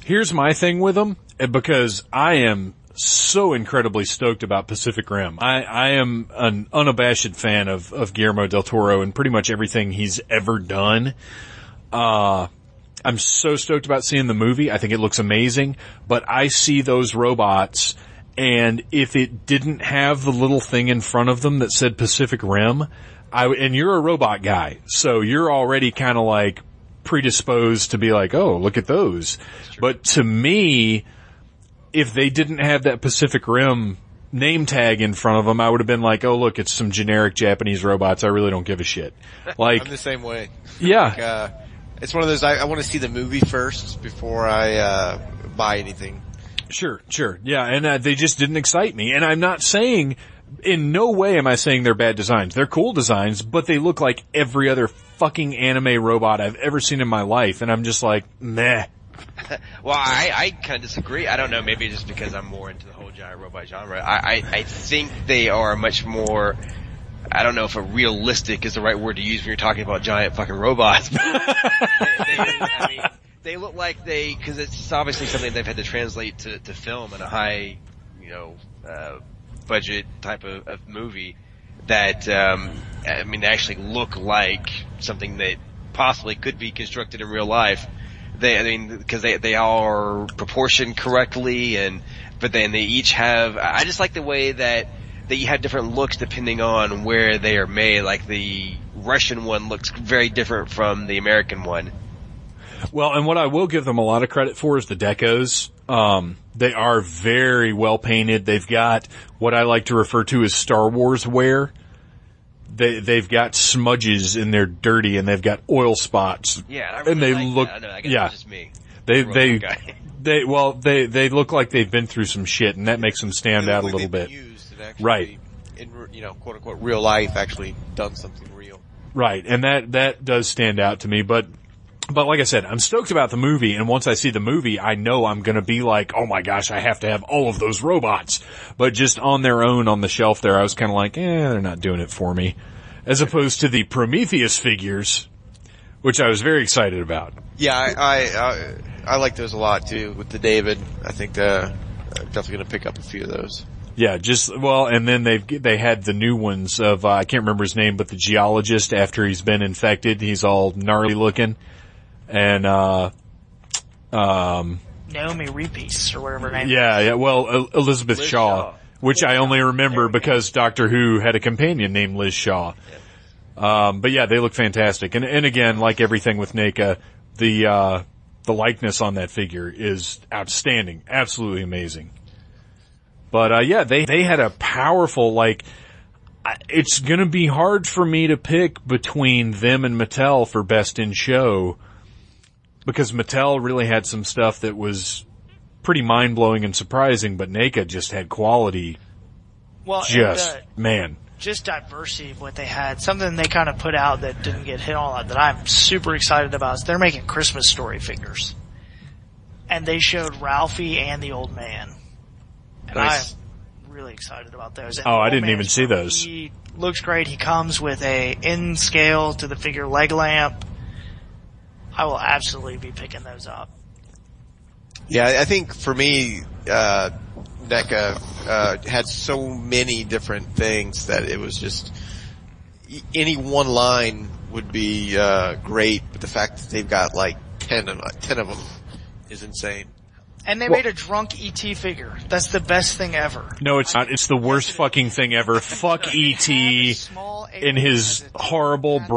Here's my thing with them, eh, because I am so incredibly stoked about Pacific Rim. I, I am an unabashed fan of, of Guillermo del Toro and pretty much everything he's ever done. Uh, I'm so stoked about seeing the movie. I think it looks amazing, but I see those robots and if it didn't have the little thing in front of them that said Pacific Rim, I, and you're a robot guy, so you're already kind of like predisposed to be like, oh, look at those. But to me, if they didn't have that Pacific Rim name tag in front of them, I would have been like, oh look, it's some generic Japanese robots. I really don't give a shit. Like, I'm the same way. yeah, Uh, it's one of those, I, I want to see the movie first before I, uh, buy anything. Sure, sure. Yeah, and uh, they just didn't excite me. And I'm not saying, in no way am I saying they're bad designs. They're cool designs, but they look like every other fucking anime robot I've ever seen in my life. And I'm just like, meh. Well, I, I kind of disagree. I don't know, maybe just because I'm more into the whole giant robot genre. I, I, I think they are much more, I don't know if a realistic is the right word to use when you're talking about giant fucking robots. but they, they, I mean, they look like they, cause it's obviously something they've had to translate to, to film in a high, you know, uh, budget type of, of movie that, um, I mean, they actually look like something that possibly could be constructed in real life. They, I mean, cause they, they are proportioned correctly and, but then they each have, I just like the way that that you have different looks depending on where they are made. Like the Russian one looks very different from the American one. Well, and what I will give them a lot of credit for is the decos. Um, they are very well painted. They've got what I like to refer to as Star Wars wear. They they've got smudges and they're dirty and they've got oil spots. Yeah, I really and they like look That. I yeah. just me. They they they well they they look like they've been through some shit and that makes them stand out a little bit. and actually, Right. In you know, quote unquote, real life, actually done something real. Right, and that that does stand out to me, but but like I said, I'm stoked about the movie, and once I see the movie, I know I'm gonna be like, oh my gosh, I have to have all of those robots. But just on their own on the shelf there, I was kind of like, eh, they're not doing it for me. As opposed to the Prometheus figures, which I was very excited about. Yeah, I, I, I, I like those a lot too with the David. I think, uh, I'm definitely gonna pick up a few of those. Yeah, just well, and then they've they had the new ones of uh, I can't remember his name, but the geologist after he's been infected, he's all gnarly looking, and uh, um, Noomi Rapace or whatever her name. Yeah, yeah. Well, El- Elizabeth Liz Shaw, Shaw. which I only remember because Doctor Who had a companion named Liz Shaw. Um, but yeah, they look fantastic. And, and again, like everything with NECA, the, uh, the likeness on that figure is outstanding. Absolutely amazing. But, uh, yeah, they, they had a powerful, like, it's gonna be hard for me to pick between them and Mattel for best in show because Mattel really had some stuff that was pretty mind blowing and surprising, but NECA just had quality. Well, Just and, uh, man, just diversity of what they had. Something they kind of put out that didn't get hit on a lot that I'm super excited about is they're making Christmas story figures. And they showed Ralphie and the old man. And Nice. I'm really excited about those. And Oh, I didn't even see those. He looks great. He comes with a in scale to the figure leg lamp. I will absolutely be picking those up. Yeah, I think for me, uh, NECA, uh, had so many different things that it was just, any one line would be, uh, great, but the fact that they've got like 10 of, 10 of them is insane. And they made a drunk ET figure. That's the best thing ever. no, it's not. It's the worst fucking thing ever. Fuck ET. in his a horrible conversation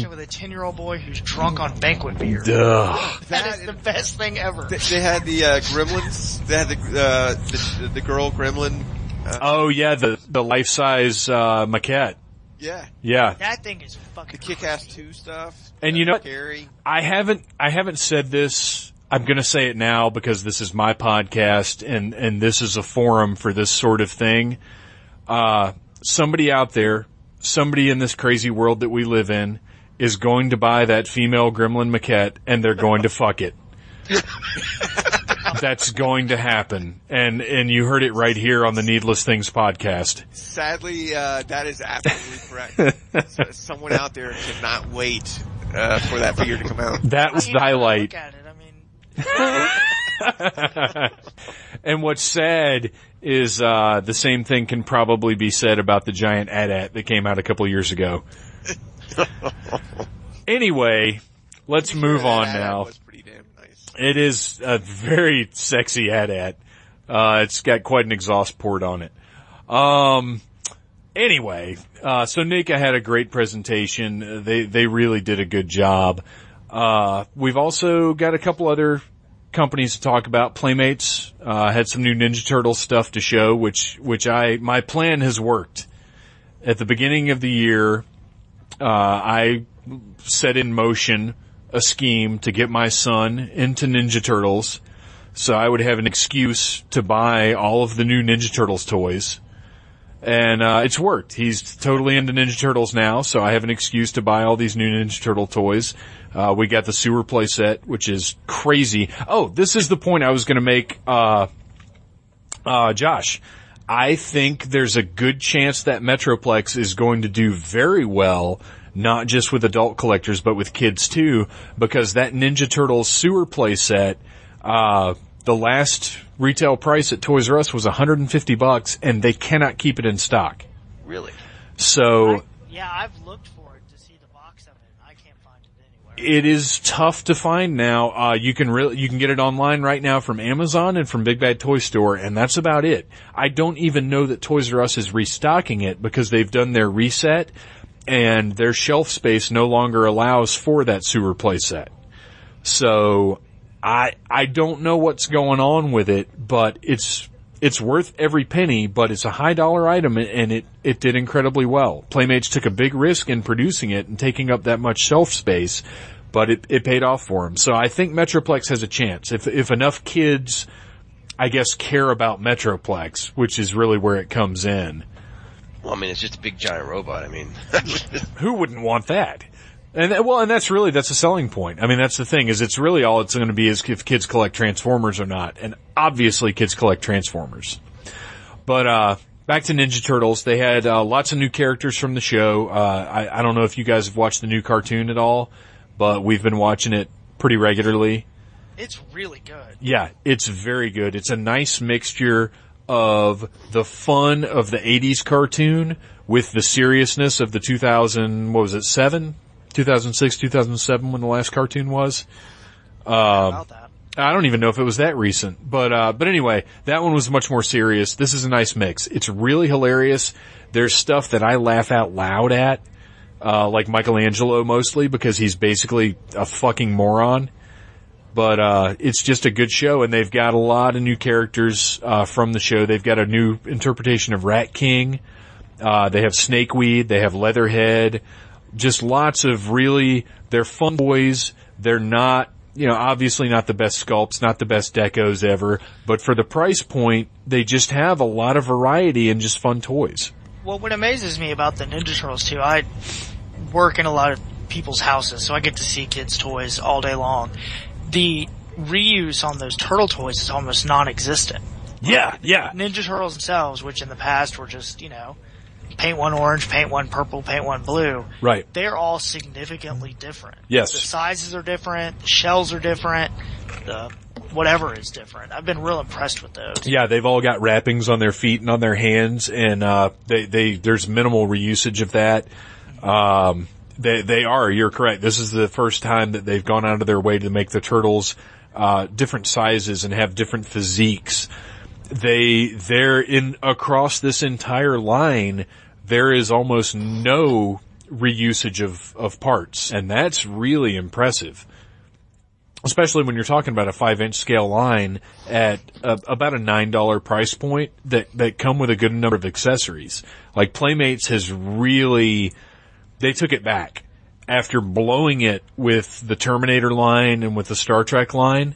brown- with a ten year old boy who's drunk on banquet beer. Ugh. That is the best thing ever. They, they had the, uh, gremlins, they had the, uh, the, the girl gremlin, uh, Oh yeah, the the life size uh, maquette. yeah, Yeah, That thing is fucking the Kick-Ass crazy. 2 stuff. And you know- Carrie. I haven't I haven't said this. I'm going to say it now because this is my podcast and and this is a forum for this sort of thing. Uh, somebody out there, somebody in this crazy world that we live in, is going to buy that female gremlin maquette and they're going to fuck it. That's going to happen, and and you heard it right here on the Needless Things podcast. Sadly, uh, that is absolutely correct. Someone out there cannot wait, uh, for that figure to come out. That was I mean, the highlight. Look at it. I mean, and what's sad is uh, the same thing can probably be said about the giant AT-AT that came out a couple years ago. anyway, let's move on now. Was pretty damn nice. It is a very sexy AT-AT. Uh, it's got quite an exhaust port on it. Um, anyway, uh, so NECA had a great presentation. They, they really did a good job. Uh, we've also got a couple other companies to talk about. Playmates, uh, had some new Ninja Turtle stuff to show, which, which I, my plan has worked. At the beginning of the year, uh, I set in motion a scheme to get my son into Ninja Turtles so I would have an excuse to buy all of the new Ninja Turtles toys. And, uh, it's worked. He's totally into Ninja Turtles now, so I have an excuse to buy all these new Ninja Turtle toys. Uh, we got the sewer play set, which is crazy. Oh, this is the point I was gonna make, uh, uh, Josh. I think there's a good chance that Metroplex is going to do very well, not just with adult collectors, but with kids too, because that Ninja Turtles sewer play set, uh, the last retail price at Toys R Us was 150 bucks and they cannot keep it in stock. Really? So, I- yeah, I've looked for it is tough to find now. Uh, you can really, you can get it online right now from Amazon and from Big Bad Toy Store, and that's about it. I don't even know that Toys R Us is restocking it because they've done their reset and their shelf space no longer allows for that sewer play set. So I, I don't know what's going on with it, but it's, it's worth every penny, but it's a high dollar item and it, it did incredibly well. Playmates took a big risk in producing it and taking up that much shelf space, but it, it paid off for them. So I think Metroplex has a chance. If, if enough kids, I guess, care about Metroplex, which is really where it comes in. Well, I mean, it's just a big giant robot. I mean, Who wouldn't want that? And that- well, and that's really that's a selling point. I mean, that's the thing is it's really all it's going to be is if kids collect Transformers or not, and obviously kids collect Transformers. But uh back to Ninja Turtles, they had uh, lots of new characters from the show. Uh, I, I don't know if you guys have watched the new cartoon at all, but we've been watching it pretty regularly. It's really good. Yeah, it's very good. It's a nice mixture of the fun of the 80s cartoon with the seriousness of the 2000, what was it, 7? 2006, 2007 when the last cartoon was. Um, about that. I don't even know if it was that recent, but, uh, but anyway, that one was much more serious. This is a nice mix. It's really hilarious. There's stuff that I laugh out loud at, uh, like Michelangelo mostly because he's basically a fucking moron but uh, it's just a good show, and they've got a lot of new characters uh, from the show. They've got a new interpretation of Rat King. Uh, they have Snakeweed. They have Leatherhead. Just lots of really. They're fun toys. They're not, you know, obviously not the best sculpts, not the best decos ever, but for the price point, they just have a lot of variety and just fun toys. Well, what amazes me about the Ninja Turtles too, I work in a lot of people's houses, so I get to see kids' toys all day long. The reuse on those turtle toys is almost non-existent. Yeah, yeah. Ninja Turtles themselves, which in the past were just, you know, paint one orange, paint one purple, paint one blue, Right. they're all significantly different. Yes. The sizes are different, the shells are different, the whatever is different. I've been real impressed with those. Yeah, they've all got wrappings on their feet and on their hands, and uh, they they there's minimal reusage of that. Um, they they are. You're correct. This is the first time that they've gone out of their way to make the turtles uh, different sizes and have different physiques. They they're in across this entire line. There is almost no reusage of of parts, and that's really impressive especially when you're talking about a five inch scale line at a, about a nine dollar price point that that come with a good number of accessories. Like Playmates has really they took it back after blowing it with the Terminator line and with the Star Trek line.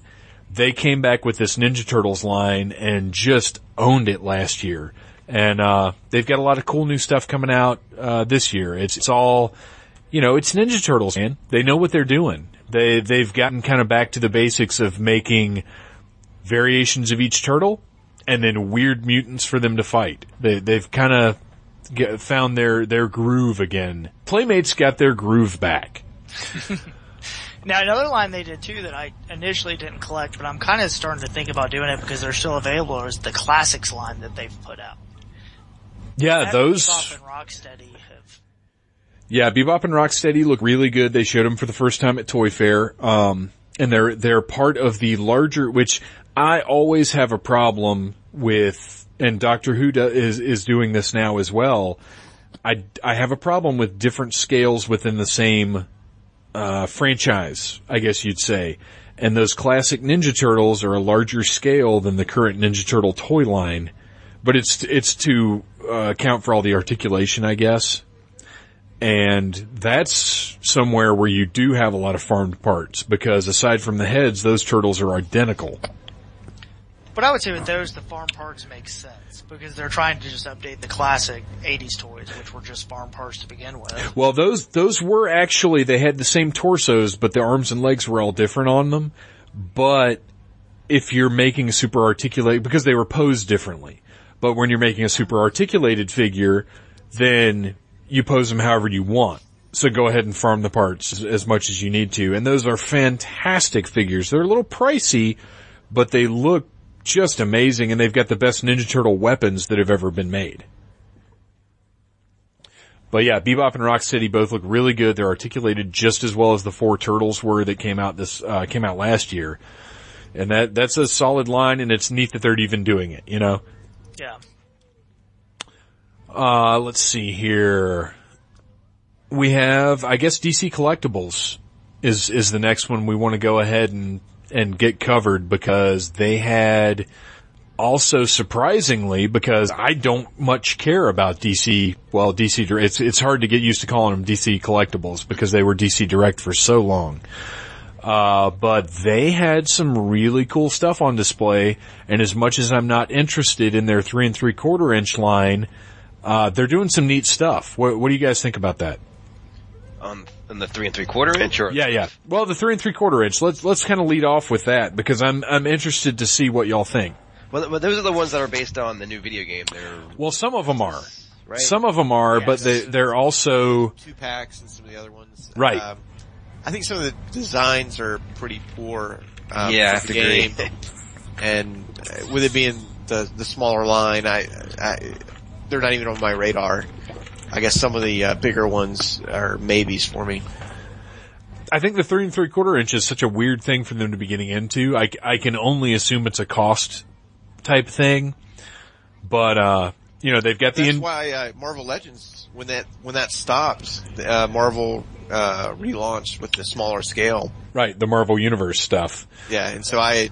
They came back with this Ninja Turtles line and just owned it last year. And uh, they've got a lot of cool new stuff coming out uh, this year. It's it's all you know, it's Ninja Turtles, man. They know what they're doing. They they've gotten kind of back to the basics of making variations of each turtle and then weird mutants for them to fight. They they've kind of found their their groove again. Playmates got their groove back. Now another line they did too that I initially didn't collect, but I'm kind of starting to think about doing it because they're still available. Is the classics line that they've put out? Yeah, That those. Bebop and Rocksteady have. Yeah, Bebop and Rocksteady look really good. They showed them for the first time at Toy Fair. Um, and they're, they're part of the larger, which I always have a problem with, and Doctor Who do, is, is doing this now as well. I, I have a problem with different scales within the same, uh, franchise, I guess you'd say. And those classic Ninja Turtles are a larger scale than the current Ninja Turtle toy line. But it's, it's to, uh, account for all the articulation, I guess and that's somewhere where you do have a lot of farmed parts because aside from the heads, those turtles are identical. But I would say with those, the farm parts make sense because they're trying to just update the classic '80s toys, which were just farm parts to begin with. Well, those those were actually they had the same torsos, but the arms and legs were all different on them. But if you're making a super articulate because they were posed differently. But when you're making a super articulated figure, then you pose them however you want. So go ahead and farm the parts as, much as you need to. And those are fantastic figures. They're a little pricey, but they look just amazing and they've got the best Ninja Turtle weapons that have ever been made. But yeah, Bebop and Rocksteady both look really good. They're articulated just as well as the four turtles were that came out this, uh, came out last year. And that, that's a solid line and it's neat that they're even doing it, you know? Yeah. Uh, let's see here. We have, I guess DC Collectibles is, is the next one we want to go ahead and, and get covered because they had also surprisingly because I don't much care about DC, well DC, it's, it's hard to get used to calling them DC Collectibles because they were DC Direct for so long. Uh, but they had some really cool stuff on display, and as much as I'm not interested in their three and three quarter inch line, uh, they're doing some neat stuff. What, what do you guys think about that? On, on the three and three quarter inch or? Yeah, yeah. Well, the three and three quarter inch. Let's let's kind of lead off with that because I'm I'm interested to see what y'all think. Well, those are the ones that are based on the new video game. They're, Well, some of them are. right? Some of them are, but they they're also Two packs and some of the other ones. Right. Um, I think some of the designs are pretty poor. Um, Yeah, I for have the to agree. game. and uh, with it being the the smaller line, I, I they're not even on my radar. I guess some of the uh, bigger ones are maybes for me. I think the three and three quarter inch is such a weird thing for them to be getting into. I, I can only assume it's a cost type thing, but uh, you know they've got the That's in- why uh, Marvel Legends, when that when that stops, uh, Marvel uh, relaunched with the smaller scale. right the Marvel Universe stuff. Yeah, and so I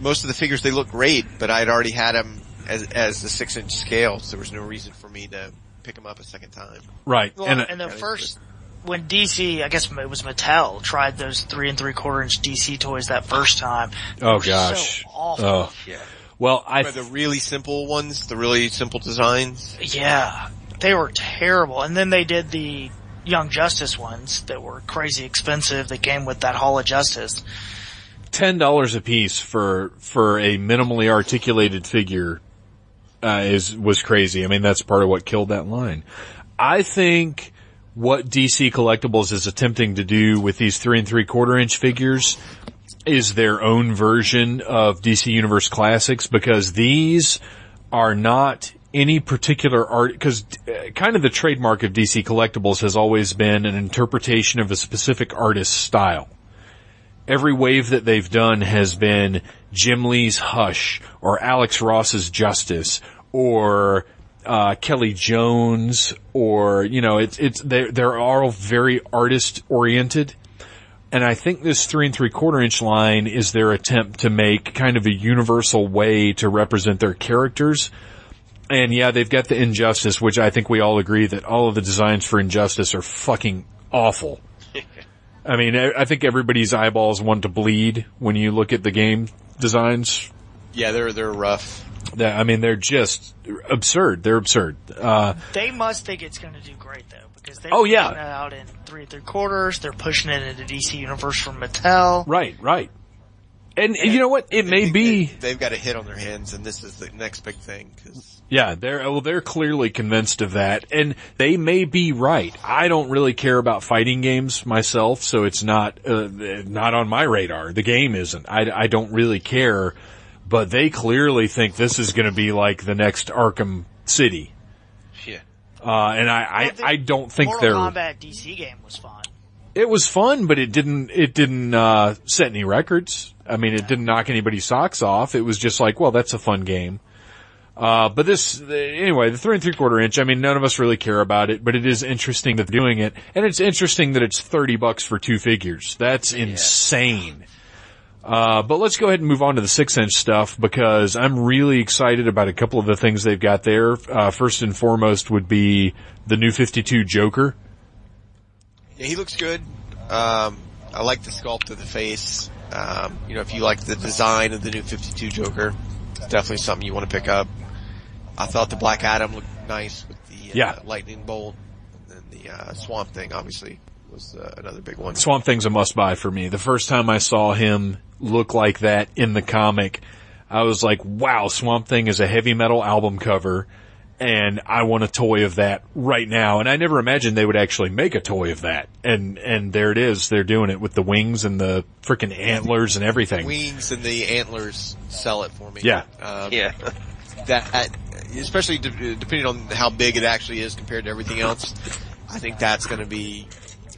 most of the figures they look great, but I'd already had them as as the six inch scale, so there was no reason for me to pick them up a second time. Right, Well, and and, uh, the first, when DC, I guess it was Mattel, tried those three and three quarter inch DC toys that first time. oh were so gosh, awful. oh Yeah. well I But the really simple ones, the really simple designs, Yeah, they were terrible. And then they did the Young Justice ones that were crazy expensive that came with that Hall of Justice. ten dollars a piece for for a minimally articulated figure uh, is was crazy. I mean, that's part of what killed that line. I think what DC Collectibles is attempting to do with these three and three quarter inch figures is their own version of DC Universe Classics because these are not any particular art, because kind of the trademark of DC Collectibles has always been an interpretation of a specific artist's style every wave that they've done has been Jim Lee's Hush or Alex Ross's Justice or uh, Kelly Jones or you know it's it's they're they're all very artist oriented. And I think this three and three quarter inch line is their attempt to make kind of a universal way to represent their characters. And yeah, they've got the Injustice, which I think we all agree that all of the designs for Injustice are fucking awful. I mean, I I think everybody's eyeballs want to bleed when you look at the game designs. yeah, they're they're rough. That- I mean, they're just absurd. They're absurd. Uh, They must think it's going to do great though because they're Oh, yeah. pushing it out in three and three quarters. They're pushing it into DC Universe from Mattel. right, right. And you know what? It may be. They've got a hit on their hands, and this is the next big thing. 'cause- Yeah, they're well, they're clearly convinced of that, and they may be right. I don't really care about fighting games myself, so it's not uh, not on my radar. The game isn't. I, I don't really care, but they clearly think this is going to be like the next Arkham City, Yeah. uh, and I I, Well, I don't think Mortal they're. Kombat DC game was fun. It was fun, but it didn't it didn't uh, set any records. I mean, it didn't knock anybody's socks off. It was just like, well, that's a fun game. Uh, but this, anyway, the three and three quarter inch, I mean, none of us really care about it, but it is interesting that they're doing it. And it's interesting that it's 30 bucks for two figures. That's insane. Uh, but let's go ahead and move on to the six inch stuff because I'm really excited about a couple of the things they've got there. Uh, first and foremost would be the new 52 Joker. Yeah, he looks good. Um, I like the sculpt of the face. Um, you know, if you like the design of the new 52 Joker, it's definitely something you want to pick up. I thought the Black Adam looked nice with the uh, Yeah. lightning bolt, and then the uh, Swamp Thing obviously was uh, another big one. Swamp Thing's a must buy for me. The first time I saw him look like that in the comic, I was like, wow, Swamp Thing is a heavy metal album cover and I want a toy of that right now. And I never imagined they would actually make a toy of that. And, and there it is. They're doing it with the wings and the freaking antlers and everything. Wings and the antlers sell it for me. Yeah. Um, Yeah. that, especially de- depending on how big it actually is compared to everything else, I think that's going to be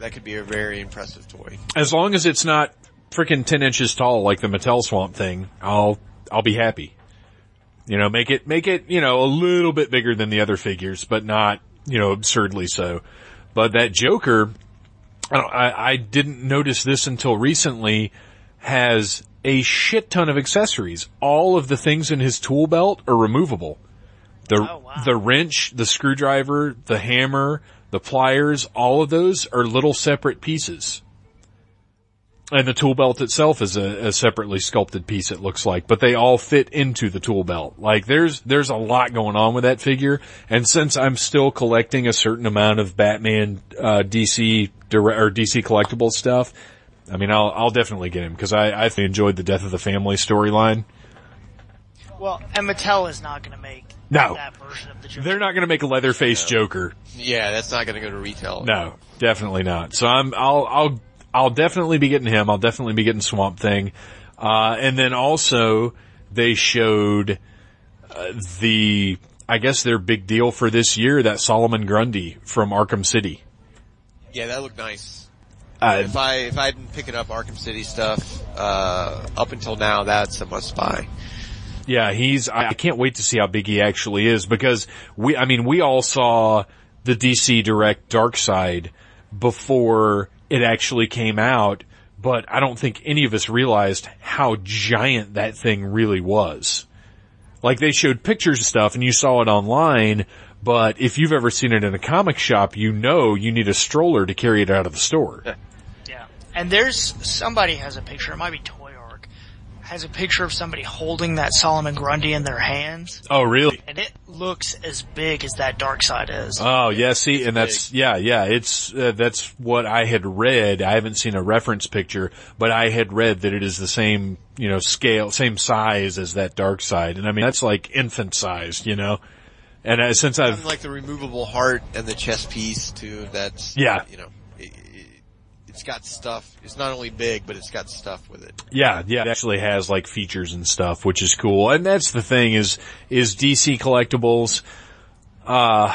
that could be a very impressive toy. As long as it's not freaking 10 inches tall like the Mattel Swamp Thing, I'll, I'll be happy. You know, make it, make it, you know, a little bit bigger than the other figures, but not, you know, absurdly so. But that Joker, I, I, I didn't notice this until recently, has a shit ton of accessories. All of the things in his tool belt are removable. The, Oh, wow. the wrench, the screwdriver, the hammer, the pliers, all of those are little separate pieces. And the tool belt itself is a, a separately sculpted piece, it looks like, but they all fit into the tool belt. Like there's, there's a lot going on with that figure. And since I'm still collecting a certain amount of Batman, uh, DC, or DC collectible stuff, I mean, I'll, I'll definitely get him because I, I enjoyed the Death of the Family storyline. Well, and Mattel is not going to make No. that version of the Joker. They're not going to make a Leatherface Joker. Yeah, that's not going to go to retail. No, definitely not. So I'm, I'll, I'll, I'll definitely be getting him. I'll definitely be getting Swamp Thing. Uh, and then also they showed, uh, the, I guess their big deal for this year, that Solomon Grundy from Arkham City. Yeah, that looked nice. Uh, If I if I'd been picking up Arkham City stuff uh, up until now, that's a must buy. Yeah, he's, I can't wait to see how big he actually is because we, I mean, we all saw the DC Direct Darkseid before it actually came out, but I don't think any of us realized how giant that thing really was. Like they showed pictures of stuff and you saw it online, but if you've ever seen it in a comic shop, you know you need a stroller to carry it out of the store. Yeah. And there's, somebody has a picture, it might be has a picture of somebody holding that Solomon Grundy in their hands, Oh, really? and it looks as big as that Darkseid is. Oh yeah, see, and that's yeah, yeah. It's uh, that's what I had read. I haven't seen a reference picture, but I had read that it is the same, you know, scale, same size as that Darkseid, and I mean that's like infant size, you know. And uh, since I've Something like the removable heart and the chest piece too. That's Yeah. you know, it, it, it's got stuff. It's not only big, but it's got stuff with it. Yeah, yeah, it actually has like features and stuff, which is cool. And that's the thing is, is DC collectibles, uh,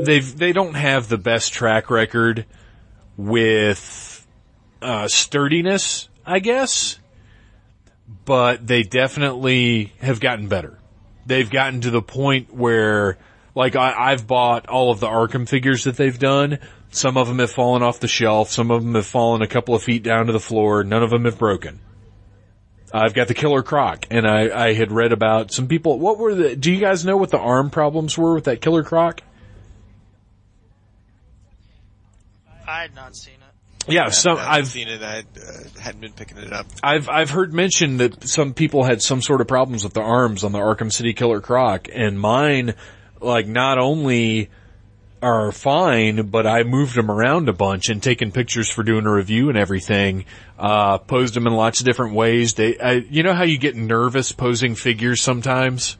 they've, they don't have the best track record with, uh, sturdiness, I guess, but they definitely have gotten better. They've gotten to the point where, like, I, I've bought all of the Arkham figures that they've done. Some of them have fallen off the shelf. Some of them have fallen a couple of feet down to the floor. None of them have broken. I've got the Killer Croc, and I, I had read about some people. What were the? Do you guys know what the arm problems were with that Killer Croc? I had not seen it. Yeah, some I haven't I've seen it. I uh, hadn't been picking it up. I've I've heard mentioned that some people had some sort of problems with the arms on the Arkham City Killer Croc, and mine, like, not only are fine, but I moved them around a bunch and taken pictures for doing a review and everything. Uh, posed them in lots of different ways. They, I, you know how you get nervous posing figures sometimes.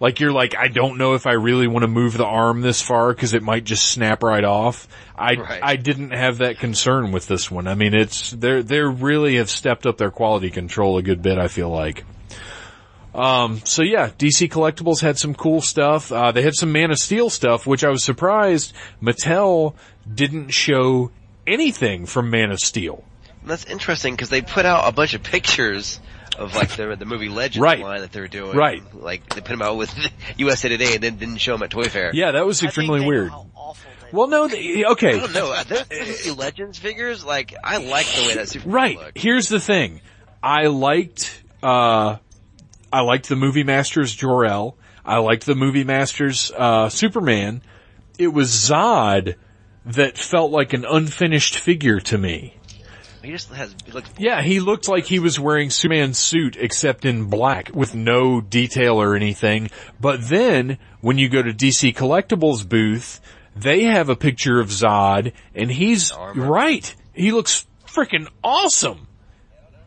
Like you're like, I don't know if I really want to move the arm this far because it might just snap right off. I Right. I didn't have that concern with this one. I mean, it's they they really have stepped up their quality control a good bit. I feel like. Um, so yeah, DC Collectibles had some cool stuff. Uh, they had some Man of Steel stuff, which I was surprised Mattel didn't show anything from Man of Steel. That's interesting because they put out a bunch of pictures of like the the movie Legends Right. line that they were doing. Right. Like they put them out with USA Today and then didn't show them at Toy Fair. Yeah, that was I think extremely they know weird. how awful Well, no, they, I okay, don't know. Those Legends figures, like I like the way that Superman Right. looked. Here's the thing. I liked, uh, I liked the movie Masters Jor-El. I liked the movie Masters, uh, Superman. It was Zod that felt like an unfinished figure to me. He just has he looks Yeah, he looked like he was wearing Superman's suit except in black with no detail or anything. But then when you go to DC Collectibles booth, they have a picture of Zod and he's right. He looks freaking awesome.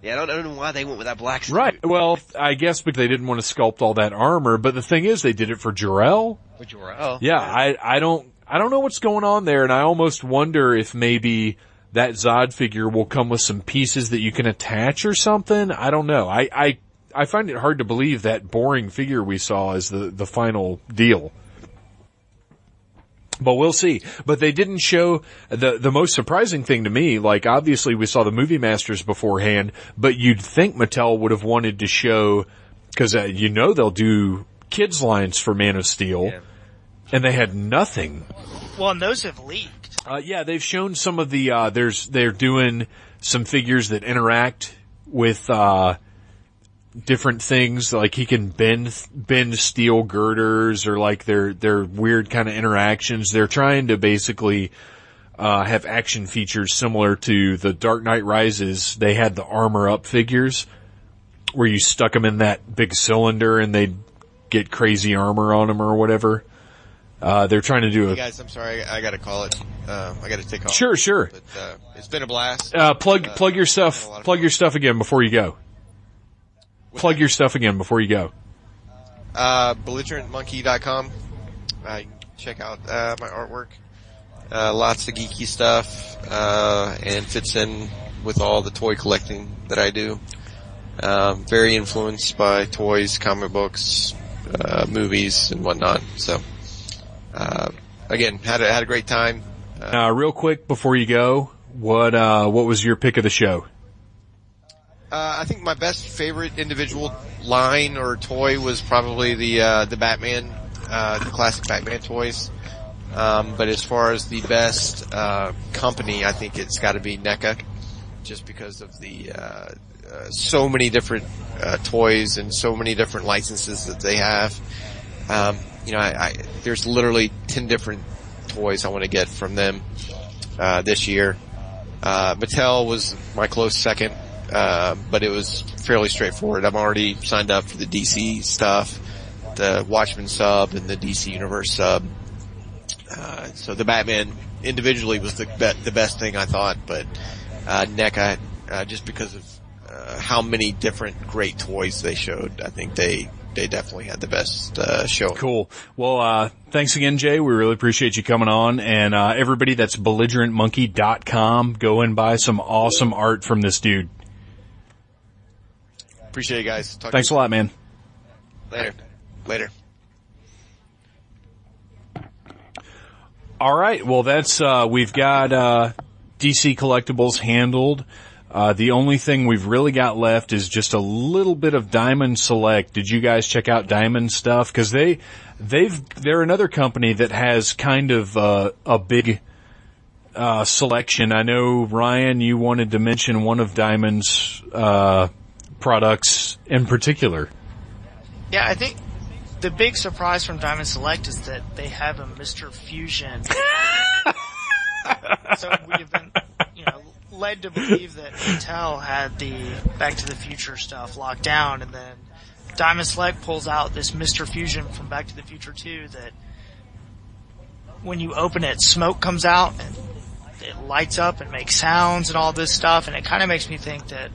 Yeah, I don't, I don't know why they went with that black suit. Right. Well, I guess because they didn't want to sculpt all that armor, but the thing is, they did it for Jor-El. For Jor-El. Yeah, I, I don't, I don't know what's going on there, and I almost wonder if maybe that Zod figure will come with some pieces that you can attach or something. I don't know. I, I, I find it hard to believe that boring figure we saw is the, the final deal. But we'll see. But they didn't show the the most surprising thing to me. Like obviously we saw the movie masters beforehand, but you'd think Mattel would have wanted to show because uh, you know they'll do kids lines for Man of Steel, Yeah. and they had nothing. Well, and those have leaked. Uh, yeah, they've shown some of the uh, there's they're doing some figures that interact with uh, different things. Like he can bend bend steel girders, or like their their weird kind of interactions. They're trying to basically uh, have action features similar to the Dark Knight Rises. They had the armor up figures where you stuck them in that big cylinder and they'd get crazy armor on them or whatever. Uh, they're trying to do Hey guys, I'm sorry, I, I gotta call it. Um, I gotta take off. Sure, sure. But, uh, it's been a blast. Uh, plug Uh, plug your stuff. a lot of Plug your stuff again before you go. Plug your stuff again before you go. Uh, belligerentmonkey.com. Uh, you check out, uh, my artwork. Uh, lots of geeky stuff, uh, and fits in with all the toy collecting that I do. Um, very influenced by toys, comic books, uh, movies and whatnot. So, uh, again, had a, had a great time. Uh, real quick before you go, what uh, what was your pick of the show? Uh, I think my best favorite individual line or toy was probably the uh, the Batman, uh, the classic Batman toys. Um, but as far as the best uh, company, I think it's got to be NECA, just because of the uh, uh, so many different uh, toys and so many different licenses that they have. Um, you know, I, I, there's literally ten different toys I want to get from them uh, this year. Uh, Mattel was my close second, uh, but it was fairly straightforward. I'm already signed up for the DC stuff, the Watchmen sub and the DC Universe sub. Uh, so the Batman individually was the be- the best thing I thought, but uh, NECA, uh, just because of uh, how many different great toys they showed, I think they they definitely had the best uh, show. Cool. Well, uh, thanks again, Jay. We really appreciate you coming on. And uh, everybody, that's belligerentmonkey.com. Go and buy some awesome art from this dude. Appreciate you guys. Talk Thanks a lot, man. later. Later. All right. Well, that's uh, we've got uh, DC collectibles handled. Uh, the only thing we've really got left is just a little bit of Diamond Select. Did you guys check out Diamond stuff? Because they they've they're another company that has kind of uh, a big uh, selection. I know Ryan, you wanted to mention one of Diamond's uh, products in particular. Yeah, I think the big surprise from Diamond Select is that they have a Mr. Fusion. so we've been, you know, led to believe that Mattel had the Back to the Future stuff locked down, and then Diamond Select pulls out this Mr. Fusion from Back to the Future 2 that when you open it, smoke comes out and it lights up and makes sounds and all this stuff, and it kind of makes me think that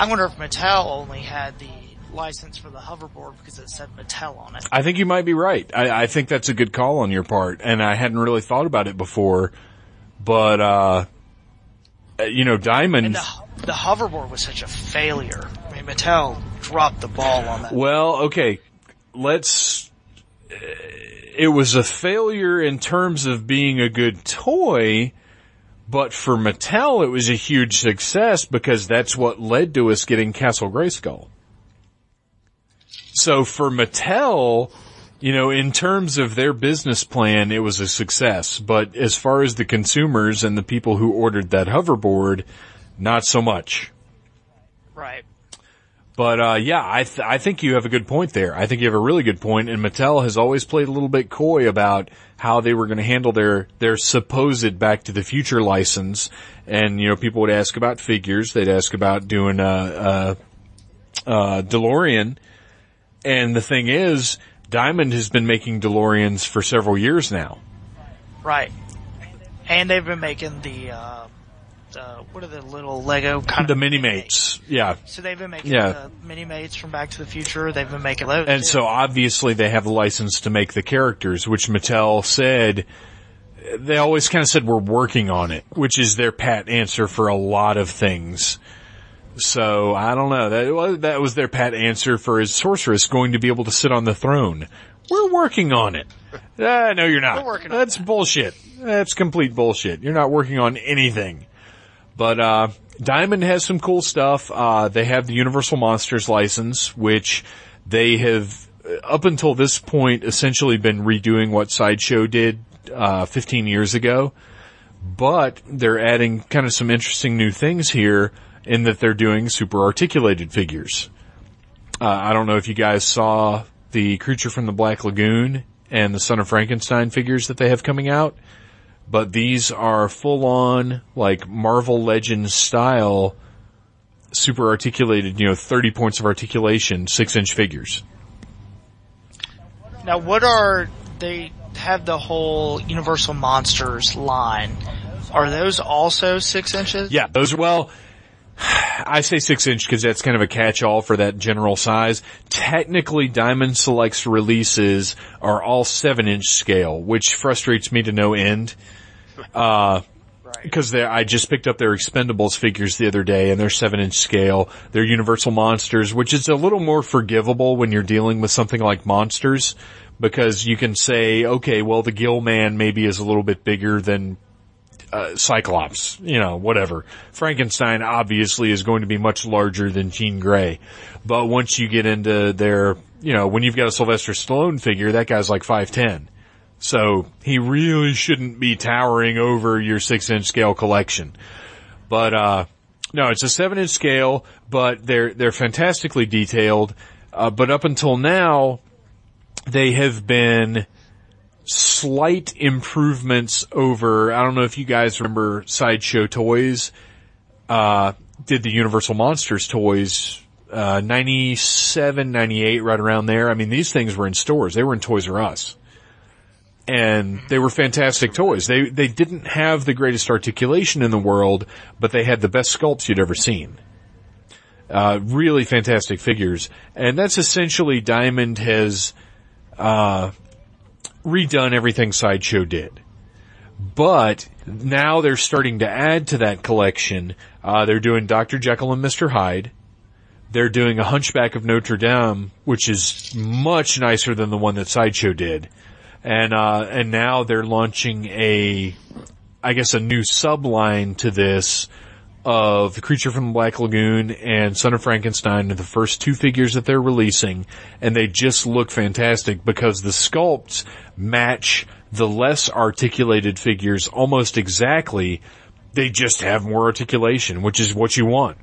I wonder if Mattel only had the license for the hoverboard because it said Mattel on it. I think you might be right. I, I think that's a good call on your part, and I hadn't really thought about it before. But uh, uh, you know, Diamond. The, the hoverboard was such a failure. I mean, Mattel dropped the ball on that. Well, okay, let's. uh, It was a failure in terms of being a good toy, but for Mattel, it was a huge success because that's what led to us getting Castle Grayskull. So for Mattel, you know, in terms of their business plan, it was a success. But as far as the consumers and the people who ordered that hoverboard, not so much. Right. But uh, yeah, I th- I think you have a good point there. I think you have a really good point. and Mattel has always played a little bit coy about how they were going to handle their their supposed Back to the Future license. And you know, people would ask about figures. They'd ask about doing a, a, a DeLorean. And the thing is, Diamond has been making DeLoreans for several years now. Right. And they've been making the, uh, uh, what are the little Lego kind The of Minimates, yeah. So they've been making Yeah. the Minimates from Back to the Future. They've been making those. And too. so obviously they have the license to make the characters, which Mattel said, they always kind of said we're working on it, which is their pat answer for a lot of things. So I don't know. That was, that was their pat answer for is Sorceress going to be able to sit on the throne? We're working on it. Ah, no, you're not. We're working on That's that. bullshit. That's complete bullshit. You're not working on anything. But uh, Diamond has some cool stuff. Uh, they have the Universal Monsters license, which they have uh, up until this point essentially been redoing what Sideshow did uh, 15 years ago. But they're adding kind of some interesting new things here in that they're doing super articulated figures. Uh, I don't know if you guys saw the Creature from the Black Lagoon and the Son of Frankenstein figures that they have coming out but these are full on like Marvel Legends style super articulated, you know, 30 points of articulation, 6 inch figures. now, what are they have the whole Universal Monsters line? Are those also six inches? Yeah, those are, well, I say 6 inch because that's kind of a catch all for that general size. Technically, Diamond Select's releases are all 7 inch scale, which frustrates me to no end. Uh, because I just picked up their Expendables figures the other day, and they're seven inch scale. They're Universal Monsters, which is a little more forgivable when you're dealing with something like monsters, because you can say, okay, well, the Gill Man maybe is a little bit bigger than uh, Cyclops, you know, whatever. Frankenstein obviously is going to be much larger than Jean Grey, but once you get into their, you know, when you've got a Sylvester Stallone figure, that guy's like five ten. So he really shouldn't be towering over your six inch scale collection. But, uh, no, it's a seven inch scale, but they're, they're fantastically detailed. Uh, but up until now, they have been slight improvements over, I don't know if you guys remember Sideshow Toys, uh, did the Universal Monsters toys, uh, 97, 98, right around there. I mean, these things were in stores. They were in Toys R Us and they were fantastic toys. They they didn't have the greatest articulation in the world, but they had the best sculpts you'd ever seen. Uh, really fantastic figures, and that's essentially Diamond has uh, redone everything Sideshow did. But now they're starting to add to that collection. Uh, they're doing Dr. Jekyll and Mr. Hyde. They're doing a Hunchback of Notre Dame, which is much nicer than the one that Sideshow did and uh, and now they're launching a, I guess, a new subline to this of the creature from the Black Lagoon and Son of Frankenstein are the first two figures that they're releasing, and they just look fantastic because the sculpts match the less articulated figures almost exactly. They just have more articulation, which is what you want.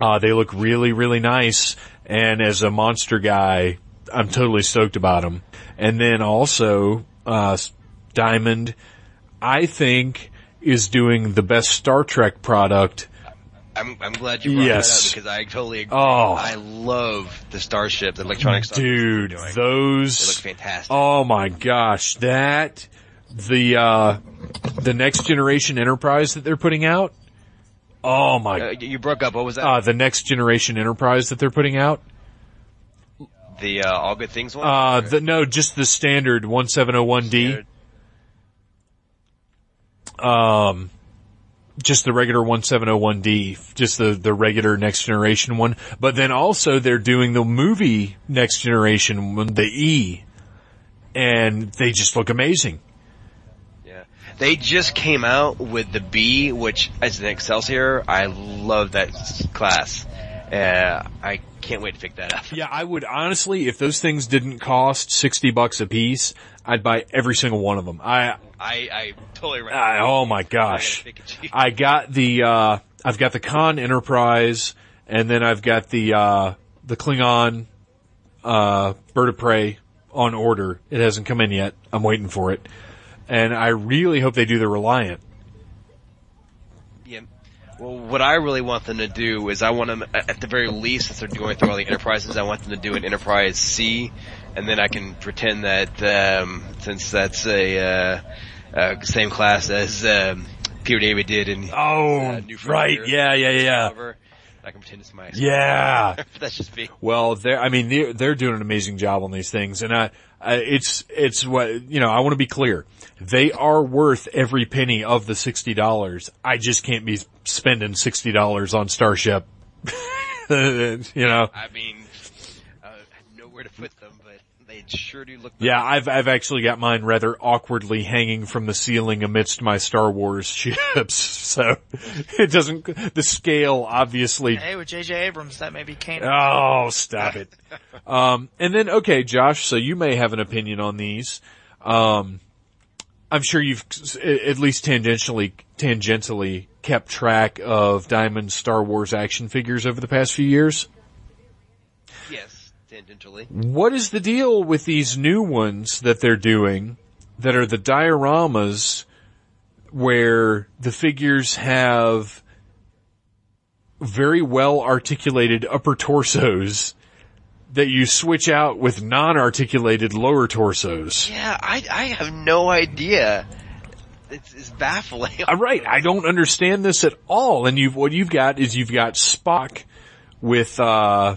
Uh, they look really, really nice, and as a monster guy, I'm totally stoked about them. And then also, uh, Diamond, I think, is doing the best Star Trek product. I'm, I'm glad you brought Yes. that up because I totally agree. Oh. I love the Starship, the electronic Starship Dude, doing. those. They look fantastic. Oh my gosh, that, the, uh, the next generation Enterprise that they're putting out. Oh my, Uh, you broke up. What was that? uh, the next generation Enterprise that they're putting out. The uh, All Good Things one? Uh, the, no, just the standard 1701D. Standard? Um, just the regular 1701D, just the, the regular next generation one. But then also they're doing the movie next generation one, the E. And they just look amazing. Yeah. They just came out with the B, which as an Excelsior, I love that class. Uh, I can't wait to pick that up. Yeah, I would honestly, if those things didn't cost 60 bucks a piece, I'd buy every single one of them. I, I, I totally right. I oh my gosh. I gotta pick it. I got the uh I've got the Khan Enterprise and then I've got the uh the Klingon uh Bird of Prey on order. It hasn't come in yet. I'm waiting for it. And I really hope they do the Reliant. Well, what I really want them to do is I want them, at the very least, since they're going through all the enterprises, I want them to do an Enterprise C, and then I can pretend that, um, since that's a, uh, uh, same class as, um, Peter David did in Oh, uh, New right. Yeah, yeah, yeah. Cover. I can pretend it's my Yeah. That's just me. Well, they're, I mean, they're, they're doing an amazing job on these things. And I, I it's, it's what, you know, I want to be clear. They are worth every penny of the $60. I just can't be spending $60 on Starship. you know? I mean, uh, I know where to put them, but they sure do look. Yeah, I've, I've actually got mine rather awkwardly hanging from the ceiling amidst my Star Wars ships. So it doesn't, the scale obviously Hey, with J.J. Abrams, that may be canon. Oh, stop it. um, and then, okay, Josh, so you may have an opinion on these. Um, I'm sure you've at least tangentially, tangentially kept track of Diamond Star Wars action figures over the past few years. Yes, tangentially. What is the deal with these new ones that they're doing that are the dioramas where the figures have very well articulated upper torsos that you switch out with non-articulated lower torsos? Yeah, I I have no idea. It's, it's baffling. Uh, Right, I don't understand this at all. And you've, what you've got is you've got Spock with, uh,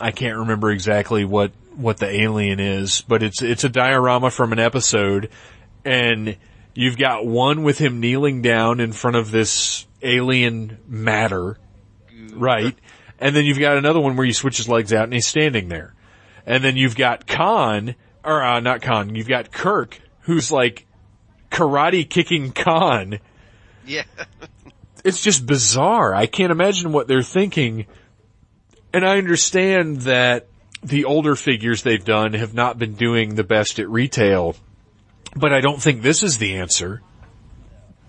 I can't remember exactly what, what the alien is, but it's, it's a diorama from an episode and you've got one with him kneeling down in front of this alien matter, right? And then you've got another one where you switch his legs out and he's standing there. And then you've got Khan, or uh, not Khan, you've got Kirk, who's like karate kicking Khan. Yeah. It's just bizarre. I can't imagine what they're thinking. And I understand that the older figures they've done have not been doing the best at retail, but I don't think this is the answer.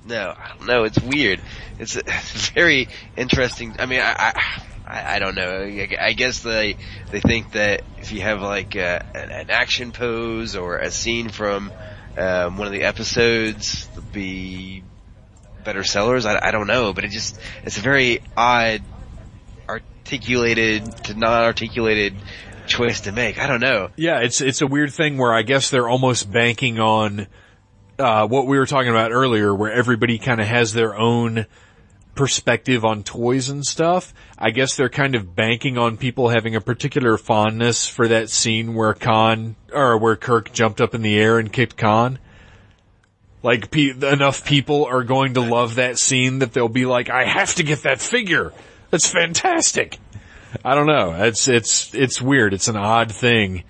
No, I don't know. It's weird. It's, it's very interesting. I mean, I, I, I I don't know. I guess they, they think that if you have like uh an, action pose or a scene from, um, one of the episodes, they'll be better sellers. I, I don't know, but it just, it's a very odd, articulated to non-articulated choice to make. I don't know. Yeah, it's it's a weird thing where I guess they're almost banking on uh, what we were talking about earlier, where everybody kind of has their own perspective on toys and stuff. I guess they're kind of banking on people having a particular fondness for that scene where Khan or where Kirk jumped up in the air and kicked Khan. Like pe- enough people are going to love that scene that they'll be like, I have to get that figure. That's fantastic. I don't know. It's it's it's weird. It's an odd thing,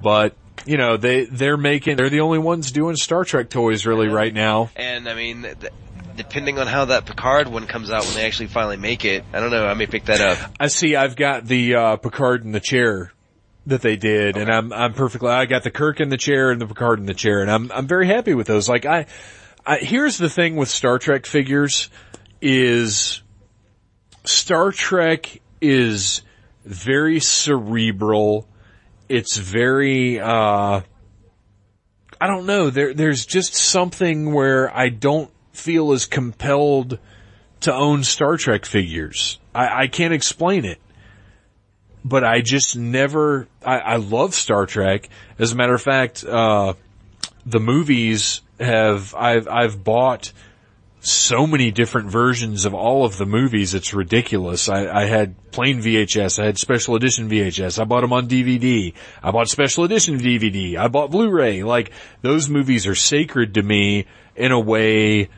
but you know they they're making they're the only ones doing Star Trek toys really right now. And I mean, depending on how that Picard one comes out when they actually finally make it, I don't know. I may pick that up. I see. I've got the uh, Picard in the chair that they did, and I'm I'm perfectly. I got the Kirk in the chair and the Picard in the chair, and I'm I'm very happy with those. Like I, I here's the thing with Star Trek figures is Star Trek is very cerebral. It's very uh I don't know, there there's just something where I don't feel as compelled to own Star Trek figures. I, I can't explain it. But I just never I, I love Star Trek. As a matter of fact, uh the movies have I've I've bought so many different versions of all of the movies. It's ridiculous. I, I had plain VHS. I had special edition VHS. I bought them on DVD. I bought special edition DVD. I bought Blu-ray. Like those movies are sacred to me in a way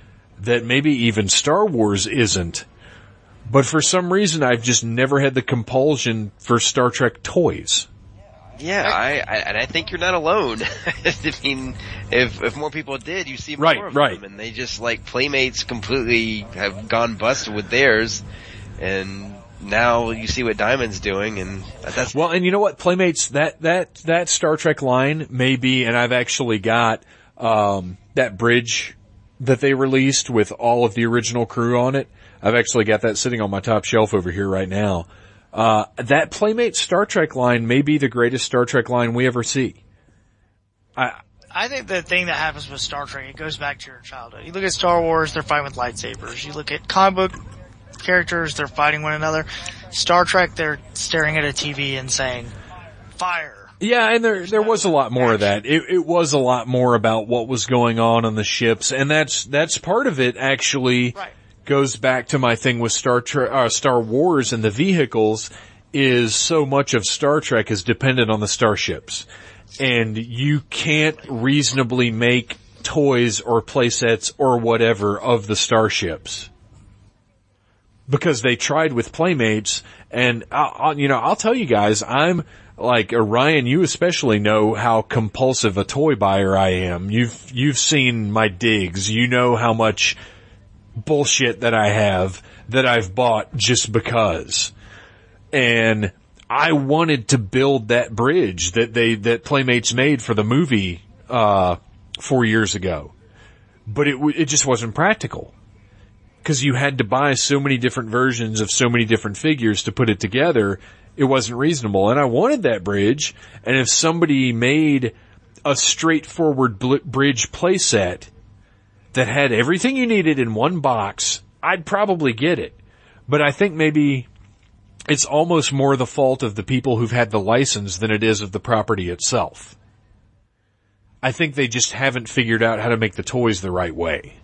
that maybe even Star Wars isn't. But for some reason, I've just never had the compulsion for Star Trek toys. Yeah, I, I and I think you're not alone. I mean, if if more people did, you see more Right, of right. them, and they just like Playmates completely have gone bust with theirs, and now you see what Diamond's doing, and that's Well, and you know what, Playmates, that, that, that Star Trek line may be, and I've actually got, um, that bridge that they released with all of the original crew on it. I've actually got that sitting on my top shelf over here right now. Uh, that Playmate Star Trek line may be the greatest Star Trek line we ever see. I, I think the thing that happens with Star Trek, it goes back to your childhood. You look at Star Wars, they're fighting with lightsabers. You look at comic book characters, they're fighting one another. Star Trek, they're staring at a TV and saying, fire. Yeah, and there there was a lot more of that. It, it was a lot more about what was going on on the ships, and that's that's part of it. Actually, Right. goes back to my thing with Star Trek, uh, Star Wars, and the vehicles. Is so much of Star Trek is dependent on the starships, and you can't reasonably make toys or playsets or whatever of the starships because they tried with Playmates, and I, I, you know, I'll tell you guys, I'm like uh, Ryan. You especially know how compulsive a toy buyer I am. You've you've seen my digs. You know how much bullshit that I have that I've bought just because, and I wanted to build that bridge that they that Playmates made for the movie uh, four years ago, but it it just wasn't practical because you had to buy so many different versions of so many different figures to put it together, it wasn't reasonable. And I wanted that bridge. And if somebody made a straightforward bl- bridge playset that had everything you needed in one box, I'd probably get it. But I think maybe it's almost more the fault of the people who've had the license than it is of the property itself. I think they just haven't figured out how to make the toys the right way.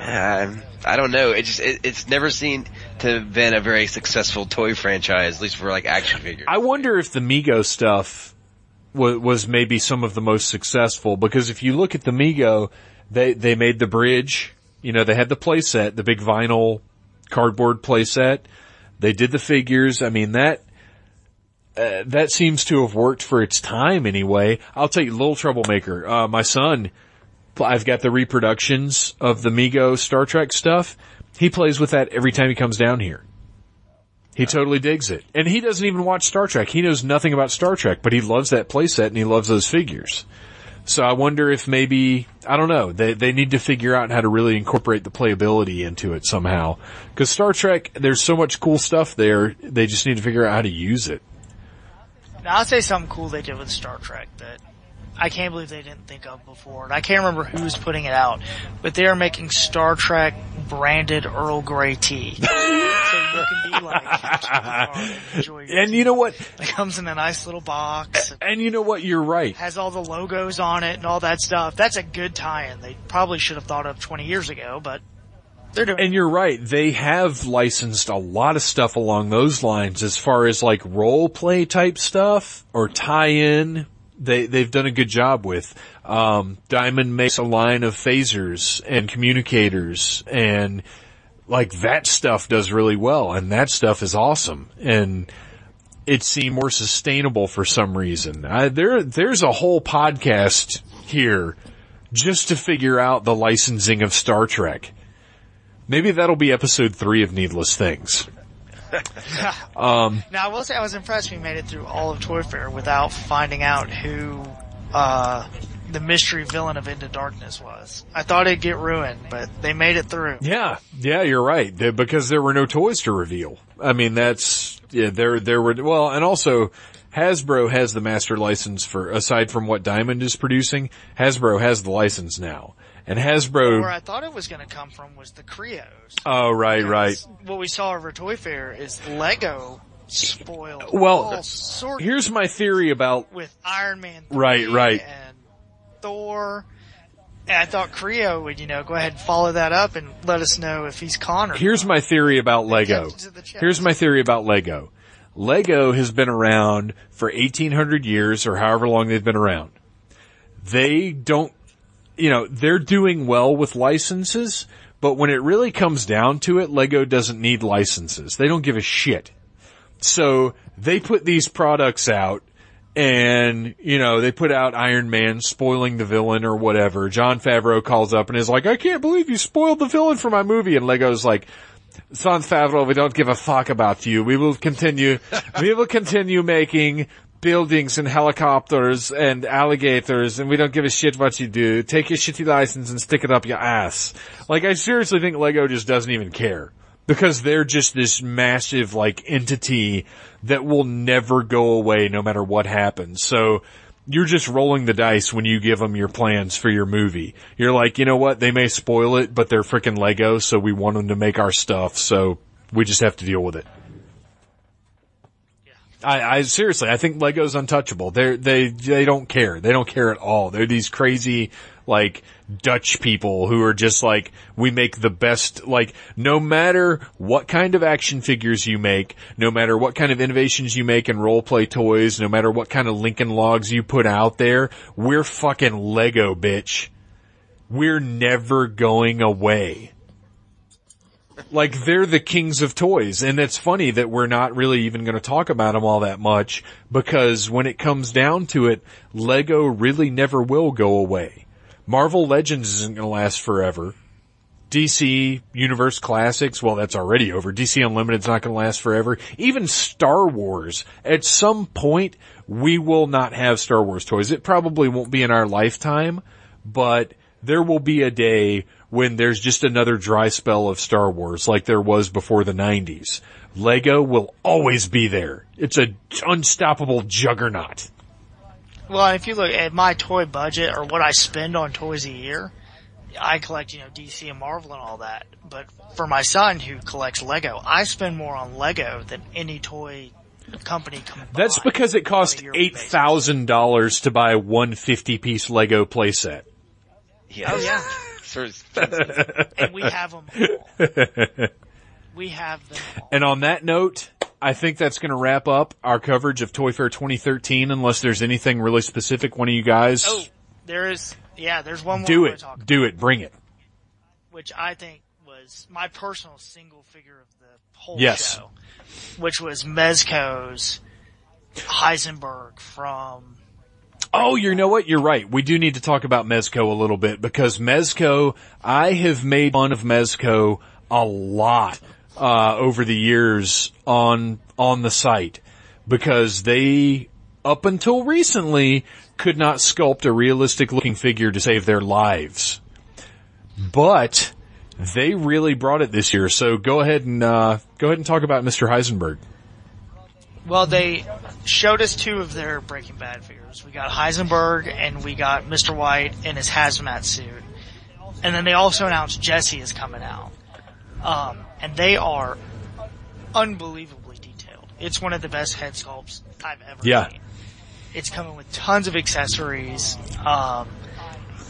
Um, I don't know. It just it, it's never seemed to have been a very successful toy franchise, at least for like action figures. I wonder if the Mego stuff was, was maybe some of the most successful because if you look at the Mego, they they made the bridge. You know, they had the playset, the big vinyl cardboard playset. They did the figures. I mean that. Uh, that seems to have worked for its time anyway. I'll tell you, Little Troublemaker, uh, my son, I've got the reproductions of the Mego Star Trek stuff. He plays with that every time he comes down here. He totally digs it. And he doesn't even watch Star Trek. He knows nothing about Star Trek, but he loves that playset and he loves those figures. So I wonder if maybe, I don't know, they, they need to figure out how to really incorporate the playability into it somehow. Cause Star Trek, there's so much cool stuff there, they just need to figure out how to use it. Now, I'll say something cool they did with Star Trek that I can't believe they didn't think of before. And I can't remember who's putting it out, but they are making Star Trek branded Earl Grey tea. so you can be like, and enjoy your And tea. you know what? It comes in a nice little box. and And you know what? You're right. Has all the logos on it and all that stuff. That's a good tie-in. They probably should have thought of 20 years ago, but they're doing And you're right. They have licensed a lot of stuff along those lines as far as like role play type stuff or tie in. They, they've done a good job with, um, Diamond makes a line of phasers and communicators and like that stuff does really well and that stuff is awesome. And it seemed more sustainable for some reason. I, there, there's a whole podcast here just to figure out the licensing of Star Trek. Maybe that'll be episode three of Needless Things. Now, I will say I was impressed we made it through all of Toy Fair without finding out who, uh, the mystery villain of Into Darkness was. I thought it'd get ruined, but they made it through. Yeah, yeah, you're right. They- Because there were no toys to reveal. I mean, that's, yeah, there, there were, well, and also, Hasbro has the master license for, aside from what Diamond is producing, Hasbro has the license now. And Hasbro, Where I thought it was going to come from was the Kre-Os. oh, right, right. What we saw over Toy Fair is Lego spoiled Well, Here's my theory about, with Iron Man 3 Right, right. and Thor. And I thought Kre-O would, you know, go ahead and follow that up and let us know if he's Connor. here's my theory about Lego. kept it to the. Here's my theory about Lego. Lego has been around for 1800 years or however long they've been around. They don't, you know, they're doing well with licenses, but when it really comes down to it, Lego doesn't need licenses. They don't give a shit. So they put these products out and, you know, they put out Iron Man spoiling the villain or whatever. Jon Favreau calls up and is like, I can't believe you spoiled the villain for my movie. And Lego's like, Son Favreau, we don't give a fuck about you. We will continue, we will continue making buildings and helicopters and alligators and we don't give a shit what you do. Take your shitty license and stick it up your ass. Like I seriously think Lego just doesn't even care. Because they're just this massive like entity that will never go away no matter what happens. So you're just rolling the dice when you give them your plans for your movie. You're like, you know what? They may spoil it, but they're freaking Lego, so we want them to make our stuff, so we just have to deal with it. I, I seriously, I think Lego's untouchable. They they they don't care. They don't care at all. They're these crazy like Dutch people who are just like we make the best. Like no matter what kind of action figures you make, no matter what kind of innovations you make in role play toys, no matter what kind of Lincoln logs you put out there, we're fucking Lego, bitch. We're never going away like they're the kings of toys. And it's funny that we're not really even going to talk about them all that much because when it comes down to it lego really never will go away. Marvel legends isn't going to last forever. Dc universe classics well that's already over. Dc unlimited's not going to last forever. Even star wars at some point we will not have star wars toys. It probably won't be in our lifetime but there will be a day when there's just another dry spell of Star Wars like there was before the 90s. Lego will always be there. It's an unstoppable juggernaut. Well, if you look at my toy budget or what I spend on toys a year, I collect, you know, DC and Marvel and all that. But for my son who collects Lego, I spend more on Lego than any toy company combined. That's because it cost on a yearly basis. $8,000 to buy one 50 piece Lego playset. Yeah. Oh yeah, Sort of- and we have them all. We have them all. And on that note, I think that's going to wrap up our coverage of Toy Fair 2013 unless there's anything really specific one of you guys Oh, there is, yeah, there's one more do it. talk about, Do it. Bring it. which I think was my personal single figure of the whole Yes. show, which was Mezco's Heisenberg from Oh, you know what? You're right. We do need to talk about Mezco a little bit because Mezco, I have made fun of Mezco a lot, uh, over the years on, on the site because they, up until recently, could not sculpt a realistic looking figure to save their lives. But they really brought it this year. So go ahead and, uh, go ahead and talk about Mr. Heisenberg. Well, they showed us two of their Breaking Bad figures. We got Heisenberg and we got Mr. White in his hazmat suit. And then they also announced Jesse is coming out. Um, and they are unbelievably detailed. It's one of the best head sculpts I've ever Yeah. seen. It's coming with tons of accessories. Um,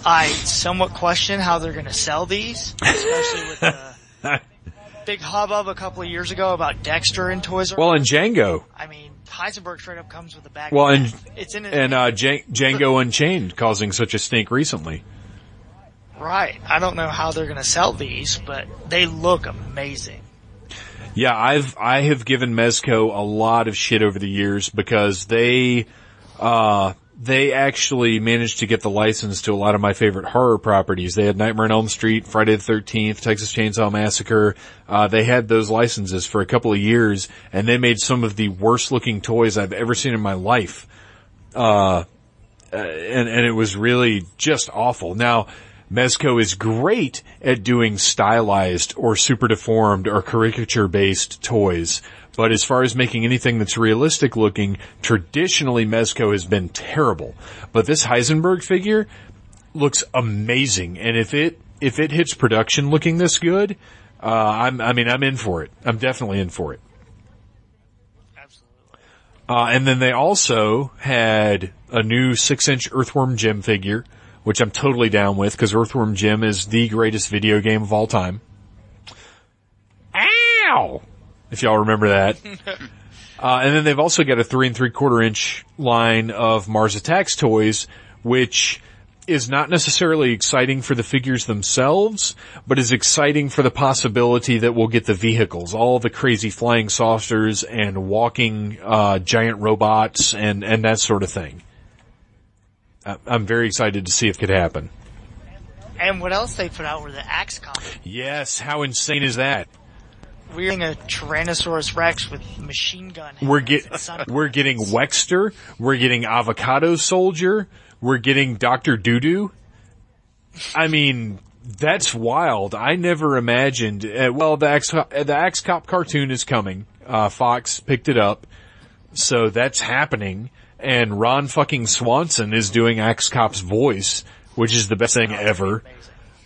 I somewhat question how they're going to sell these, especially with the big hubbub a couple of years ago about Dexter and Toys R Well, and Django. I mean, Heisenberg straight up comes with a bag. Well, and it's in and uh, Jan- Django Unchained causing such a stink recently. right. I don't know how they're going to sell these, but they look amazing. Yeah, I've I have given Mezco a lot of shit over the years because they uh they actually managed to get the license to a lot of my favorite horror properties. They had Nightmare on Elm Street, Friday the 13th, Texas Chainsaw Massacre. Uh, they had those licenses for a couple of years and they made some of the worst looking toys I've ever seen in my life. Uh, and, and it was really just awful. Now, Mezco is great at doing stylized or super deformed or caricature based toys. But as far as making anything that's realistic looking, traditionally Mezco has been terrible. But this Heisenberg figure looks amazing. And if it, if it hits production looking this good, uh, I'm, I mean, I'm in for it. I'm definitely in for it. Absolutely. Uh, and then they also had a new six inch Earthworm Jim figure, which I'm totally down with because Earthworm Jim is the greatest video game of all time. Ow! If y'all remember that. uh, and then they've also got a three and three quarter inch line of Mars Attacks toys, which is not necessarily exciting for the figures themselves, but is exciting for the possibility that we'll get the vehicles, all the crazy flying saucers and walking uh, giant robots and and that sort of thing. I'm very excited to see if it could happen. And what else they put out were the Axe comics. Yes, how insane is that? We're getting a Tyrannosaurus Rex with machine gun. We're get we're getting Wexter, we're getting Avocado Soldier, we're getting Doctor Doodoo. I mean, that's wild. I never imagined. Uh, well, the Axe, the Axe Cop cartoon is coming. Uh, Fox picked it up, so that's happening. And Ron fucking Swanson is doing Axe Cop's voice, which is the best thing ever.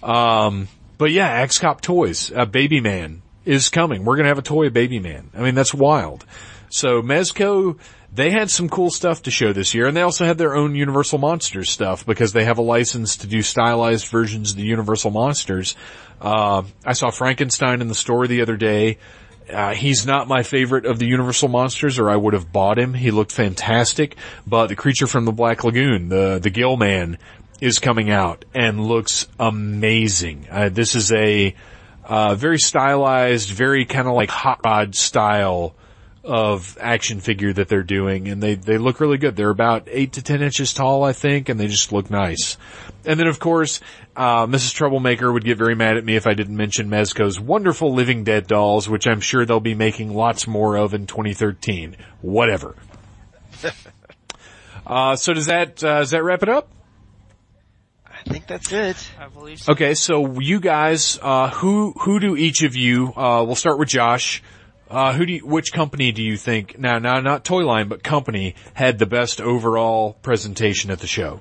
Um, but yeah, Axe Cop toys, uh, Baby Man is coming. We're gonna have a toy Baby Man. I mean, that's wild. So Mezco, they had some cool stuff to show this year, and they also had their own Universal Monsters stuff because they have a license to do stylized versions of the Universal Monsters. Uh, I saw Frankenstein in the store the other day. Uh, he's not my favorite of the Universal monsters, or I would have bought him. He looked fantastic, but the creature from the Black Lagoon, the the Gill Man, is coming out and looks amazing. Uh, this is a uh, very stylized, very kind of like hot rod style of action figure that they're doing, and they they look really good. They're about eight to ten inches tall, I think, and they just look nice. And then, of course, uh, Mrs. Troublemaker would get very mad at me if I didn't mention Mezco's wonderful Living Dead dolls, which I'm sure they'll be making lots more of in 2013. Whatever. uh, so does that uh, does that wrap it up? I think that's it. I believe so. Okay, so you guys, uh, who who do each of you? Uh, we'll start with Josh. Uh, who do you, which company do you think now? Now, not toy line, but company had the best overall presentation at the show?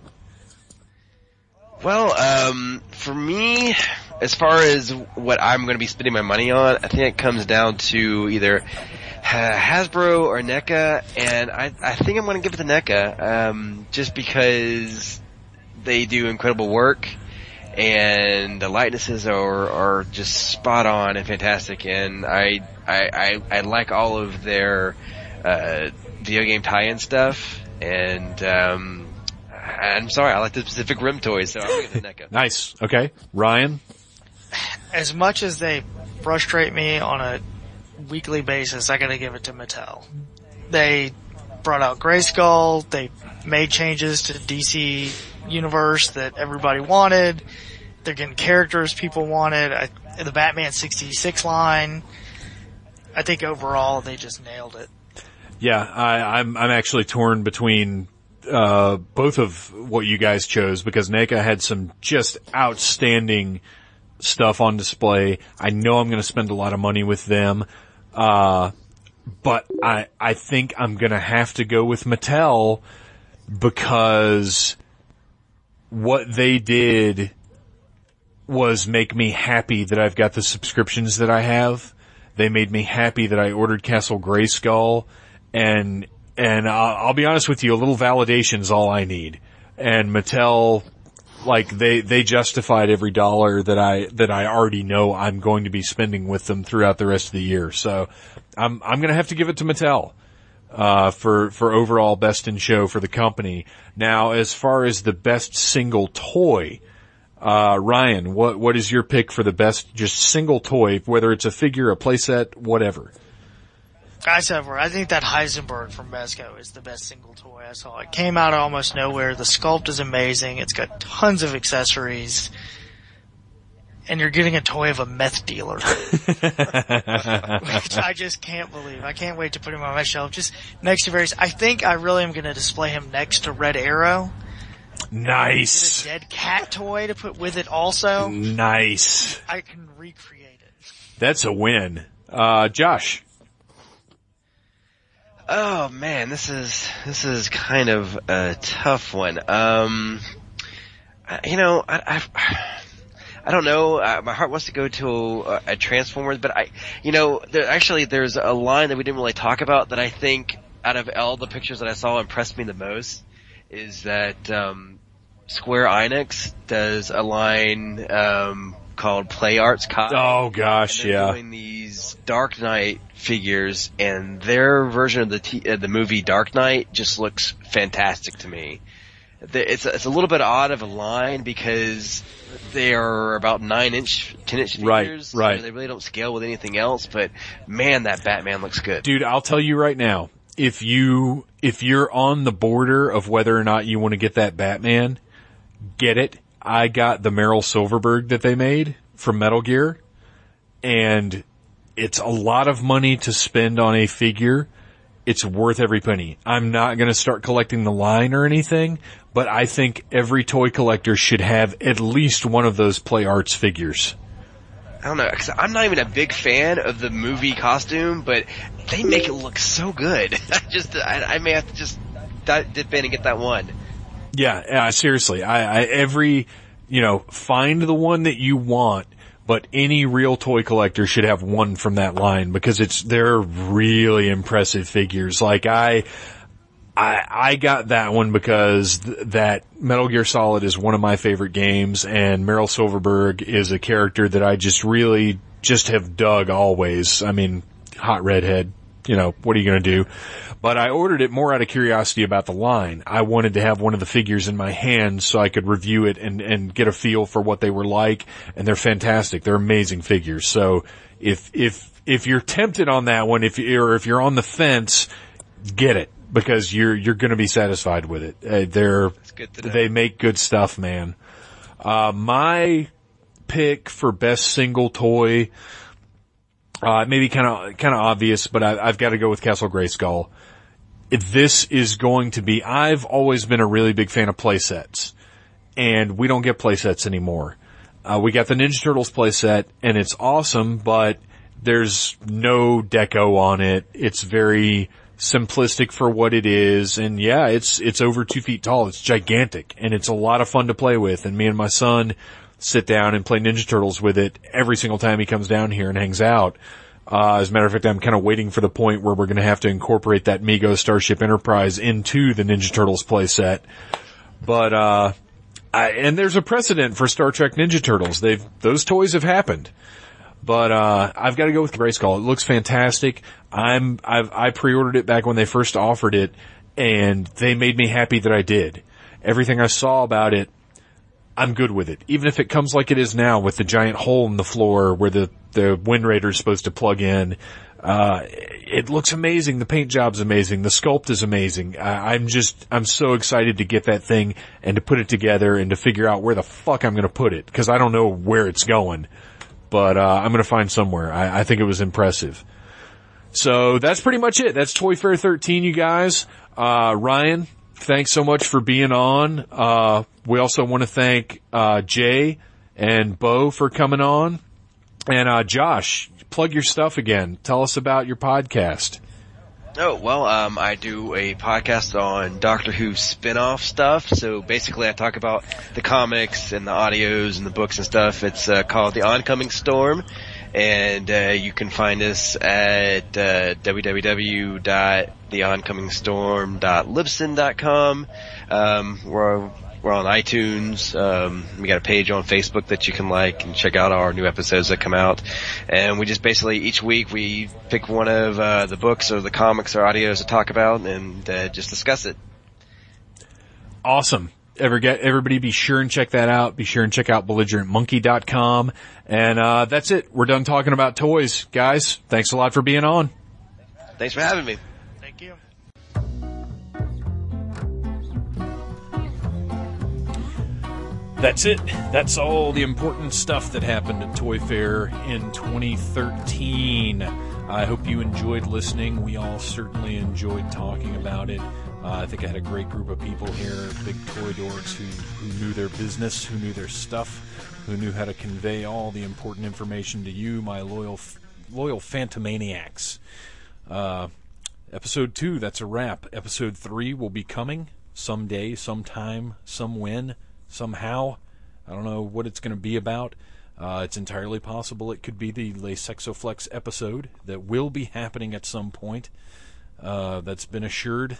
Well, um, for me, as far as what I'm going to be spending my money on, I think it comes down to either Hasbro or NECA, and I, I think I'm going to give it to NECA, um, just because they do incredible work, and the likenesses are, are just spot on and fantastic, and I, I, I, I like all of their, uh, video game tie-in stuff, and, um, I'm sorry, I like the Pacific Rim toys, so I'm going to give it to NECA. Nice. Okay, Ryan. As much as they frustrate me on a weekly basis, I gotta give it to Mattel. They brought out Grayskull, they made changes to DC universe that everybody wanted, they're getting characters people wanted, I, the Batman 66 line, I think overall they just nailed it. Yeah, I, I'm I'm actually torn between uh, both of what you guys chose because NECA had some just outstanding stuff on display. I know I'm going to spend a lot of money with them, uh, but I I think I'm going to have to go with Mattel because what they did was make me happy that I've got the subscriptions that I have. They made me happy that I ordered Castle Grayskull and and I'll, I'll be honest with you, a little validation is all I need. And Mattel, like they they justified every dollar that I that I already know I'm going to be spending with them throughout the rest of the year. So I'm I'm going to have to give it to Mattel uh, for for overall best in show for the company. Now, as far as the best single toy. Uh, Ryan, what what is your pick for the best just single toy, whether it's a figure, a playset, whatever? I said, I think that Heisenberg from Mezco is the best single toy I saw. It came out of almost nowhere. The sculpt is amazing. It's got tons of accessories. And you're getting a toy of a meth dealer. Which I just can't believe. I can't wait to put him on my shelf. Just next to various, I think I really am going to display him next to Red Arrow. Get Nice, a dead cat toy to put with it also. nice. I can recreate it. That's a win. Uh, Josh. Oh man, this is this is kind of a tough one. Um, you know, I, I, I don't know. Uh, my heart wants to go to a, a Transformers, but I, you know, there actually there's a line that we didn't really talk about that I think out of all the pictures that I saw impressed me the most is that um, Square Enix does a line um, called Play Arts Kai. Oh gosh, yeah. doing these Dark Knight figures, and their version of the t- uh, the movie Dark Knight just looks fantastic to me. The- It's a, it's a little bit odd of a line because they are about nine inch, ten inch Right, figures. so right. They really don't scale with anything else, but man, that Batman looks good. Dude, I'll tell you right now, if you, if you're on the border of whether or not you want to get that Batman, get it. I got the Meryl Silverburgh that they made from Metal Gear, and it's a lot of money to spend on a figure. It's worth every penny. I'm not gonna start collecting the line or anything, but I think every toy collector should have at least one of those Play Arts figures. I don't know, cause I'm not even a big fan of the movie costume, but they make it look so good. I just, I, I may have to just dip in and get that one. Yeah, yeah, seriously. I, I every you know, find the one that you want, but any real toy collector should have one from that line because it's, they're really impressive figures. Like I, I, I got that one because th- that Metal Gear Solid is one of my favorite games and Meryl Silverburgh is a character that I just really just have dug always. I mean, hot redhead, you know, what are you going to do? But I ordered it more out of curiosity about the line. I wanted to have one of the figures in my hands so I could review it and, and get a feel for what they were like. And they're fantastic. They're amazing figures. So if, if, if you're tempted on that one, if you or if you're on the fence, get it because you're, you're going to be satisfied with it. Uh, they're, good to know. they make good stuff, man. Uh, my pick for best single toy, uh, maybe kind of, kind of obvious, but I, I've got to go with Castle Grayskull. This is going to be, I've always been a really big fan of playsets and we don't get playsets anymore. Uh, we got the Ninja Turtles playset and it's awesome, but there's no deco on it. It's very simplistic for what it is. And yeah, it's, it's over two feet tall. It's gigantic and it's a lot of fun to play with. And me and my son sit down and play Ninja Turtles with it every single time he comes down here and hangs out. Uh, as a matter of fact, I'm kind of waiting for the point where we're going to have to incorporate that Mego Starship Enterprise into the Ninja Turtles playset. But, uh, I, and there's a precedent for Star Trek Ninja Turtles. They've, those toys have happened. But, uh, I've got to go with Grayskull. It looks fantastic. I'm, I've, I pre-ordered it back when they first offered it and they made me happy that I did. Everything I saw about it, I'm good with it. Even if it comes like it is now with the giant hole in the floor where the, the Wind Raider is supposed to plug in, uh, it looks amazing. The paint job's amazing. The sculpt is amazing. I, I'm just, I'm so excited to get that thing and to put it together and to figure out where the fuck I'm gonna put it. Cause I don't know where it's going. But, uh, I'm gonna find somewhere. I, I think it was impressive. So that's pretty much it. That's Toy Fair 13, you guys. Uh, Ryan, thanks so much for being on. Uh, we also want to thank, uh, Jay and Bo for coming on. And, uh, Josh, plug your stuff again. Tell us about your podcast. Oh, well, um, I do a podcast on Doctor Who spin-off stuff. So basically I talk about the comics and the audios and the books and stuff. It's, uh, called The Oncoming Storm. And, uh, you can find us at, uh, www.theoncoming.storm.libsyn.com. Um, we're, we're on iTunes. Um, we got a page on Facebook that you can like and check out our new episodes that come out. And we just basically each week we pick one of uh, the books or the comics or audios to talk about and uh, just discuss it. Awesome. Ever get, everybody be sure and check that out. Be sure and check out belligerentmonkey.com. And, uh, that's it. We're done talking about toys. Guys, thanks a lot for being on. Thanks for having me. Thank you. That's it. That's all the important stuff that happened at Toy Fair in 2013. I hope you enjoyed listening. We all certainly enjoyed talking about it. Uh, I think I had a great group of people here, big dorks who, who knew their business, who knew their stuff, who knew how to convey all the important information to you, my loyal, loyal Phantomaniacs. Uh, episode two, that's a wrap. Episode three will be coming someday, sometime, some when, somehow. I don't know what it's going to be about. Uh, it's entirely possible it could be the Le Sexoflex episode that will be happening at some point. Uh, that's been assured.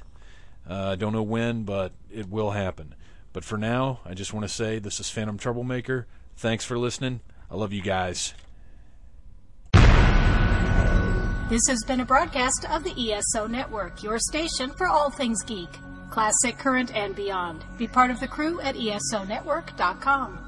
Uh, I don't know when, but it will happen. But for now, I just want to say this is Phantom Troublemaker. Thanks for listening. I love you guys. This has been a broadcast of the ESO Network, your station for all things geek, classic, current, and beyond. Be part of the crew at ESONetwork.com.